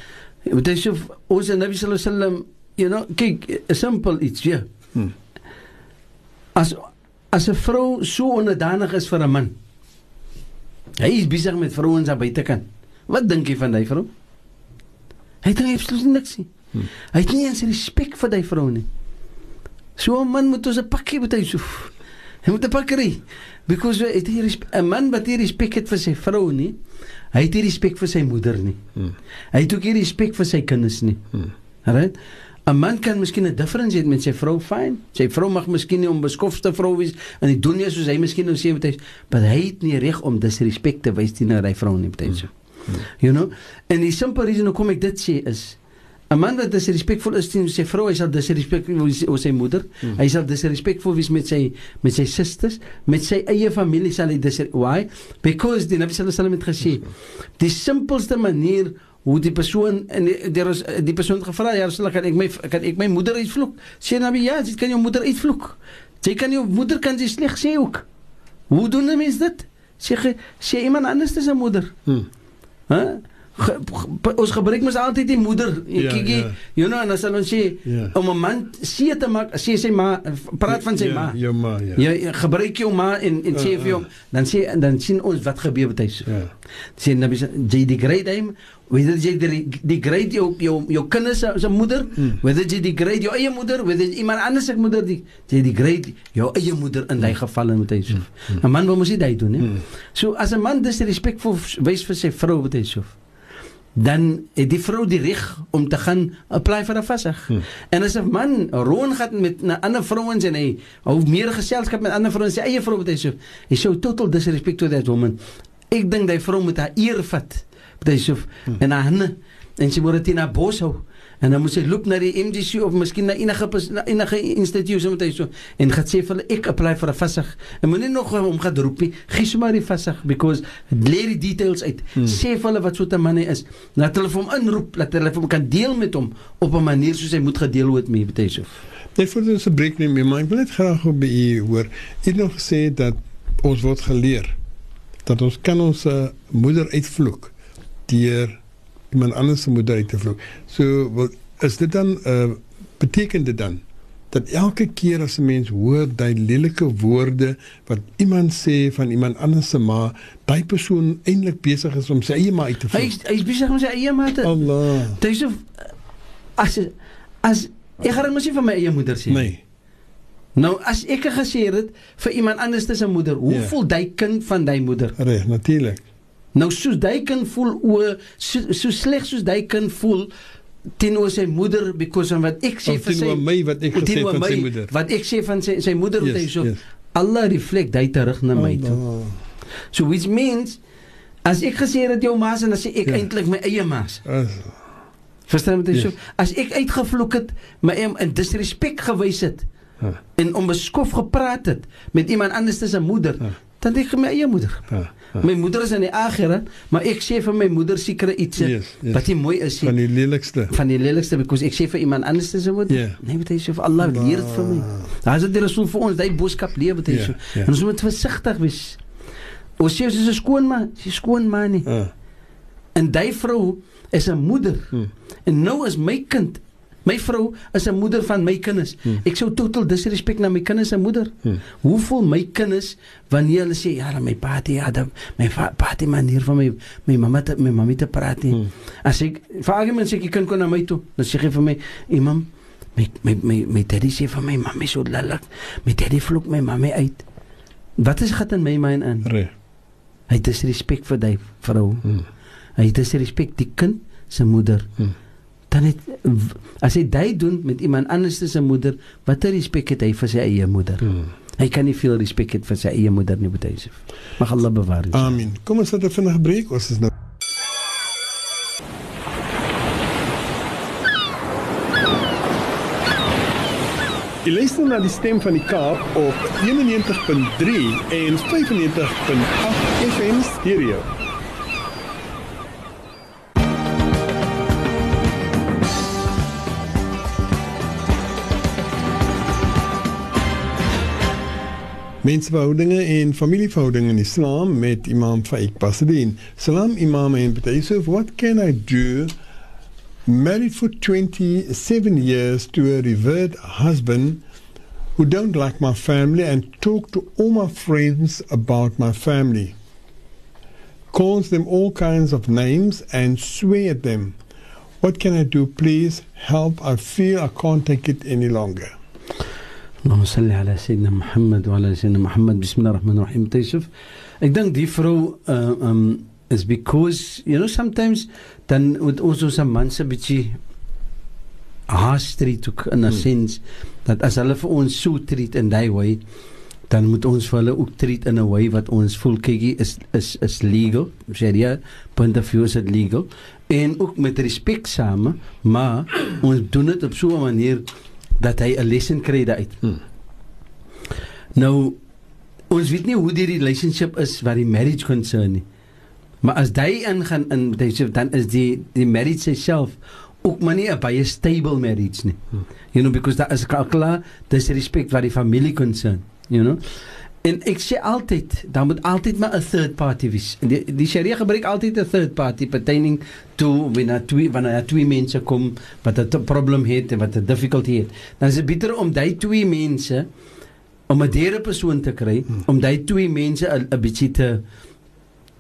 B: وتشوف اوز النبي صلى الله عليه وسلم you know kyk a simple iets ja hmm. as as 'n vrou so onderdanig is vir 'n man hy is besig met vrouens aan buitekant wat dink jy van daai vrou hy dink absoluut niks nie hmm. hy het nie eens respek vir daai vrou nie so 'n man moet ons 'n pakkie moet hy so hy moet 'n pakkie because it is 'n man wat nie respek het vir sy vrou nie hy het nie respek vir sy moeder nie. Hmm. hy het ook nie respek vir sy kinders nie. Hmm. right 'n man kan miskien 'n difference hê met sy vrou fyn sy vrou mag miskien nie onbeskofte vrou wees en hy doen nie soos hy miskien nou sê wat hy maar hy het nie reg om disrespek te wys teenoor hy vrou nie baie so hmm. you know? En die simple reason hoekom ek dit sê is 'n man wat disrespekvol is teen sy vrou, hy sal disrespekvol wees oor sy moeder. Hmm. Hy sal disrespekvol wees met sy met sy susters, met sy eie familie sal hy dis why? Because die Nabi sallallahu alaihi wasallam het gesê, die simpelste manier hoe die persoon en die, die, die persoon gevra ja, sal kan ek my kan ek my moeder uitvloek? Sê Nabi ja, jy kan jou moeder uitvloek. Jy kan jou moeder kan jy sleg sê ook. Hoe doen 'n mens dit? Sê sê iemand anders te sy moeder. Hmm. Hæ? Huh? Ge, ge, ons gebruik mos altyd die moeder. Ek kyk ja, ja. you know en as hulle sê ja. om 'n man see te maak, sê sy ma praat van sy
A: ja,
B: ma.
A: Jou ma, ja.
B: Ja, ja gebruik jou ma en en sê vir hom, dan sê dan sien ons wat gebeur met hy. Ja. Sê nabi jy die great him, whether jy die die great jou jou jou kinders se moeder, hmm. whether jy die great jou eie moeder, whether iemand anders se moeder die jy die great jou eie moeder in daai geval met hy. Hmm. 'n hmm. Man moet mos dit doen, hè. Hmm. So as 'n man disrespekvol wys vir sy vrou met hy so dan het die vrou die reg om te gaan apply vir 'n vasig. Hmm. En as 'n man roon gaan met 'n ander vrouens en hy hou meer geselskap met ander vrouens, sy eie vrou wat hy so, hy sou total disrespect to that woman. Ek dink daai vrou moet haar eer vat. Wat hy so hmm. en haar en sy moet dit in haar bos hou. En dan moet sy loop na die MDC of miskien na enige na enige instituut met hy so en gaan sê vir hulle ek apply vir 'n vasig. En moenie nog hom gaan roep nie. Gee sommer die vasig because leer die details uit. Hmm. Sê vir hulle wat so 'n man hy is. Laat hulle vir hom inroep, laat hulle vir hom kan deel met hom op 'n manier soos hy moet gedeel word met hy so.
A: Net vir ons 'n breek neem, maar ek wil net graag op by u hoor. U het nog gesê dat ons word geleer dat ons kan ons uh, moeder uitvloek deur iemand anders se moeder uit te vloek. So wat is dit dan uh beteken dit dan dat elke keer as 'n mens hoor daai lelike woorde wat iemand sê van iemand anders se ma, daai persoon eintlik besig is om sy eie ma uit te vloek.
B: Hy hy is besig om sy eie ma te
A: Allah.
B: Dis so as as ek gaan mos nie van my eie moeder sê.
A: Nee.
B: Nou as ek gesê het vir iemand anders se moeder, hoe yeah. Ja. voel daai kind van daai moeder?
A: Reg, natuurlik.
B: Nou soos hy kan voel o so, so sleg soos hy kan voel teenoor sy moeder because of wat ek sê
A: vir sy my wat ek gesê van my, sy moeder.
B: Wat ek sê van sy sy moeder yes, wat hy so yes. Allah reflect hy terug na my toe. So which means as ek gesê het jou ma se dan sê ek yes. eintlik my eie ma. Verstaan wat ek
A: Yes.
B: sê? As ek uitgevloek het, my em- in disrespek gewys het
A: Ja.
B: en onbeskof gepraat het met iemand anders as 'n moeder,
A: Ja.
B: Dan denk ek my eie moeder.
A: Ja, ja.
B: My moeder is in die akhirat, maar ek sê vir my moeder sekere iets
A: Yes, yes.
B: wat nie mooi is nie.
A: Van die lelikste.
B: van die lelikste because ek sê vir iemand anders as 'n moeder.
A: Ja.
B: Nee, wat hy sê vir Allah leer dit vir my. Daar is dit die Rasul vir ons, hy boodskap leer wat hy
A: Ja,
B: sê.
A: ja.
B: En ons moet versigtig wees. Ons sê sy is 'n skoon man, sy is skoon man nie.
A: Ah,
B: En daai vrou is 'n moeder.
A: Hmm.
B: En nou is my kind My vrou is 'n moeder van my kinders.
A: Hmm.
B: Ek sou totaal disrespek na my kinders se moeder.
A: Hmm.
B: Hoe voel my kinders wanneer hulle sê ja, my pa het ja, my pa het manier van my my mamma te my mami te praat nie.
A: Hmm.
B: As ek vir argument sê ek kan kom na my toe, dan sê hy vir my, "Imam, my my my my daddy sê vir my mamma so lelik. My daddy vloek my mamma uit." Wat is gaan in my mind in?
A: Reg.
B: Hy het disrespek vir daai vrou.
A: Hmm.
B: Hy het disrespek die kind se moeder.
A: Hmm.
B: Dan het as hy dit doen met iemand anders se moeder, watter respek het hy vir sy eie moeder?
A: Hmm.
B: Hy kan nie veel respek hê vir sy eie moeder nie, hy sê. Mag Allah bewaar. ons.
A: Amen. Kom ons sit 'n vinnige breek. Ons is nou Jy luister na die stem van die Kaap op 91.3 en 95.8 FM stereo. Mensverhoudinge en familieverhoudinge in Islam met Imam Faik Basadin. Salam Imam en Yusuf, what can I do married for 27 years to a revered husband who don't like my family and talk to all my friends about my family. Calls them all kinds of names and swear at them. What can I do? Please help. I feel I can't take it any longer.
B: Allahumma salli ala sayyidina Muhammad wa ala sayyidina Muhammad. Bismillahir Rahmanir Rahim. Taysif. Ek dink die vrou uh, um is because you know sometimes dan word ons ons mans 'n bietjie haastreet ook in 'n
A: hmm.
B: sens dat as hulle vir ons so treat in daai way dan moet ons vir hulle ook treat in 'n way wat ons voel kykie is is is legal Sharia punt of view is dit legal en ook met respek same maar ons doen dit op so 'n manier dat hy 'n lesson kry daaruit.
A: Hmm.
B: Nou ons weet nie hoe die relationship is wat die marriage concern nie. Maar as jy ingaan in sê dan is die die marriage self ook maar nie 'n baie stable marriage nie.
A: Hmm.
B: You know because daar is klaar dis respect wat die familie concern, you know. En ek sê altyd, dan moet altyd maar 'n third party wees. En Die die Sharia gebruik altyd 'n third party pertaining to wanneer twee wanneer twee mense kom wat 'n probleem het en wat 'n difficulty het. Dan is dit beter om daai twee mense om 'n derde persoon te kry,
A: Hmm.
B: om daai twee mense 'n bietjie te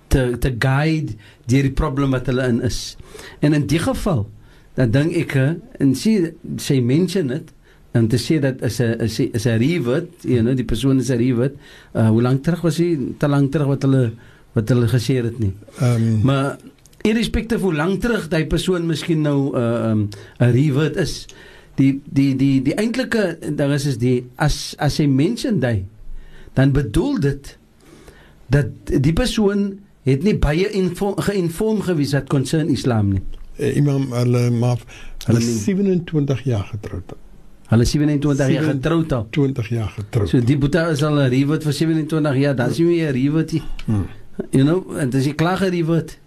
B: te te guide deur die probleem wat hulle in is. En in die geval, dan dink ek eh, en sê sê mention dit en te sê dat is 'n is 'n is 'n reward, you know, die persoon is 'n reward. Uh hoe lank terug was hy? Te lank terug wat hulle wat hulle gesê het nie.
A: Um,
B: Maar irrespectief hoe lank terug daai persoon miskien nou 'n uh, um, 'n reward is, die die die die eintlike ding is is die as as hy mention daai dan bedoel dit dat die persoon het nie baie info, geïnform gewees wat concern Islam nie.
A: eh, imam maar hulle
B: Hulle nie-
A: 27 jaar getroud.
B: Hulle 27 jaar getroud al.
A: 20 jaar getroud.
B: So die boeta is al 'n reward vir 27 jaar. Dan sien jy 'n reward. nie.
A: Hmm.
B: You know, en dis jy klaar gereward.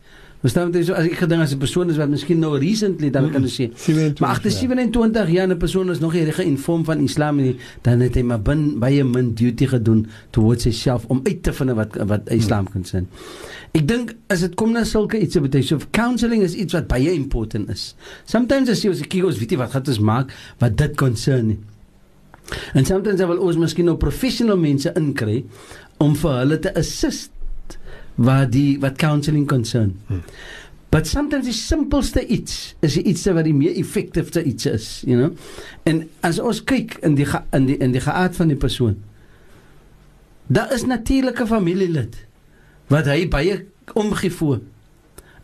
B: Verstaan jy so as ek gedink as 'n persoon is wat miskien nou recently dan kan jy sê
A: 27
B: Maar agter 27 jaar 'n persoon is nog nie geïnform van Islam nie, dan het hy maar bin baie min duty gedoen towards homself om uit te vind wat wat Islam kan sê. Ek dink as dit kom na sulke iets wat hy so counselling is iets wat baie important is. Sometimes as jy ons kyk ons weet nie wat gaan ons maak wat dit concern nie. En sometimes dan wil ons miskien nou professional mense inkry om vir hulle te assist wat die wat counselling concern.
A: Hmm.
B: But sometimes die simpelste iets is die iets wat die meer effektiefste iets is, you know. En as ons kyk in die in die in die geaard van die persoon. Daar is natuurlike familielid wat hy baie omgee voor.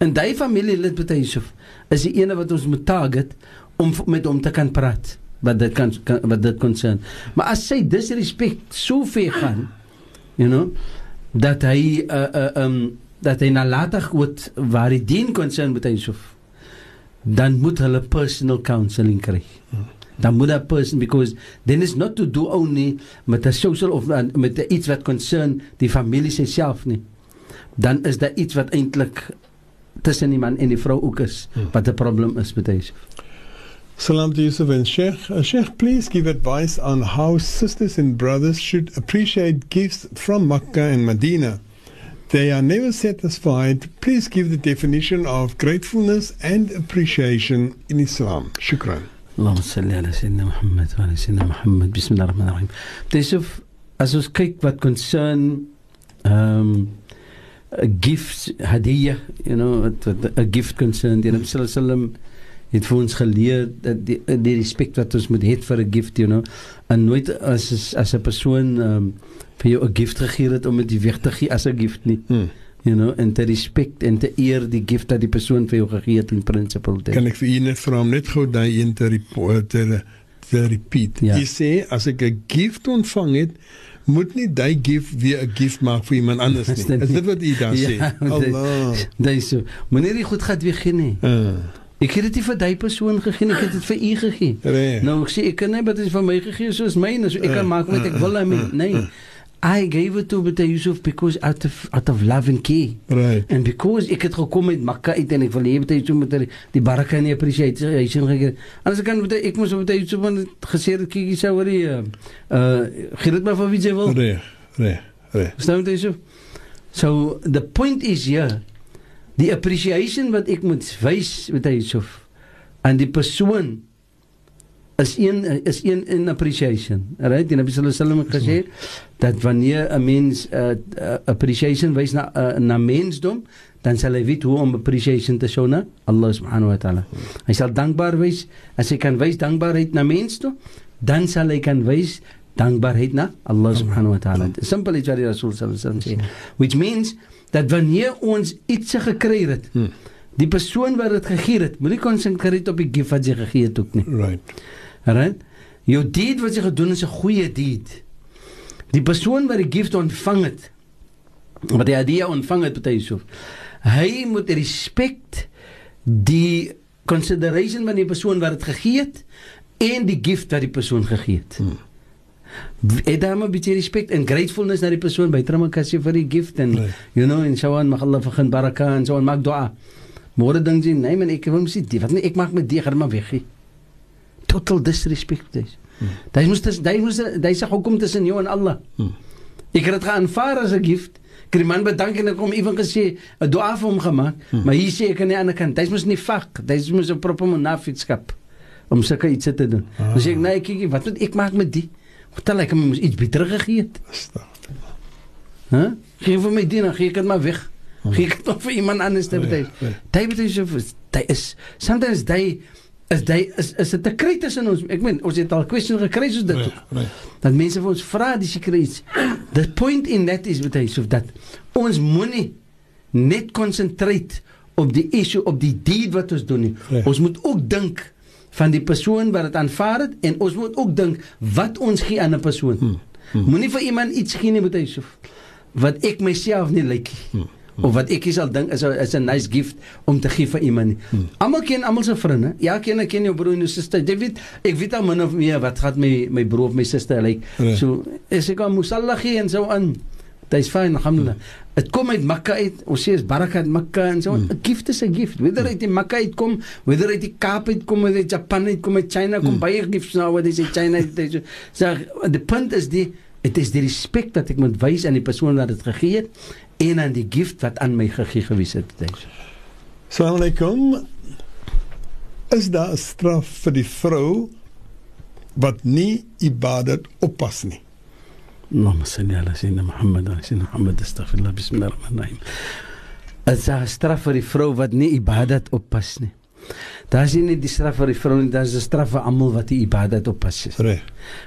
B: En daai familielid met Yusuf is die ene wat ons moet target om met hom te kan praat wat dit kan, kan wat dit concern. Maar as sy disrespek so ver gaan, you know, dat hy uh, uh, um dat hy nalatig word waar die dien concern met Yusuf. dan moet hulle personal counselling kry. Dan moet dat person because then is not to do only met 'n social of uh, met iets wat concern die familie self nie. Dan is daar iets wat eintlik tussen die man en die vrou ook is wat 'n probleem is met hy.
A: Salam to Yusuf and Sheikh. Uh, Sheikh, please give advice on how sisters and brothers should appreciate gifts from Makkah and Medina. They are never satisfied. Please give the definition of gratefulness and appreciation in Islam. Shukran.
B: اللهم صل على سيدنا محمد وعلى سيدنا محمد بسم الله الرحمن الرحيم تشوف as ons kyk wat concern um a gift hadiah you know what, what, a gift concern die Nabi sallallahu alaihi wasallam het vir ons geleer dat die, die respek wat ons moet hê vir 'n gift you know en nooit as as 'n persoon um vir jou 'n gift gegee het om dit weg te gee as 'n gift nie
A: Hmm.
B: you know en te respek en te eer die gift dat die persoon vir jou gegee het in principle
A: Kan ek vir u net vra om net gou daai een te report te, te repeat.
B: Ja.
A: Jy sê as ek 'n gift ontvang het, moet nie daai gift weer 'n gift maak vir iemand anders nie.
B: dit
A: Is dit wat u daar sê?
B: Ja, dit-
A: Allah.
B: Dit is so. Moenie die goed gehad weer gee nie.
A: Uh,
B: Ek het dit nie vir daai persoon gegee nie, ek het dit vir u gegee.
A: reg.
B: Nou ek sê ek kan nie wat is vir my gegee soos myne, so ek kan maak wat ek wil daarmee. Nee. I gave it to Bata Yusuf because out of out of love and care.
A: Right.
B: And because ek het gekom met Makka uit en ek wil hê Bata Yusuf moet die, die baraka en die appreciation gekry. Anders kan Bata ek moes Bata Yusuf gesê het kyk jy sou die uh gee dit maar vir wie jy wil.
A: Reg. Reg. Reg.
B: Verstaan jy so? So the point is here die appreciation wat ek moet wys met hy so aan die persoon is een is een in appreciation. Right? Sallallahu alaihi wasallam het gesê dat wanneer 'n mens uh, uh, appreciation wys na uh, na mensdom, dan sal hy weet hoe om appreciation te show na Allah subhanahu wa ta'ala. Hy sal dankbaar wees as hy kan wys dankbaarheid na mensdom, dan sal hy kan wys dankbaarheid na Allah subhanahu wa ta'ala. Simpel is wat die Rasul sallallahu alaihi wasallam sê. Which means dat wanneer ons iets gekry het,
A: Hmm.
B: die persoon wat dit gegee het, moenie konsentreer op die gift wat jy gegee het ook nie.
A: Right.
B: Right? Jou deed wat jy gedoen het is 'n goeie deed. Die persoon wat die gift ontvang het, wat die hadiah ontvang het by Yusuf, hy moet respek die consideration van die persoon wat dit gegee het en die gift wat die persoon gegee het.
A: Hmm.
B: Het daar maar 'n bietjie respek en gratefulness na die persoon by Tramakassie vir die gift en
A: Nee.
B: you know en so aan mag Allah vir baraka en so aan maak dua. Môre dink jy nee man ek wil mos nie wat nee ek maak met die gaan maar weg. Total disrespect dis.
A: Hmm.
B: Dit moet dis dit moet dis sê hoekom tussen jou en Allah.
A: Hmm.
B: Ek het dit aanvaar as 'n gift. Ek die man bedank en ek kom ewen gesê 'n dua vir hom gemaak,
A: Hmm.
B: maar hier sê ek aan die ander kant, dis mos nie vak, dis mos 'n proper munafiqskap om sulke iets te doen.
A: Ah.
B: Sê ek nee, kyk wat moet ek maak met die? Vertel ek hom mos iets beter gegee het.
A: Astaghfirullah.
B: Hè? Gee vir my dan gee ek dit maar weg. Gee ek dit vir iemand anders te
A: Nee,
B: betyds.
A: nee.
B: David is hy is sometimes hy is hy is is dit te kry tussen ons. Ek meen ons het al kwessies gekry soos dit.
A: Reg. Reg.
B: Dat mense vir ons vra dis iets. The point in that is wat hy sê dat ons moenie net konsentreer op die issue op die deed wat ons doen nie.
A: Reg.
B: Ons moet ook dink van die persoon wat dit aanvaar het en ons moet ook dink wat ons gee aan 'n persoon.
A: Hmm. Hmm.
B: Moenie vir iemand iets gee nie met hy sê wat ek myself nie lyk nie.
A: Hmm.
B: Of wat ek sal dink is 'n is 'n nice gift om te gee vir iemand nie.
A: Hmm.
B: Almal ken almal se vriende. Ja, ken ek ken jou broer en jou suster. Jy weet, ek weet al min of meer wat gaan my my broer of my suster lyk.
A: Ja.
B: So, as ek aan musalla gee en so aan. Dit is fyn, alhamdulillah. Dit kom uit Mekka uit. Ons sê is baraka uit Mekka en so. 'n Gift is 'n gift. Whether uit die Mekka uitkom, whether uit die Kaap uitkom, whether uit Japan uitkom, uit China kom baie gifts nou wat is in China. is- So, die punt is die dit is die respek wat ek moet wys aan die persoon wat dit gegee het en aan die gift wat aan my gegee gewees het.
A: Assalamu alaikum. Is daar 'n straf vir die vrou wat nie ibadat oppas nie?
B: اللهم صل على سيدنا محمد وعلى سيدنا محمد استغفر الله بسم الله الرحمن الرحيم As 'n straf vir die vrou wat nie ibadat oppas nie. Daar is nie die straf vir die vrou nie, daar is 'n straf vir almal wat nie ibadat oppas nie.
A: Reg.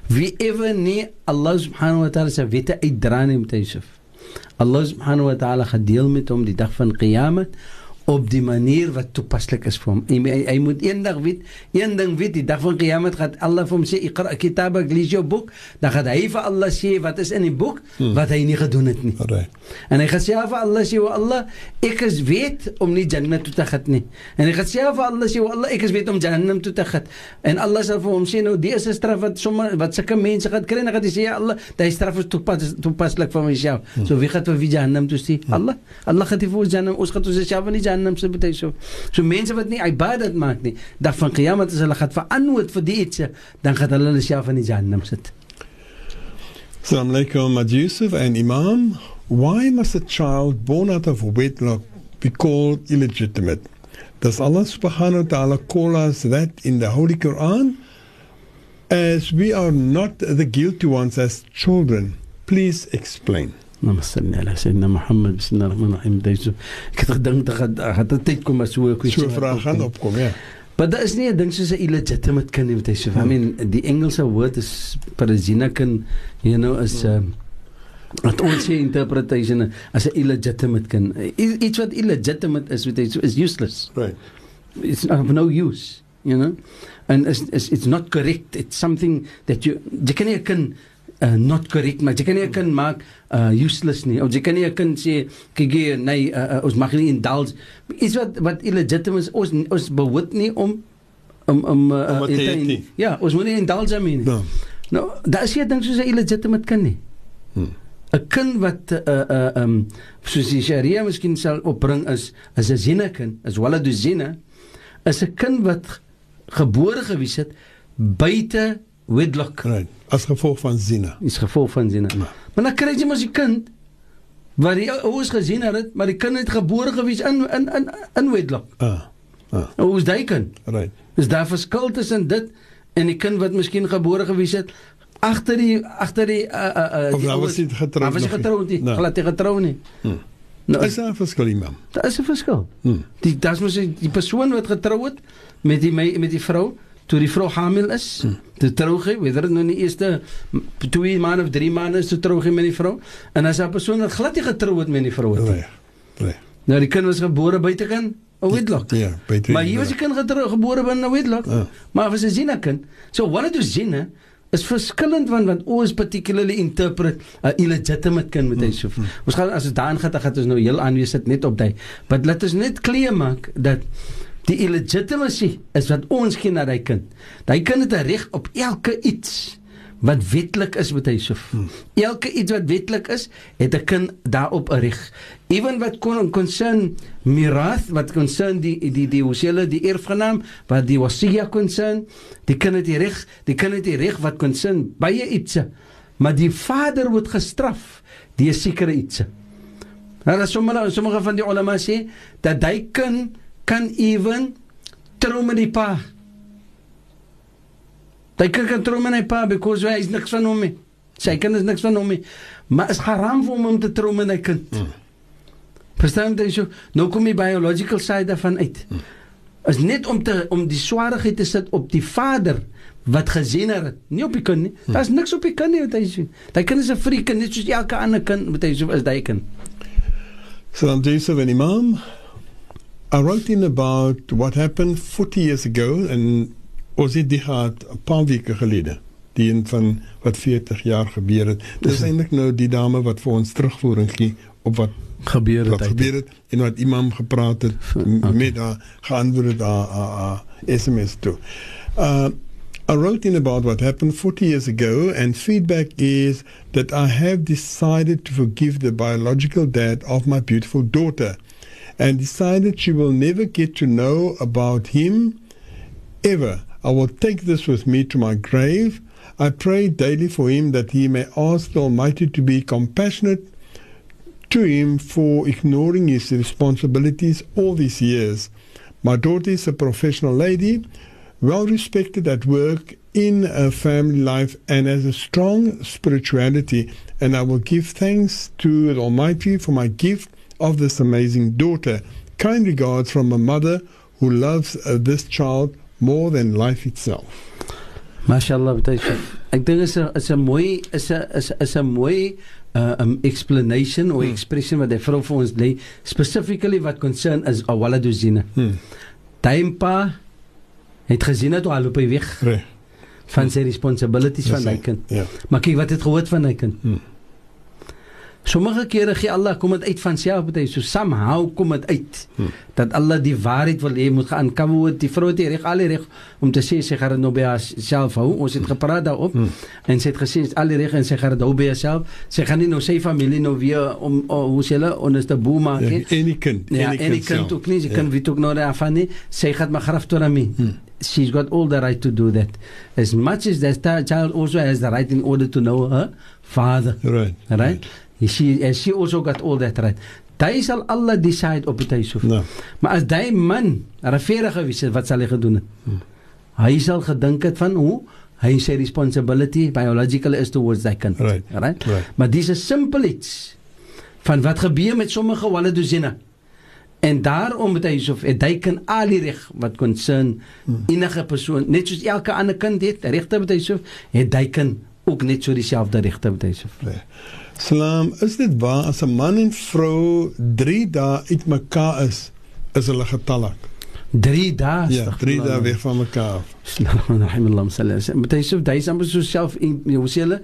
B: Wie ever nie Allah subhanahu wa ta'ala se wette uitdra nie met Yusuf. Allah subhanahu wa ta'ala gedeel met hom die dag van Qiyamah op die manier wat toepaslik is vir hom. Hy, hy, hy moet eendag weet, een ding weet, die dag van Kiamat gaan Allah vir hom sê, "Iqra kitab, lees jou boek." Dan gaan hy vir Allah sê wat is in die boek
A: Hmm.
B: wat hy nie gedoen het nie.
A: Right.
B: En hy gaan sê vir Allah sê, "O Allah, ek is weet om nie Jannah toe te gaan nie." En hy gaan sê vir Allah sê, "O Allah, ek is weet om Jahannam toe te gaan." En Allah sal vir hom sê, "Nou, dis 'n straf wat sommer wat sulke mense gaan kry." En dan gaan hy sê, "Ja Allah, daai straf is toepas, toepaslik vir myself."
A: Hmm.
B: So wie gaan vir wie Jahannam toe stuur? Allah. Allah gaan dit vir Jahannam, ons gaan self in die Jahannam se beteken so. So mense wat nie ibadat maak nie, dag van Qiyamah as hulle gaan verantwoord vir die iets, dan gaan hulle self in die Jahannam sit.
A: Assalamu alaikum, Yusuf and Imam. Why must a child born out of wedlock be called illegitimate? Does Allah subhanahu wa ta'ala call us that in the Holy Quran? As we are not the guilty ones as children, please explain.
B: اللهم صل على سيدنا محمد بسم الله الرحمن الرحيم دایso ek het gedink dat gaan het tyd kom as so 'n kwessie
A: So vraag gaan opkom, ja.
B: Maar daar is nie 'n ding soos 'n illegitimate kind nie wat hy sê. I mean die Engelse woord is parazina kind, you know, is um, wat ons sê interpretation as 'n illegitimate kind. I- Iets wat illegitimate is wat hy sê is useless.
A: Right.
B: It's of no use, you know. And it's, it's, it's not correct. It's something that you jy kan nie 'n kind uh, not correct maar jy kan nie 'n kind maak uh, useless nie. Of jy kan nie 'n kind sê kyk hier nee uh, uh, ons mag nie indulge iets wat wat illegitimate is ons ons behoort nie om om om uh,
A: Om te
B: in- ja ons moet nie indulge daarmee nie.
A: Nou,
B: nou daar is nie 'n ding soos 'n illegitimate kind nie.
A: Hmm.
B: 'n kind wat uh uh um soos die Sharia miskien sal opbring is is 'n zina kind, is waladu zina, is 'n kind wat gebore gewees het buite wedlock.
A: right. As gevolg van zina.
B: Is gevolg van zina.
A: Ja.
B: Maar dan kry jy mos die kind wat die ouers gesien het, maar die kind het gebore gewees in in in in wedlock.
A: Ah. Ah,
B: Nou, Hoe is daai kind?
A: right.
B: Is daar verskil tussen dit en die kind wat miskien gebore gewees het agter die agter die uh uh, uh
A: Of nou was getroud
B: Hij was
A: nog
B: nie
A: nie. Nee.
B: Glad nie.
A: Hmm.
B: Nou,
A: Is daar 'n verskil, Imam?
B: daar is 'n verskil.
A: Hmm.
B: Die dis mos die persoon wat getrou het met die mei- met die vrou toe die vrou hamil is.
A: Hmm.
B: Toe trou hy, weder dit nou nie eerste 2 maande of 3 maande is toe trou hy met die vrou. En as 'n persoon wat glad nie getrou het met die vrou het. nie.
A: Reg. Reg.
B: Nou die kind was gebore buitekant 'n wedlock.
A: Ja, beter.
B: Maar hier was die kind getrou gebore binne 'n wedlock.
A: Ah.
B: Maar was 'n zina kind. So wat dit zina is verskillend van wat ons particularly interpret 'n illegitimate kind met hy so. Ons gaan as ons daarin gaan, dan gaan ons nou heel aanwesig net op daai. But laat ons net klaar maak dat die illegitimacy is wat ons gee na daai kind. Daai kind het 'n reg op elke iets wat wetlik is met hy so. Elke iets wat wetlik is, het 'n kind daarop 'n reg. Ewen wat kon concern mirath, wat concern die die die hoe hulle die erfgenaam, wat die wasiya concern, die kind het die reg, die kind het die reg wat concern baie ietsie. Maar die vader word gestraf deur sekere ietsie. Nou dat sommige sommige van die ulama sê dat hy kind kan ewen trou met die pa. Hy kan kan trou met sy pa because hy is niks van hom nie. Sy kind is niks van hom nie. Maar is haram vir hom om te trou met sy kind. Mm. Verstaan jy so? Nou kom die biological side daarvan uit. Mm. Is net om te om die swaarheid te sit op die vader wat gesien het, nie op die kind nie. Mm. Daar's niks op die kind nie wat hy sê. Daai kind is 'n freak net soos elke ander kind wat hy so is daai kind.
A: Salam Yusuf and Imam. I wrote in about what happened 40 years ago and ons het die gehad 'n paar weke gelede. Die een van wat 40 jaar gebeur het. Dis eintlik nou die dame wat vir ons terugvoering gee op wat
B: Gebeur
A: wat gebeur het en wat imam gepraat het m-
B: Okay.
A: met haar geantwoord het haar, haar, haar SMS toe. Uh, I wrote in about what happened 40 years ago, and feedback is that I have decided to forgive the biological dad of my beautiful daughter and decided she will never get to know about him ever. I will take this with me to my grave. I pray daily for him that he may ask the Almighty to be compassionate to him for ignoring his responsibilities all these years. My daughter is a professional lady, well respected at work, in a family life, and has a strong spirituality. And I will give thanks to the Almighty for my gift of this amazing daughter. Kind regards from a mother who loves uh, this child more than life itself.
B: Mashallah, baie. Ek dink is 'n is 'n mooi is 'n is is 'n mooi uh, um explanation or expression wat hy vrou vir ons lê specifically wat concern is awaladu zina.
A: Hmm.
B: Daimpa het gesien dat hy loop hy weg
A: Reg.
B: van sy responsibilities van hy
A: hy.
B: kind.
A: Ja.
B: Maar kyk wat het gehoord van hy kind.
A: Hmm.
B: Sommige kere gee Allah kom dit uit van self baie so somehow kom dit uit.
A: Hmm.
B: dat Allah die waarheid wil hê moet gaan kan word die vrou het die reg al die reg om te sê sy gaan nou by haarself hou. Ons het gepraat daarop
A: Hmm.
B: en sy het gesê al die reg en sy gaan dit hou by haarself. Sy gaan nie nou sy familie nou weer om oh, hoe sê hulle ons te boem maak
A: Ja,
B: nie.
A: en die kind,
B: ja
A: en die
B: die
A: kind
B: kind
A: self.
B: ook nie sy
A: Ja.
B: kan weet ook nou daarvan nie. Sy gaan maar graf toe na my. She's got all the right to do that. As much as that child also has the right in order to know her father.
A: Right.
B: right she and she also got all that right Daai sal Allah decide op die Yusuf.
A: Nou,
B: Maar as daai man regverdig gewees het, wat sal hy gedoen het?
A: Hmm.
B: Hy sal gedink het van hoe hy sy responsibility biological is towards that kind.
A: Right.
B: Right?
A: right.
B: Maar dis 'n simpel iets van wat gebeur met sommige walle dozine. En daarom het hy Yusuf het hy kan al die reg wat concern
A: Hmm.
B: enige persoon, net soos elke ander kind het, regte met hy Yusuf, het hy kan ook net so dieselfde regte met hy Yusuf.
A: Salam, is dit waar as 'n man en vrou 3 dae uitmekaar is, is hulle getalak?
B: 3 dae.
A: Ja, 3 dae weg van mekaar.
B: Bismillahirrahmanirrahim. sallallahu But hy sê hy is amper so self in hoe sê hulle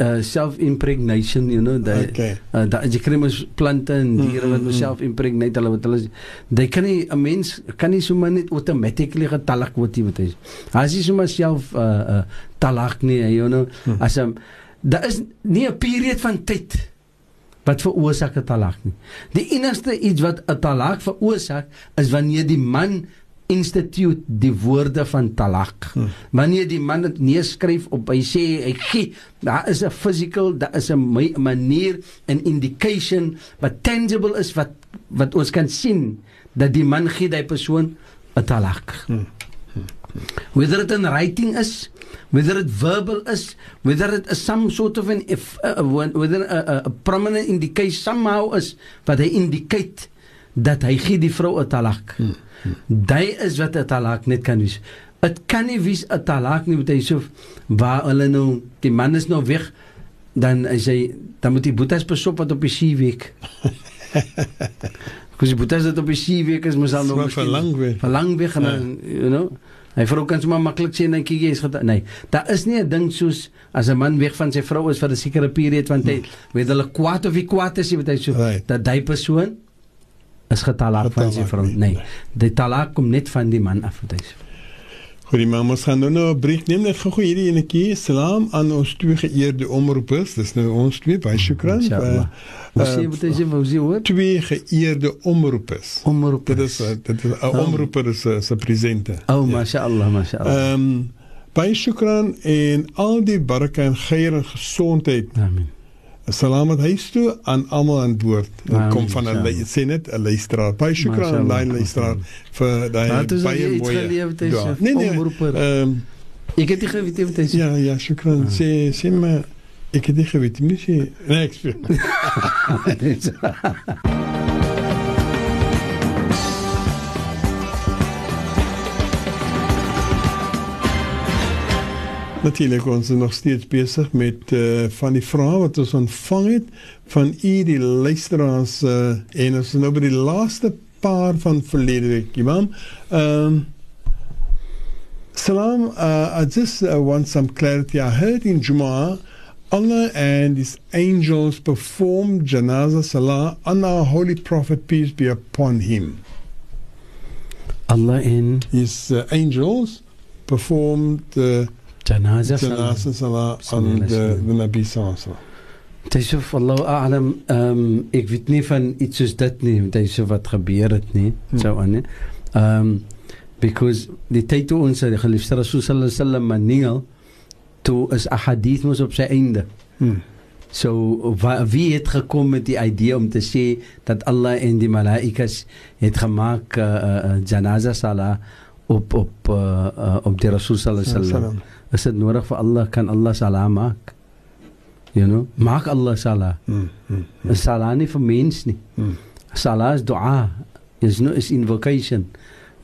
B: uh, self impregnation, you know, dat
A: Okay.
B: uh, dat jy kry mos plante en diere wat
A: Mm, mm,
B: self impregnate hulle wat hulle jy kan nie 'n mens kan nie sommer net automatically getalak word wat hy. As jy sommer self uh, uh, talak nie, you know,
A: Hmm.
B: as 'n daar is nie 'n periode van tyd wat veroorsaak 'n talak nie. Die enigste iets wat 'n talak veroorsaak is wanneer die man institute die woorde van talak.
A: Hmm.
B: Wanneer die man dit neerskryf op hy sê hy gee, daar is 'n physical, daar is 'n manier en indication wat tangible is wat wat ons kan sien dat die man gee daai persoon 'n talak.
A: Hmm.
B: Whether it in writing is, whether it verbal is, whether it is some sort of an if uh, whether a, a, a prominent indication somehow is wat hy indicate dat hy gee die vrou 'n talak.
A: Hmm.
B: Dit is wat 'n talak net kan wees. Dit kan nie wees 'n talak nie met hy so waar hulle nou die man is nou weg dan is hy dan moet die boetas besop wat op die see week. Kus die boetas dat op die see week is mos al nou
A: Maar vir lang weer.
B: vir lang weg en
A: Ja.
B: you know hy vrou kan sommer maklik sê en kyk jy is geta- nee daar is nie 'n ding soos as 'n man weg van sy vrou is vir 'n sekere periode want hy weet hulle kwaad of hy kwaad is weet hy so
A: Right.
B: dat daai persoon is getalak van sy vrou. nee die talak kom net van die man af wat hy sê
A: Goed, die man ons gaan nou nou 'n brief neem net gou hierdie enetjie. Salam aan ons twee geëerde omroepers. Dis nou ons twee, baie shukran. Eh,
B: sê wat hy sê hoe sê hoor
A: twee geëerde omroepers.
B: omroep
A: Dit is 'n- dit is 'n
B: Oh.
A: omroeper is 'n se presenter.
B: oh mashallah mashallah
A: Ehm um, baie shukran en al die baraka en geier en gesondheid.
B: amen
A: Salamat huis toe aan almal aan boord. Dit
B: Amen,
A: kom van 'n
B: inshallah.
A: lui- sê net 'n luisteraar. Baie shukran aan daai luisteraar vir daai baie mooi. Ja. Nee nee. Ehm
B: ek het nie geweet hy sê
A: ja ja, shukran.
B: Ah.
A: Sê sê maar ek het nie geweet nie. Sê nee, ek speel. Natuurlik ons is nog steeds besig met uh, van die vrae wat ons ontvang het van u die luisteraars uh, en ons is nou by die laaste paar van verlede week, Imam. Ehm um, Salam, uh, I just uh, want some clarity. I heard in Jumu'ah, Allah and His angels perform Janaza Salah on our Holy Prophet, peace be upon him.
B: Allah in
A: His uh, angels performed the
B: janaza
A: Janaza Salah on the, the Nabi
B: is a'lam ehm um, ek weet nie van iets soos dit nie, dit is wat gebeur het nie,
A: Hmm.
B: sou aan. Ehm um, because die tyd toe ons die geliefde Rasul sallallahu alaihi wasallam maniel toe is ahadith mos op sy einde.
A: Hmm.
B: So wie het gekom met die idee om te sê dat Allah en die malaikas het gemaak uh, uh, janaza salah op op uh, uh, op die Rasul sallallahu alaihi wasallam. Is dit nodig vir Allah kan Allah salah maak? You know, maak Allah salah.
A: Hmm. Hmm.
B: Is salah nie vir mens nie.
A: Hmm.
B: Salah is dua. Is no is invocation.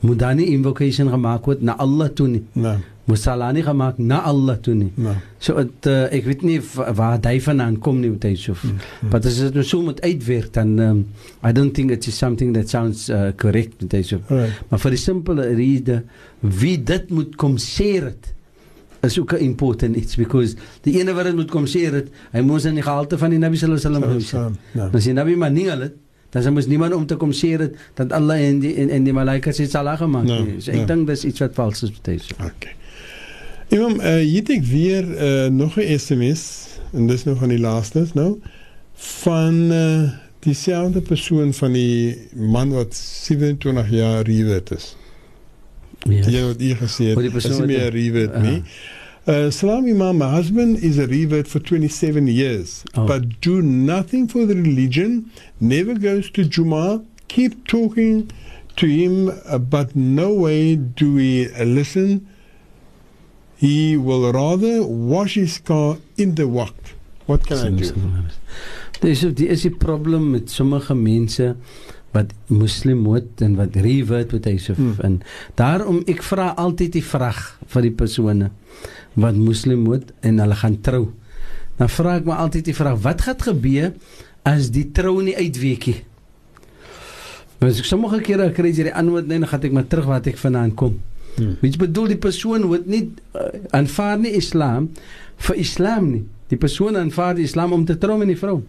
B: moet daar nie invocation gemaak word na Allah toe nie.
A: Nou,
B: Moet salah nie gemaak na Allah toe nie.
A: nou.
B: So het, uh, ek weet nie waar hy vandaan kom nie met Yusuf. Mm, But as dit nou so moet uitwerk dan um, I don't think it is something that sounds uh, correct met Yusuf.
A: Right.
B: Maar vir die simpele rede wie dit moet kom sê dit is ook important iets because die ene wat dit moet kom sê dit hy moes in die gehalte van die Nabi sallallahu alaihi wasallam gewees het.
A: Nou.
B: As die Nabi maar nie hulle dan sou mos niemand om te kom sê dit dat Allah en die en, en die malaikas het salah gemaak
A: Nou,
B: nie. So ek
A: nou.
B: dink dis iets wat vals is Yusuf.
A: Okay. Imam, uh, hier het ek weer uh, nog 'n SMS en dis nou van die laaste nou van uh, dieselfde persoon van die man wat 27 jaar rewet is. Gesê
B: Oh, die
A: het,
B: persoon
A: is nie
B: wat-
A: meer rewet
B: Ah.
A: nie. Uh, Salam Imam, my husband is a revert for 27 years,
B: Oh.
A: but do nothing for the religion, never goes to Juma, keep talking to him, uh, but no way do we uh, listen. He will rather wash his car in the waqt. What can I do?
B: Dis die is die probleem met sommige mense wat moslim word en wat revert wat hy so
A: Hmm.
B: en daarom ek vra altyd die vraag vir die persone wat moslim word en hulle gaan trou. Dan vra ek my altyd die vraag wat gaan gebeur as die trou nie uitweek nie? Want ek sommige kere kry jy die antwoord nee, dan gaan ek maar terug wat ek vanaand kom.
A: Hmm.
B: Weet jy bedoel die persoon word nie uh, aanvaar nie Islam vir Islam nie. Die persoon aanvaar die Islam om te trou met die vrou.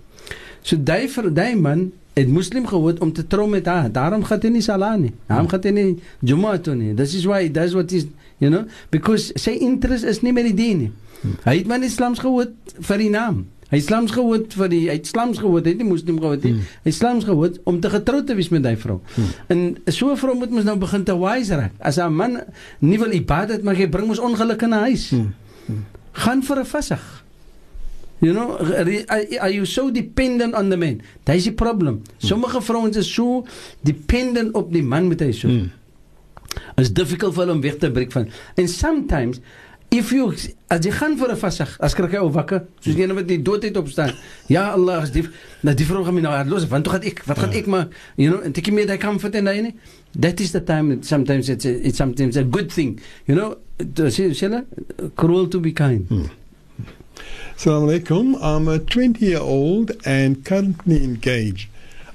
B: So daai vir daai man het moslim geword om te trou met haar. Daarom gaan hy nie salah nie. Daarom gaan hy nie Jumaa toe nie. This is why does what is, you know, because sy interest is nie met die dien nie. Hy het maar Islams geword vir die naam. Hy het Islams geword vir die hy het Islams geword, hy het nie moslim geword nie. Hy het Islams geword om te getroud te wees met daai vrou. En so 'n vrou moet mos nou begin te wise raak. As 'n man nie wil ibadat maak, hy bring mos ongeluk in 'n huis. Gaan vir 'n vasig. You know, are, are you so dependent on the man? That is die probleem. Sommige vrouens is so dependent op die man met hy so.
A: Hmm.
B: Is difficult vir hulle om weg te breek van. And sometimes if you as jy gaan vir 'n vasig, as kry jy ou wakker, soos jy nou met die doodheid opstaan. Ja Allah, as die na die vrou gaan my nou los, want toe gaan ek, wat gaan ek maar, you know, en tik meer daai comfort daai nie. That is the time that sometimes it's a, it's sometimes a good thing. You know, sê sê cruel to be kind.
A: Assalamu alaikum. I'm a 20 year old and currently engaged.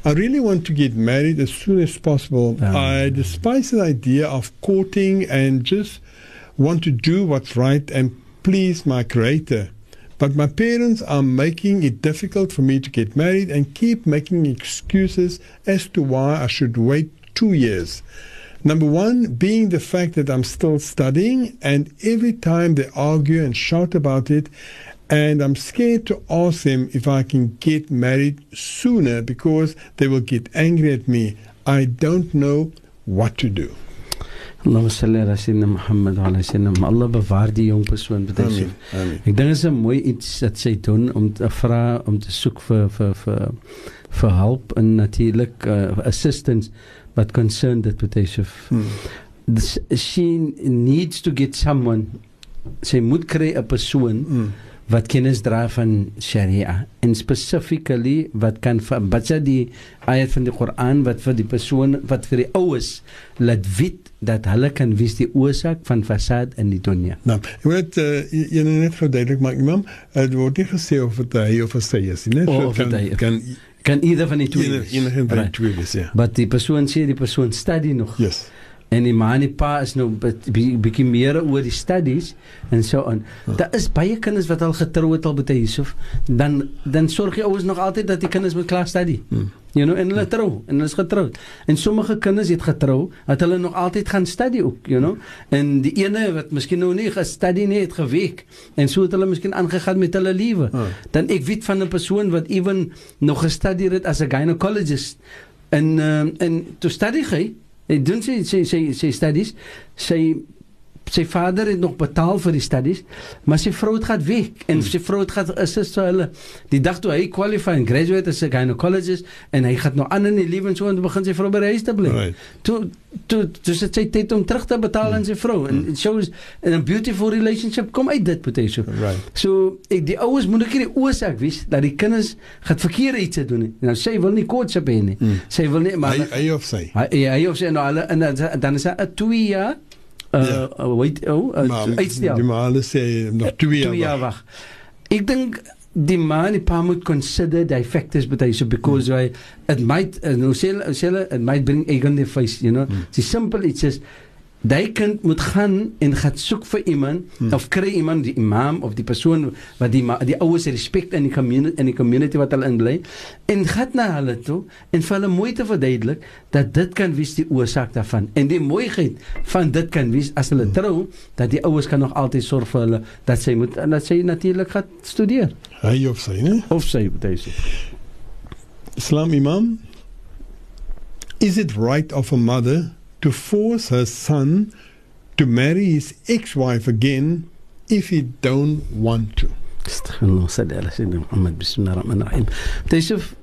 A: I really want to get married as soon as possible.
B: Ah.
A: I despise the idea of courting and just want to do what's right and please my creator. But my parents are making it difficult for me to get married and keep making excuses as to why I should wait two years. Number one being the fact that I'm still studying, and every time they argue and shout about it, and I'm scared to ask them if I can get married sooner because they will get angry at me. I don't know what to do.
B: Allahumma salli ala sayyidina Muhammad wa ala sayyidina Muhammad. Allah bewaar die jong persoon by
A: Amen.
B: dit.
A: Amen.
B: Ek dink is 'n mooi iets dat sy doen om te vra om te soek vir vir vir vir hulp en natuurlik uh, assistance wat concerned met
A: Hmm.
B: This, she needs to get someone sy moet kry 'n persoon
A: Hmm.
B: Wat kennis dra van Sharia en specifically wat kan wat sê die ayat van die Koran wat vir die persoon wat vir die oues laat weet dat hulle kan wys die oorsaak van fasad in die dunia.
A: Nou, ek wil net uh, jy jy net gou duidelik maak, imam, dit word nie gesê of dit hy of sy is nie, so
B: of
A: kan
B: hy-
A: kan
B: Kan either van die twee
A: enige enige van die twee wees, ja.
B: Maar die persoon sê die persoon study nog.
A: Yes.
B: En die ma en die pa is nou bietjie meer oor die studies en so aan. Daar is baie kinders wat al getrou het al by Yusuf. Dan dan sorg die ouers nog altyd dat die kinders moet klaar studie.
A: Hmm.
B: You know, en hulle trou en hulle is getroud. En sommige kinders het getrou dat hulle nog altyd gaan studie ook, you know. En die ene wat miskien nou nie gestudie nie het geweek en so het hulle miskien aangegaan met hulle lewe.
A: Ah.
B: Dan ek weet van 'n persoon wat ewen nog gestudeer het as 'n gynecologist. En uh, en toe studie Hy doen sy sy sy sy studies. Sy sy vader het nog betaal vir die studies, maar sy vrou het gaan weg en
A: Hmm.
B: sy vrou het gaan assist so hulle die dag toe hy qualify en graduate as 'n gynecologist en hy gaan nou aan in die lewe en so en toe begin sy vrou by huis te bly.
A: Right.
B: Toe toe dis dit sy tyd om terug te betaal aan sy vrou en it shows in 'n beautiful relationship kom uit dit potential.
A: Right.
B: So ek die ouers moet ek die oorsaak wys dat die kinders gaan verkeerde iets doen nie. Nou sy wil nie coach hê nie. Sy wil nie maar
A: Hy hy of sy.
B: hy hy of sy nou hulle en dan dan is hy 'n 2 jaar uh
A: Ja.
B: wait oh uh, uitstel.
A: die male sê nog 2
B: Twee jaar wag. Ek dink die man die pa moet consider the factors but I so because mm. I it might uh, no sê it might bring egg on the face you know mm. it's simple it's just Daai kind moet gaan en gaan soek vir iemand hmm. of kry iemand die imam of die persoon wat die die ouers respek in die community in die community wat hulle in bly en gaan na hulle toe en vir hulle mooi te verduidelik dat dit kan wees die oorsaak daarvan en die mooiheid van dit kan wees as hulle trou dat die ouers kan nog altyd sorg vir hulle dat sy moet dat sy natuurlik gaan studeer
A: Hy of sy, né?
B: of sy sê
A: Islam Imam, is it right of a mother to force her son to marry his ex-wife again if he don't want to?
B: Astaghfirullah salli ala sayyidina Muhammad bismillahirrahmanirrahim. Dis of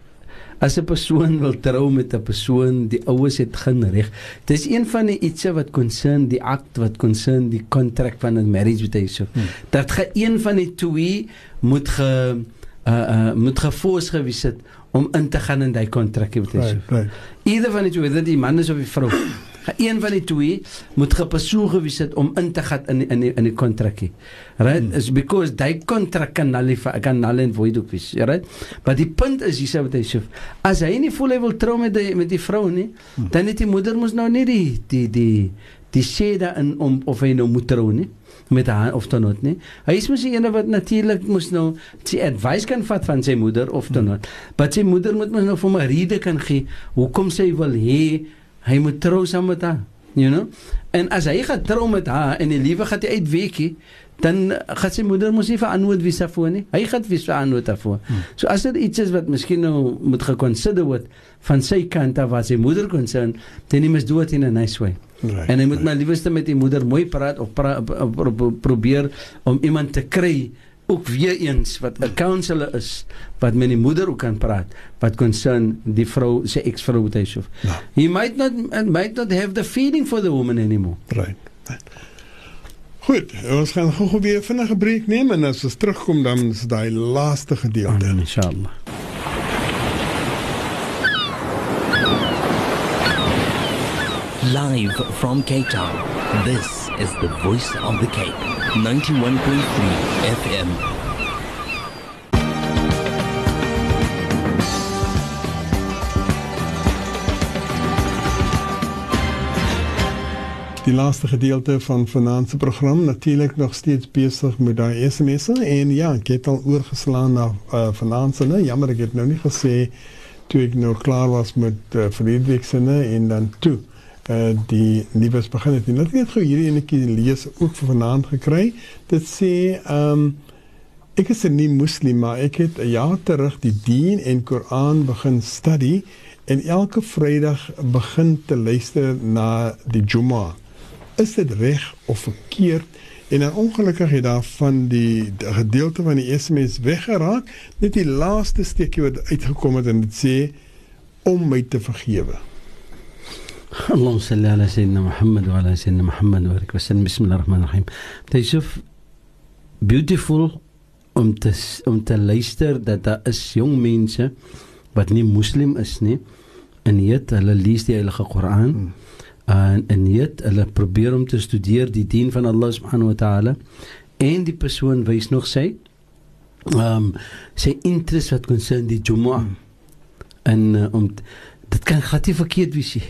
B: as 'n persoon wil trou met 'n persoon, die ouers het geen reg. Dis een van die ietsie wat concern die act wat concern die kontrak van 'n marriage wat hy so. Hmm. Dat ge een van die twee moet ge uh uh moet gefoors gewees het om in te gaan in daai kontrak wat hy so.
A: Right, right.
B: Either van die twee, whether die man is of die vrou. Een van die twee moet gepersoon gewees het om in te gaan in die, in die, in die kontrakkie. Right? Hmm. Is because daai kontrak kan nullify kan null and void ook wees, right? Maar die punt is hier wat hy sê. As hy nie voel hy wil trou met die met die vrou nie, hmm. dan het die moeder mos nou nie die die die die sê daarin om of hy nou moet trou nie met haar of dan nie. Hy is mos die ene wat natuurlik moes nou sy advice kan vat van sy moeder of dan not. Maar sy moeder moet mos nou vir hom 'n rede kan gee hoekom sy wil hê hy moet trou saam met haar, you know? En as hy gaan trou met haar en die liewe gaan hy uitweekie, dan gaan sy moeder mos nie verantwoord wees daarvoor nie. Hy gaan wees verantwoord daarvoor. Hmm. So as dit iets is wat miskien nou moet geconsider word van sy kant af wat sy moeder concern, dan hy must do it in a nice way.
A: right
B: En hy moet
A: right.
B: maar liewerste met die moeder mooi praat of pra, pro, pro, probeer om iemand te kry ook weer eens wat 'n counselor is wat met die moeder ook kan praat wat concern die vrou sy ex-vrou wat hy sê.
A: Ja.
B: He might not might not have the feeling for the woman anymore.
A: Right. Goed, ons gaan gou-gou weer vinnig 'n breek neem en as ons terugkom dan is daai laaste gedeelte.
B: Inshallah.
F: Live from Cape Town, this is the voice of the Cape. 91.3 FM.
A: Die laaste gedeelte van vanaand se program natuurlik nog steeds besig met daai SMS'e en ja, ek het al oorgeslaan na uh, né? Jammer ek het nou nie gesê toe nou klaar was met uh, en dan toe die nuus begin het. En ek het gou hierdie enetjie lees ook vir vanaand gekry. Dit sê ehm um, ek is 'n nie moslim maar ek het 'n jaar terug die Dien en Koran begin studie en elke Vrydag begin te luister na die Jummah is dit reg of verkeerd en dan ongelukkig het daar van die, die gedeelte van die SMS weggeraak net die laaste stukkie wat uitgekom het en dit sê om my te vergewe
B: اللهم صل على سيدنا محمد وعلى سيدنا محمد وبارك وسلم بسم الله الرحمن الرحيم تشوف beautiful om te om te luister dat daar is jong mense wat nie moslim is nie en weet hulle lees die heilige Koran hmm. en en weet hulle probeer om te studeer die dien van Allah subhanahu wa taala en die persoon wys nog sy ehm um, sy interest wat concern die Jummah hmm. en uh, om dit kan glad nie verkeerd wees nie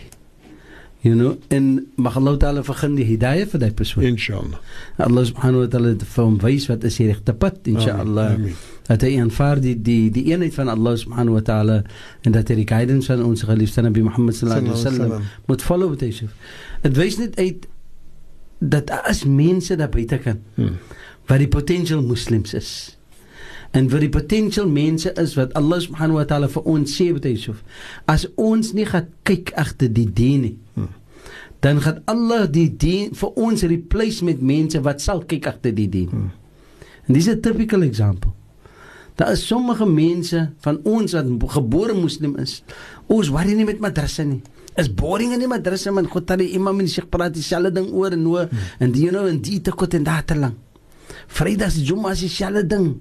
B: You know, en mag Allah Ta'ala vergun die hidayah vir daai persoon.
A: inshallah
B: Allah subhanahu wa ta'ala vir hom wys wat is die regte pad inshallah.
A: Amen.
B: Dat hy aanvaar die die die eenheid van Allah subhanahu wa ta'ala en dat hy die guidance van ons geliefde Nabi Muhammad sallallahu alaihi wasallam
A: Sallam.
B: moet follow wat hy sê. Dit wys net uit dat daar is mense daar buite kan
A: Hmm.
B: wat die potential moslems is. En vir die potential mense is wat Allah subhanahu wa ta'ala vir ons sê wat hy sê. As ons nie gaan kyk agter die dien nie,
A: Hmm.
B: dan gaan Allah die dien vir ons replace met mense wat sal kyk agter die dien. Hmm. En dis 'n typical example. Daar is sommige mense van ons wat gebore moslim is. Ons worry nie met madrasse nie. Is boring in die madrasse man God het die imam en die sheikh praat dieselfde ding oor en oor hmm. en die you know en die te kort en daar te lank. Vrydag se Juma is dieselfde ding.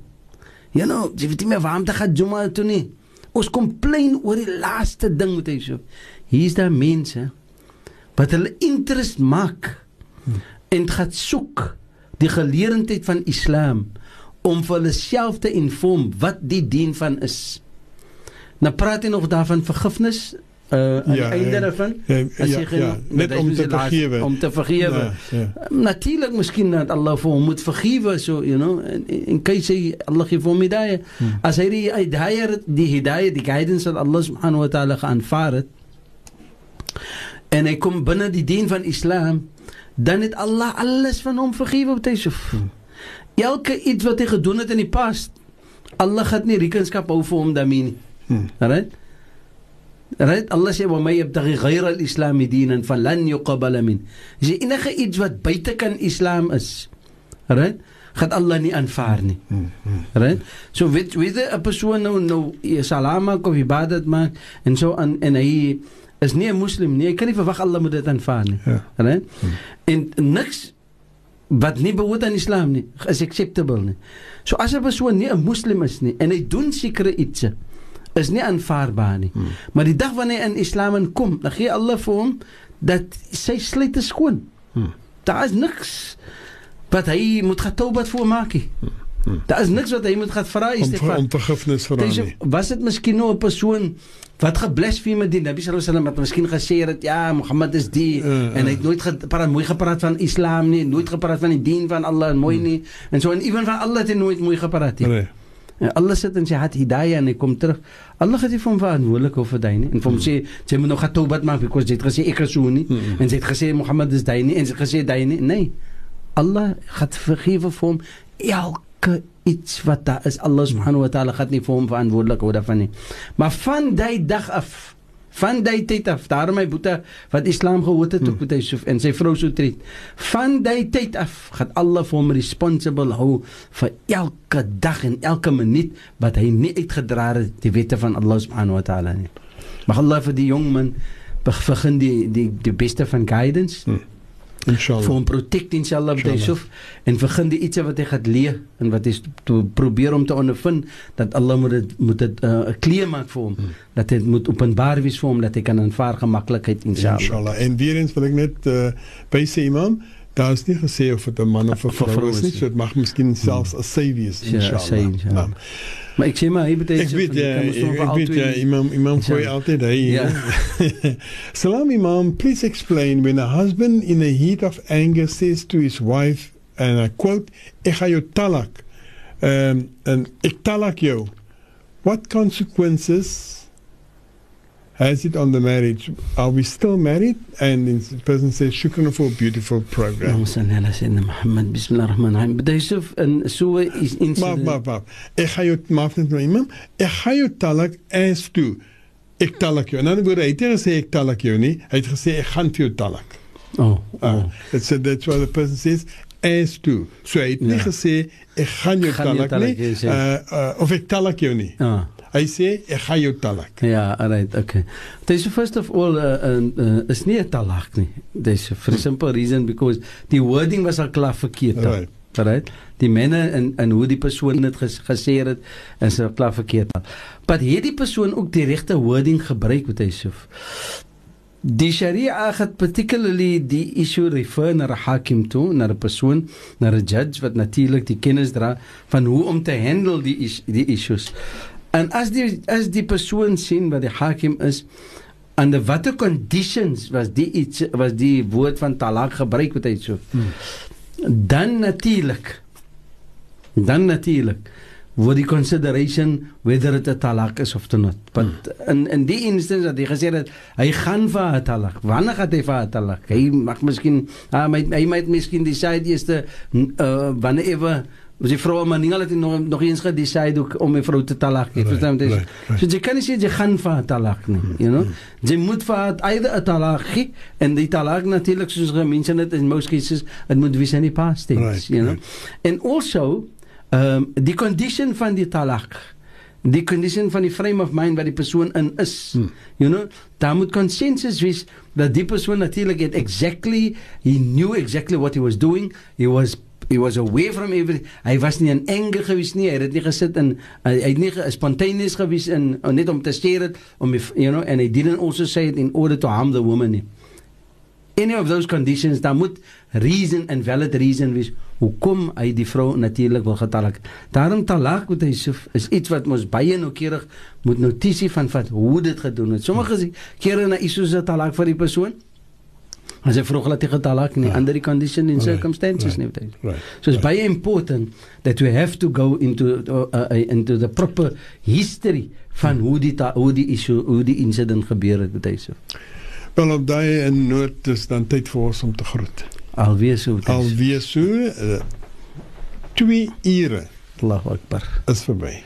B: You know, jy weet nie meer waarom te gaan Juma toe nie. Ons complain oor die laaste ding met hy so. Hier's daar mense wat hulle interest maak hmm. en gaan soek die geleerdheid van Islam om vir hulle self te inform wat die dien van is. Nou praat hy nog daarvan vergifnis uh aan ja, die einde daarvan
A: ja, as jy ja, ja, net om te vergewe
B: om te vergewe ja, ja. natuurlik miskien dat Allah vir hom moet vergewe so you know en, en kyk sy Allah gee vir hom hidayah hmm. as hy die hidayah die hidayah die guidance wat Allah subhanahu wa ta'ala aanvaar het en hy kom binne die dien van Islam dan het Allah alles van hom vergewe op sy hmm. elke iets wat hy gedoen het in die pas Allah gaan nie rekenskap hou vir hom daarmee nie hmm. right Right Allah sê wa may yabtaghi ghayra al-islam dinan falan yuqbal min. Is enige iets wat buite kan Islam is. Right? Gaan Allah nie aanvaar nie. Hmm, hmm. Right? So weet weet 'n persoon nou nou salama of ibadat maak en so aan en hy is nie 'n moslim nie. Hy kan nie verwag Allah moet dit aanvaar nie. Ja. Right? Hmm. En niks wat nie behoort aan Islam nie is acceptable nie. So as 'n persoon nie 'n moslim is nie en hy doen sekere ietsie is nie aanvaarbaar nie. Hmm. Maar die dag wanneer hy in Islam kom, dan gee Allah vir hom dat sy sluit is skoon. Hmm. Daar is niks wat hy moet gaan taubat vir maak nie. Hmm. Hmm. Daar is niks wat hy moet gaan vra
A: is dit van om vergifnis vra nie.
B: Was dit miskien nou 'n persoon wat geblasfeem het die Nabi sallallahu alaihi wasallam het miskien gesê dat ja Mohammed is die uh, uh. en hy het nooit gepraat mooi gepraat van Islam nie, nooit gepraat van die dien van Allah en mooi hmm. nie. En so en ewen van Allah het nooit mooi gepraat nie. Nee. En alles sit in sy hart hidayah en hy kom terug. Allah het hom verantwoordelik vir daai nie. En vir hom sê jy moet nog getobat maak because jy het gesê ek is so nie. Hmm. En jy het gesê Mohammed is daai nie en jy het gesê daai nie. Nee. Allah het vergewe vir hom elke iets wat daar is. Allah subhanahu wa ta'ala het nie vir hom verantwoordelik oor daarvan nie. Maar van daai dag af van daai tyd af daarom my boete wat Islam gehoor het op hmm. Yusuf en sy vrou so treed van daai tyd af gaan Allah vir hom responsible hou vir elke dag en elke minuut wat hy nie uitgedra het die wette van Allah subhanahu wa taala nie mag Allah vir die jong man begin die die die beste van guidance hmm. Inshallah. Vir hom protect inshallah met Yusuf en begin die iets wat hy gaan leer en wat hy probeer om te ondervind dat Allah moet dit moet dit uh, 'n uh, kleer maak vir hom hmm. dat dit moet openbaar wees vir hom dat hy kan aanvaar gemaklikheid inshallah.
A: Inshallah. En weer eens wil ek net uh, by sê imam Daar is nie gesê of dit 'n man of 'n vrou is nie, so dit mag miskien selfs 'n sy wees inshallah. Ja, inshallah. Nou.
B: Maar ek sê maar hy betekent
A: Ek weet ja, ek weet ja, imam imam gooi altyd hy. Ja. Salam imam, please explain when a husband in a heat of anger says to his wife and I quote, "Ek ga jou talak." Um en ek talak jou. What consequences has it on the marriage? Are we still married? And the person says, Shukran for a beautiful program.
B: Muhammad, Bismillah ar-Rahman ar-Rahim. Bidaysof, en so is
A: incident... Maaf, maaf, maaf. Ek ga jou, maaf net my imam, ek ga jou talak as toe. Ek talak jou. In ander woorde, hy het nie gesê ek talak jou nie. Hy het gesê ek gaan vir jou talak.
B: Oh, oh.
A: Uh, that's, that's what the person says. As toe. So hy het nie ja. gesê ek gaan jou talak, talak nie. Uh, uh, of ek talak jou nie. Ah. Hy sê ek gaan jou talak.
B: Ja, alright, okay. This first of all uh, uh, uh, is nie 'n talak nie. This for a simple reason because die wording was al klaar verkeerd. Right. Right? Die mense en en hoe die persoon dit ges, gesê het is al klaar verkeerd. Maar het die persoon ook die regte wording gebruik wat hy sê? Die Sharia het particularly die issue refer na 'n hakim toe, na 'n persoon, na 'n judge wat natuurlik die kennis dra van hoe om te handle die die issues. En as die as die persoon sien wat die hakim is under watter conditions was die iets was die woord van talak gebruik wat hy so hmm. dan natuurlik dan natuurlik word die consideration whether it a talak is of not but hmm. in in die instance dat hy gesê het hy gaan vir 'n talak wanneer gaan hy vir 'n talak hy mag miskien hy hy might miskien decide is the uh, wanneer Was die vrou maar nie het nog nog eens gedecide ook om 'n vrou te talak nie.
A: Right,
B: Verstaan jy?
A: right, right.
B: So jy kan nie sê jy gaan vir 'n talak nie, you know. Jy moet vir haar either 'n talak gee en die talak natuurlik soos mense dit in most cases dit moet wees in die past tense,
A: Right,
B: you know.
A: right.
B: En also ehm um, die condition van die talak die condition van die frame of mind wat die persoon in is. Hmm. You know, daar moet consensus wees dat die persoon natuurlik het exactly he knew exactly what he was doing. He was he was away from every hy was nie in anger gewees nie. Hy het nie gesit in hy hy het nie spontaneous gewees in uh, net om te steur dit om you know and he didn't also say it in order to harm the woman. Any of those conditions daar moet reason and valid reason wees hoekom hy die vrou natuurlik wil getalak. Daarom talak met hy so is iets wat ons baie noukeurig moet notisie van vat hoe dit gedoen het. Sommige kere na isoos 'n talak vir die persoon. As hy vroeg laat hy getalak nie
A: Ja.
B: under the condition and circumstances
A: right,
B: nie.
A: right,
B: So it's
A: right.
B: baie important that we have to go into uh, uh, into the proper history van hoe die hoe die issue hoe die incident gebeur het met hy so.
A: Wel op daai in nood is dan tyd vir ons om te groet.
B: Alweer so. het hy so.
A: Alweer so uh, 2 ure
B: Allahu Akbar.
A: is verby.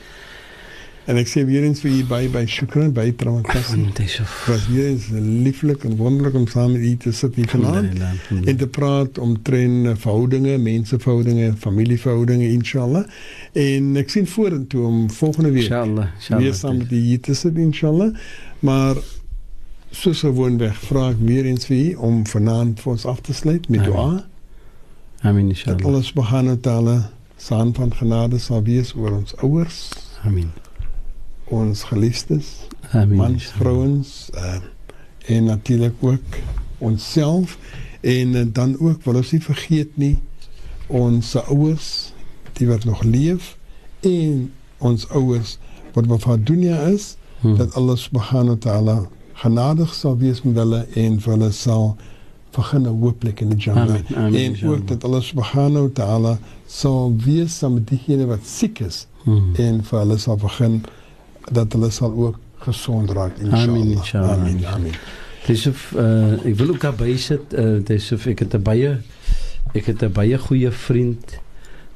A: En ek sê weer eens vir u by by Shukran by.
B: Met hy so.
A: Het was weer eens lieflik en wonderlik om saam met u te sit hier vanaand en te praat omtrent eh, verhoudinge, menseverhoudinge, familieverhoudinge inshallah. En ek sien vorentoe om volgende week
B: Inshallah, inshallah.
A: weer saam met u hier te sit inshallah. Maar soos gewoonweg vra ek weer eens vir u om vanaand vir ons af te sluit met
B: Amen.
A: dua.
B: Amin
A: Dat
B: inshallah.
A: Allah subhanahu wa ta'ala saam van genade sal wees oor ons ouers,
B: Amin.
A: Ons geliefdes, mans, vrouens uh, en natuurlik ook onsself en uh, dan ook wil ons nie vergeet nie ons ouers die wat nog leef en ons ouers wat op haar dunia is
B: Hmm.
A: dat Allah subhanahu wa ta'ala genadig sal wees met hulle en vir hulle sal begin 'n hoopplek in die Jannah
B: Amen, amen,
A: en
B: inshallah.
A: ook dat Allah subhanahu wa ta'ala sal wees saam met diegene wat siek is
B: Hmm.
A: en vir hulle sal begin dat hulle sal ook gesond raak inshallah.
B: Amen, inshallah.
A: Amen. Amen.
B: Dis of uh, ek wil ook daarby sit uh, dis of ek het 'n baie ek het 'n baie goeie vriend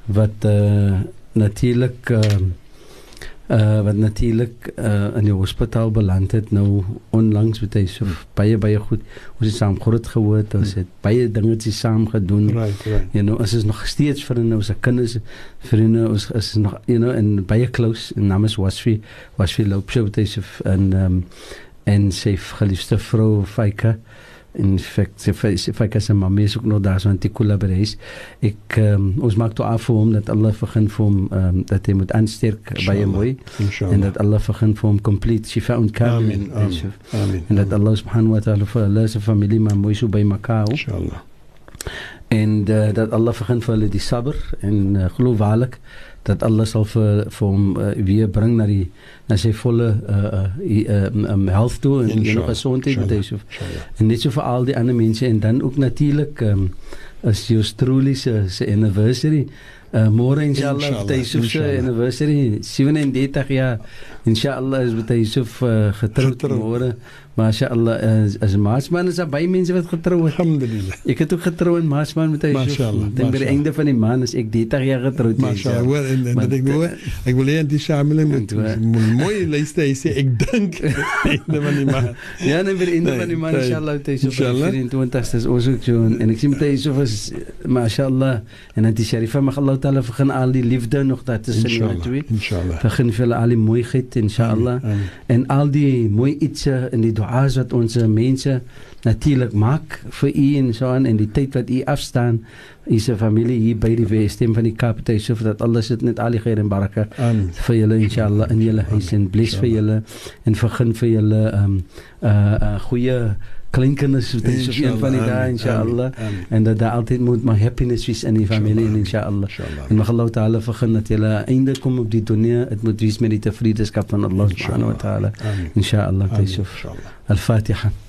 B: wat uh, natuurlik uh, uh, wat natuurlik uh, in die hospitaal beland het nou onlangs met hy so baie baie goed ons het saam groot geword ons het baie dingetjies saam gedoen
A: Right, right.
B: you know, ons is nog steeds vriende, ons is kinders vriende, ons is nog you know, en baie close en naam is Wasfi, Wasfi Loopshow wat hy se en um, en sy geliefde vrou Faika in feite sy sy Faika se mamma is ook nog daar so aan die collaborees. Ek um, ons maak toe af vir hom dat Allah begin vir hom um, dat hy moet aansterk baie
A: Inshallah.
B: mooi en dat Allah begin vir hom complete shifa en kamil
A: Amen. Amen. Amen.
B: en dat Allah subhanahu wa ta'ala vir hulle se familie maar mooi so by mekaar
A: inshallah.
B: en uh, dat Allah begin vir hulle die sabber en uh, glo waarlik dat Allah sal vir vir hom uh, weer bring na die na sy volle uh, uh, um, health toe en
A: Inshallah.
B: gesondheid met hy so en net so vir al die ander mense en dan ook natuurlik um, is jou Strulie se se anniversary uh, môre inshallah hy so se anniversary 37 jaar. Inshallah is met so uh, Getroud. môre mashallah as, as maasman is daar baie mense wat getrou het
A: Alhamdulillah.
B: Ek het ook getrou in Maasman met hy so.
A: Mashallah,
B: Dink by die einde van die maand is ek 30 jaar getroud.
A: Mashallah. Hoor, en, en dat ek
B: dit-
A: hoor, ek wil hê aan die Shamila moet
B: En
A: mooi luister. Hy sê ek dink einde van die maand.
B: Ja, nee, by die einde
A: Nee,
B: van die maand
A: nee.
B: inshallah het hy so by
A: Inshallah.
B: 24 is ons ook so en, en ek sien met hy so was mashallah en dan die sherifa mag Allah taala begin al die liefde nog daar tussen
A: Inshallah.
B: twee.
A: Inshallah.
B: Vir hulle al die mooiheid inshallah. En al die mooi ietsie in die duas wat ons mense natuurlik maak vir u en so aan en die tyd wat u afstaan is 'n familie hier by die Wesdem van die Kaap het so dat alles dit net al die geer en baraka
A: Amen.
B: vir julle inshallah in julle huis en bless vir julle en vergun vir julle um uh, uh goeie kleinkinders wat is op een van die dae inshallah en dat daar altyd moet maar happiness wees in die familie en inshallah. En mag Allah Taala vergun dat julle einde kom op die toneel dit moet wees met die tevredenskap van Allah subhanahu wa taala. inshallah
A: inshallah.
B: al-Fatiha.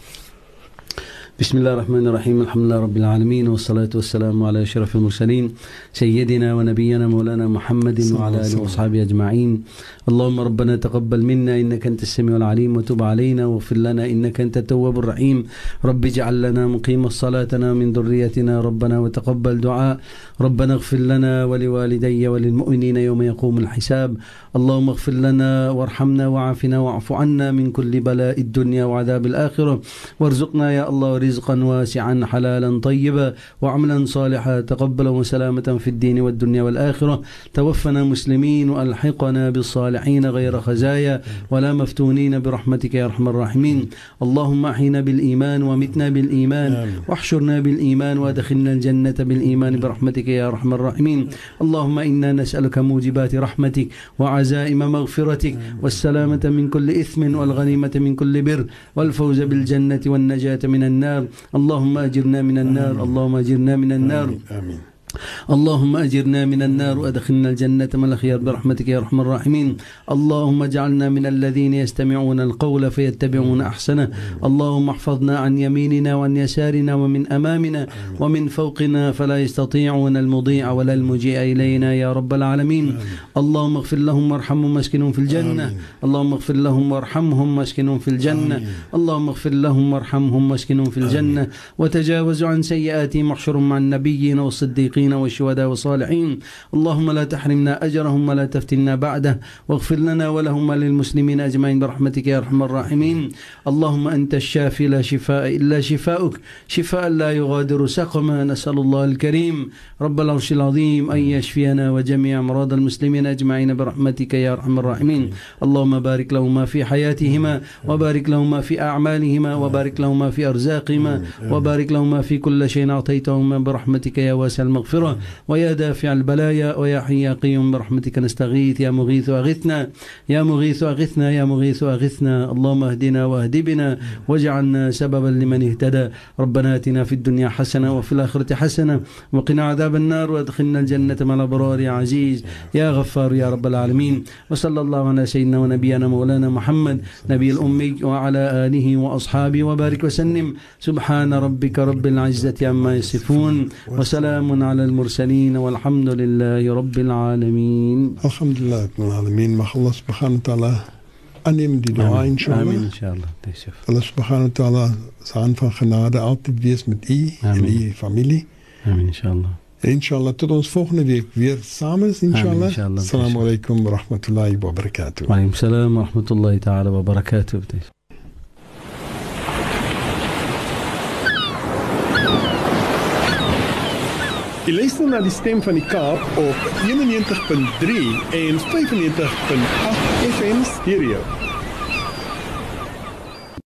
B: بسم الله الرحمن الرحيم الحمد لله رب العالمين والصلاة والسلام على أشرف المرسلين سيدنا ونبينا مولانا محمد وعلى آله وأصحابه أجمعين. اللهم ربنا تقبل منا إنك أنت السميع العليم وتب علينا واغفر لنا إنك أنت التواب الرحيم. رب اجعل لنا مقيم صلاتنا من ذريتنا ربنا وتقبل دعاء. ربنا اغفر لنا ولوالدي وللمؤمنين يوم يقوم الحساب. اللهم اغفر لنا وارحمنا وعافنا واعف عنا من كل بلاء الدنيا وعذاب الآخرة. وارزقنا يا الله رزقا واسعا حلالا طيبا وعملا صالحا تقبلا وسلامة في الدين والدنيا والآخرة. توفنا مسلمين وألحقنا بالصالحين غير خزايا ولا مفتونين برحمتك يا أرحم الراحمين. اللهم أحينا بالإيمان ومتنا بالإيمان واحشرنا بالإيمان وأدخلنا الجنة بالإيمان برحمتك يا أرحم الراحمين. اللهم إنا نسألك موجبات رحمتك وعزائم مغفرتك والسلامة من كل إثم والغنيمة من كل بر والفوز بالجنة والنجاة من النار. اللهم أجرنا من النار اللهم أجرنا من النار
A: آمين
B: اللهم أجرنا من النار وأدخلنا الجنة. من الخيار برحمتك يا أرحم الراحمين. اللهم اجعلنا من الذين يستمعون القول فيتبعون أحسنه. اللهم احفظنا عن يميننا وعن يسارنا ومن أمامنا ومن فوقنا فلا يستطيعون المضيع ولا المجيء إلينا يا رب العالمين. اللهم اغفر لهم وارحمهم واسكنهم في الجنة. اللهم اغفر لهم وارحمهم واسكنهم في الجنة. اللهم اغفر لهم وارحمهم واسكنهم في الجنة. وتجاوز عن سيئاتهم واحشرهم مع النبيين والصديقين والشهداء والصالحين. اللهم لا تحرمنا أجرهم ولا تفتنا بعده. واغفر لنا ولهم وللمسلمين أجمعين برحمتك يا أرحم الراحمين. اللهم أنت الشافي لا شفاء إلا شفاؤك. شفاء لا يغادر سقما. نسأل الله الكريم. رب العرش العظيم أن يشفينا وجميع أمراض المسلمين أجمعين برحمتك يا أرحم الراحمين. اللهم بارك لهما في حياتهما وبارك لهما في أعمالهما وبارك لهما في أرزاقهما وبارك لهما في كل شيء أعطيتهما برحمتك يا واسع المغفرة. ويا دافع البلايا ويا حي يا قيوم برحمتك نستغيث يا مغيث أغثنا يا مغيث أغثنا يا مغيث أغثنا. اللهم اهدنا واهد بنا واجعلنا سببا لمن اهتدى. ربنا آتنا في الدنيا حسنة وفي الآخرة حسنة وقنا عذاب النار وادخلنا الجنة مع الأبرار يا عزيز يا غفار يا رب العالمين. وصلى الله على سيدنا ونبينا مولانا محمد نبي الأمي وعلى آله وأصحابه وبارك وسلم. سبحان ربك رب العزة عما يصفون وسلام على المرسلين والحمد لله رب العالمين.
A: الحمد لله رب العالمين. ما خلص سبحانه وتعالى أن
B: يمدي
A: دعاء
B: إن شاء الله.
A: الله سبحانه وتعالى سعان فخنا هذا أعطي بيس مت
B: إي
A: إلي يعني
B: فاميلي. إن شاء الله.
A: إن شاء الله تدعون سفوخنا بيك وير سامس إن
B: شاء
A: الله. السلام عليكم ورحمة الله وبركاته.
B: وعليكم السلام ورحمة الله تعالى وبركاته.
A: Jy luister na die stem van die Kaap op 91.3 en 95.8 FM stereo.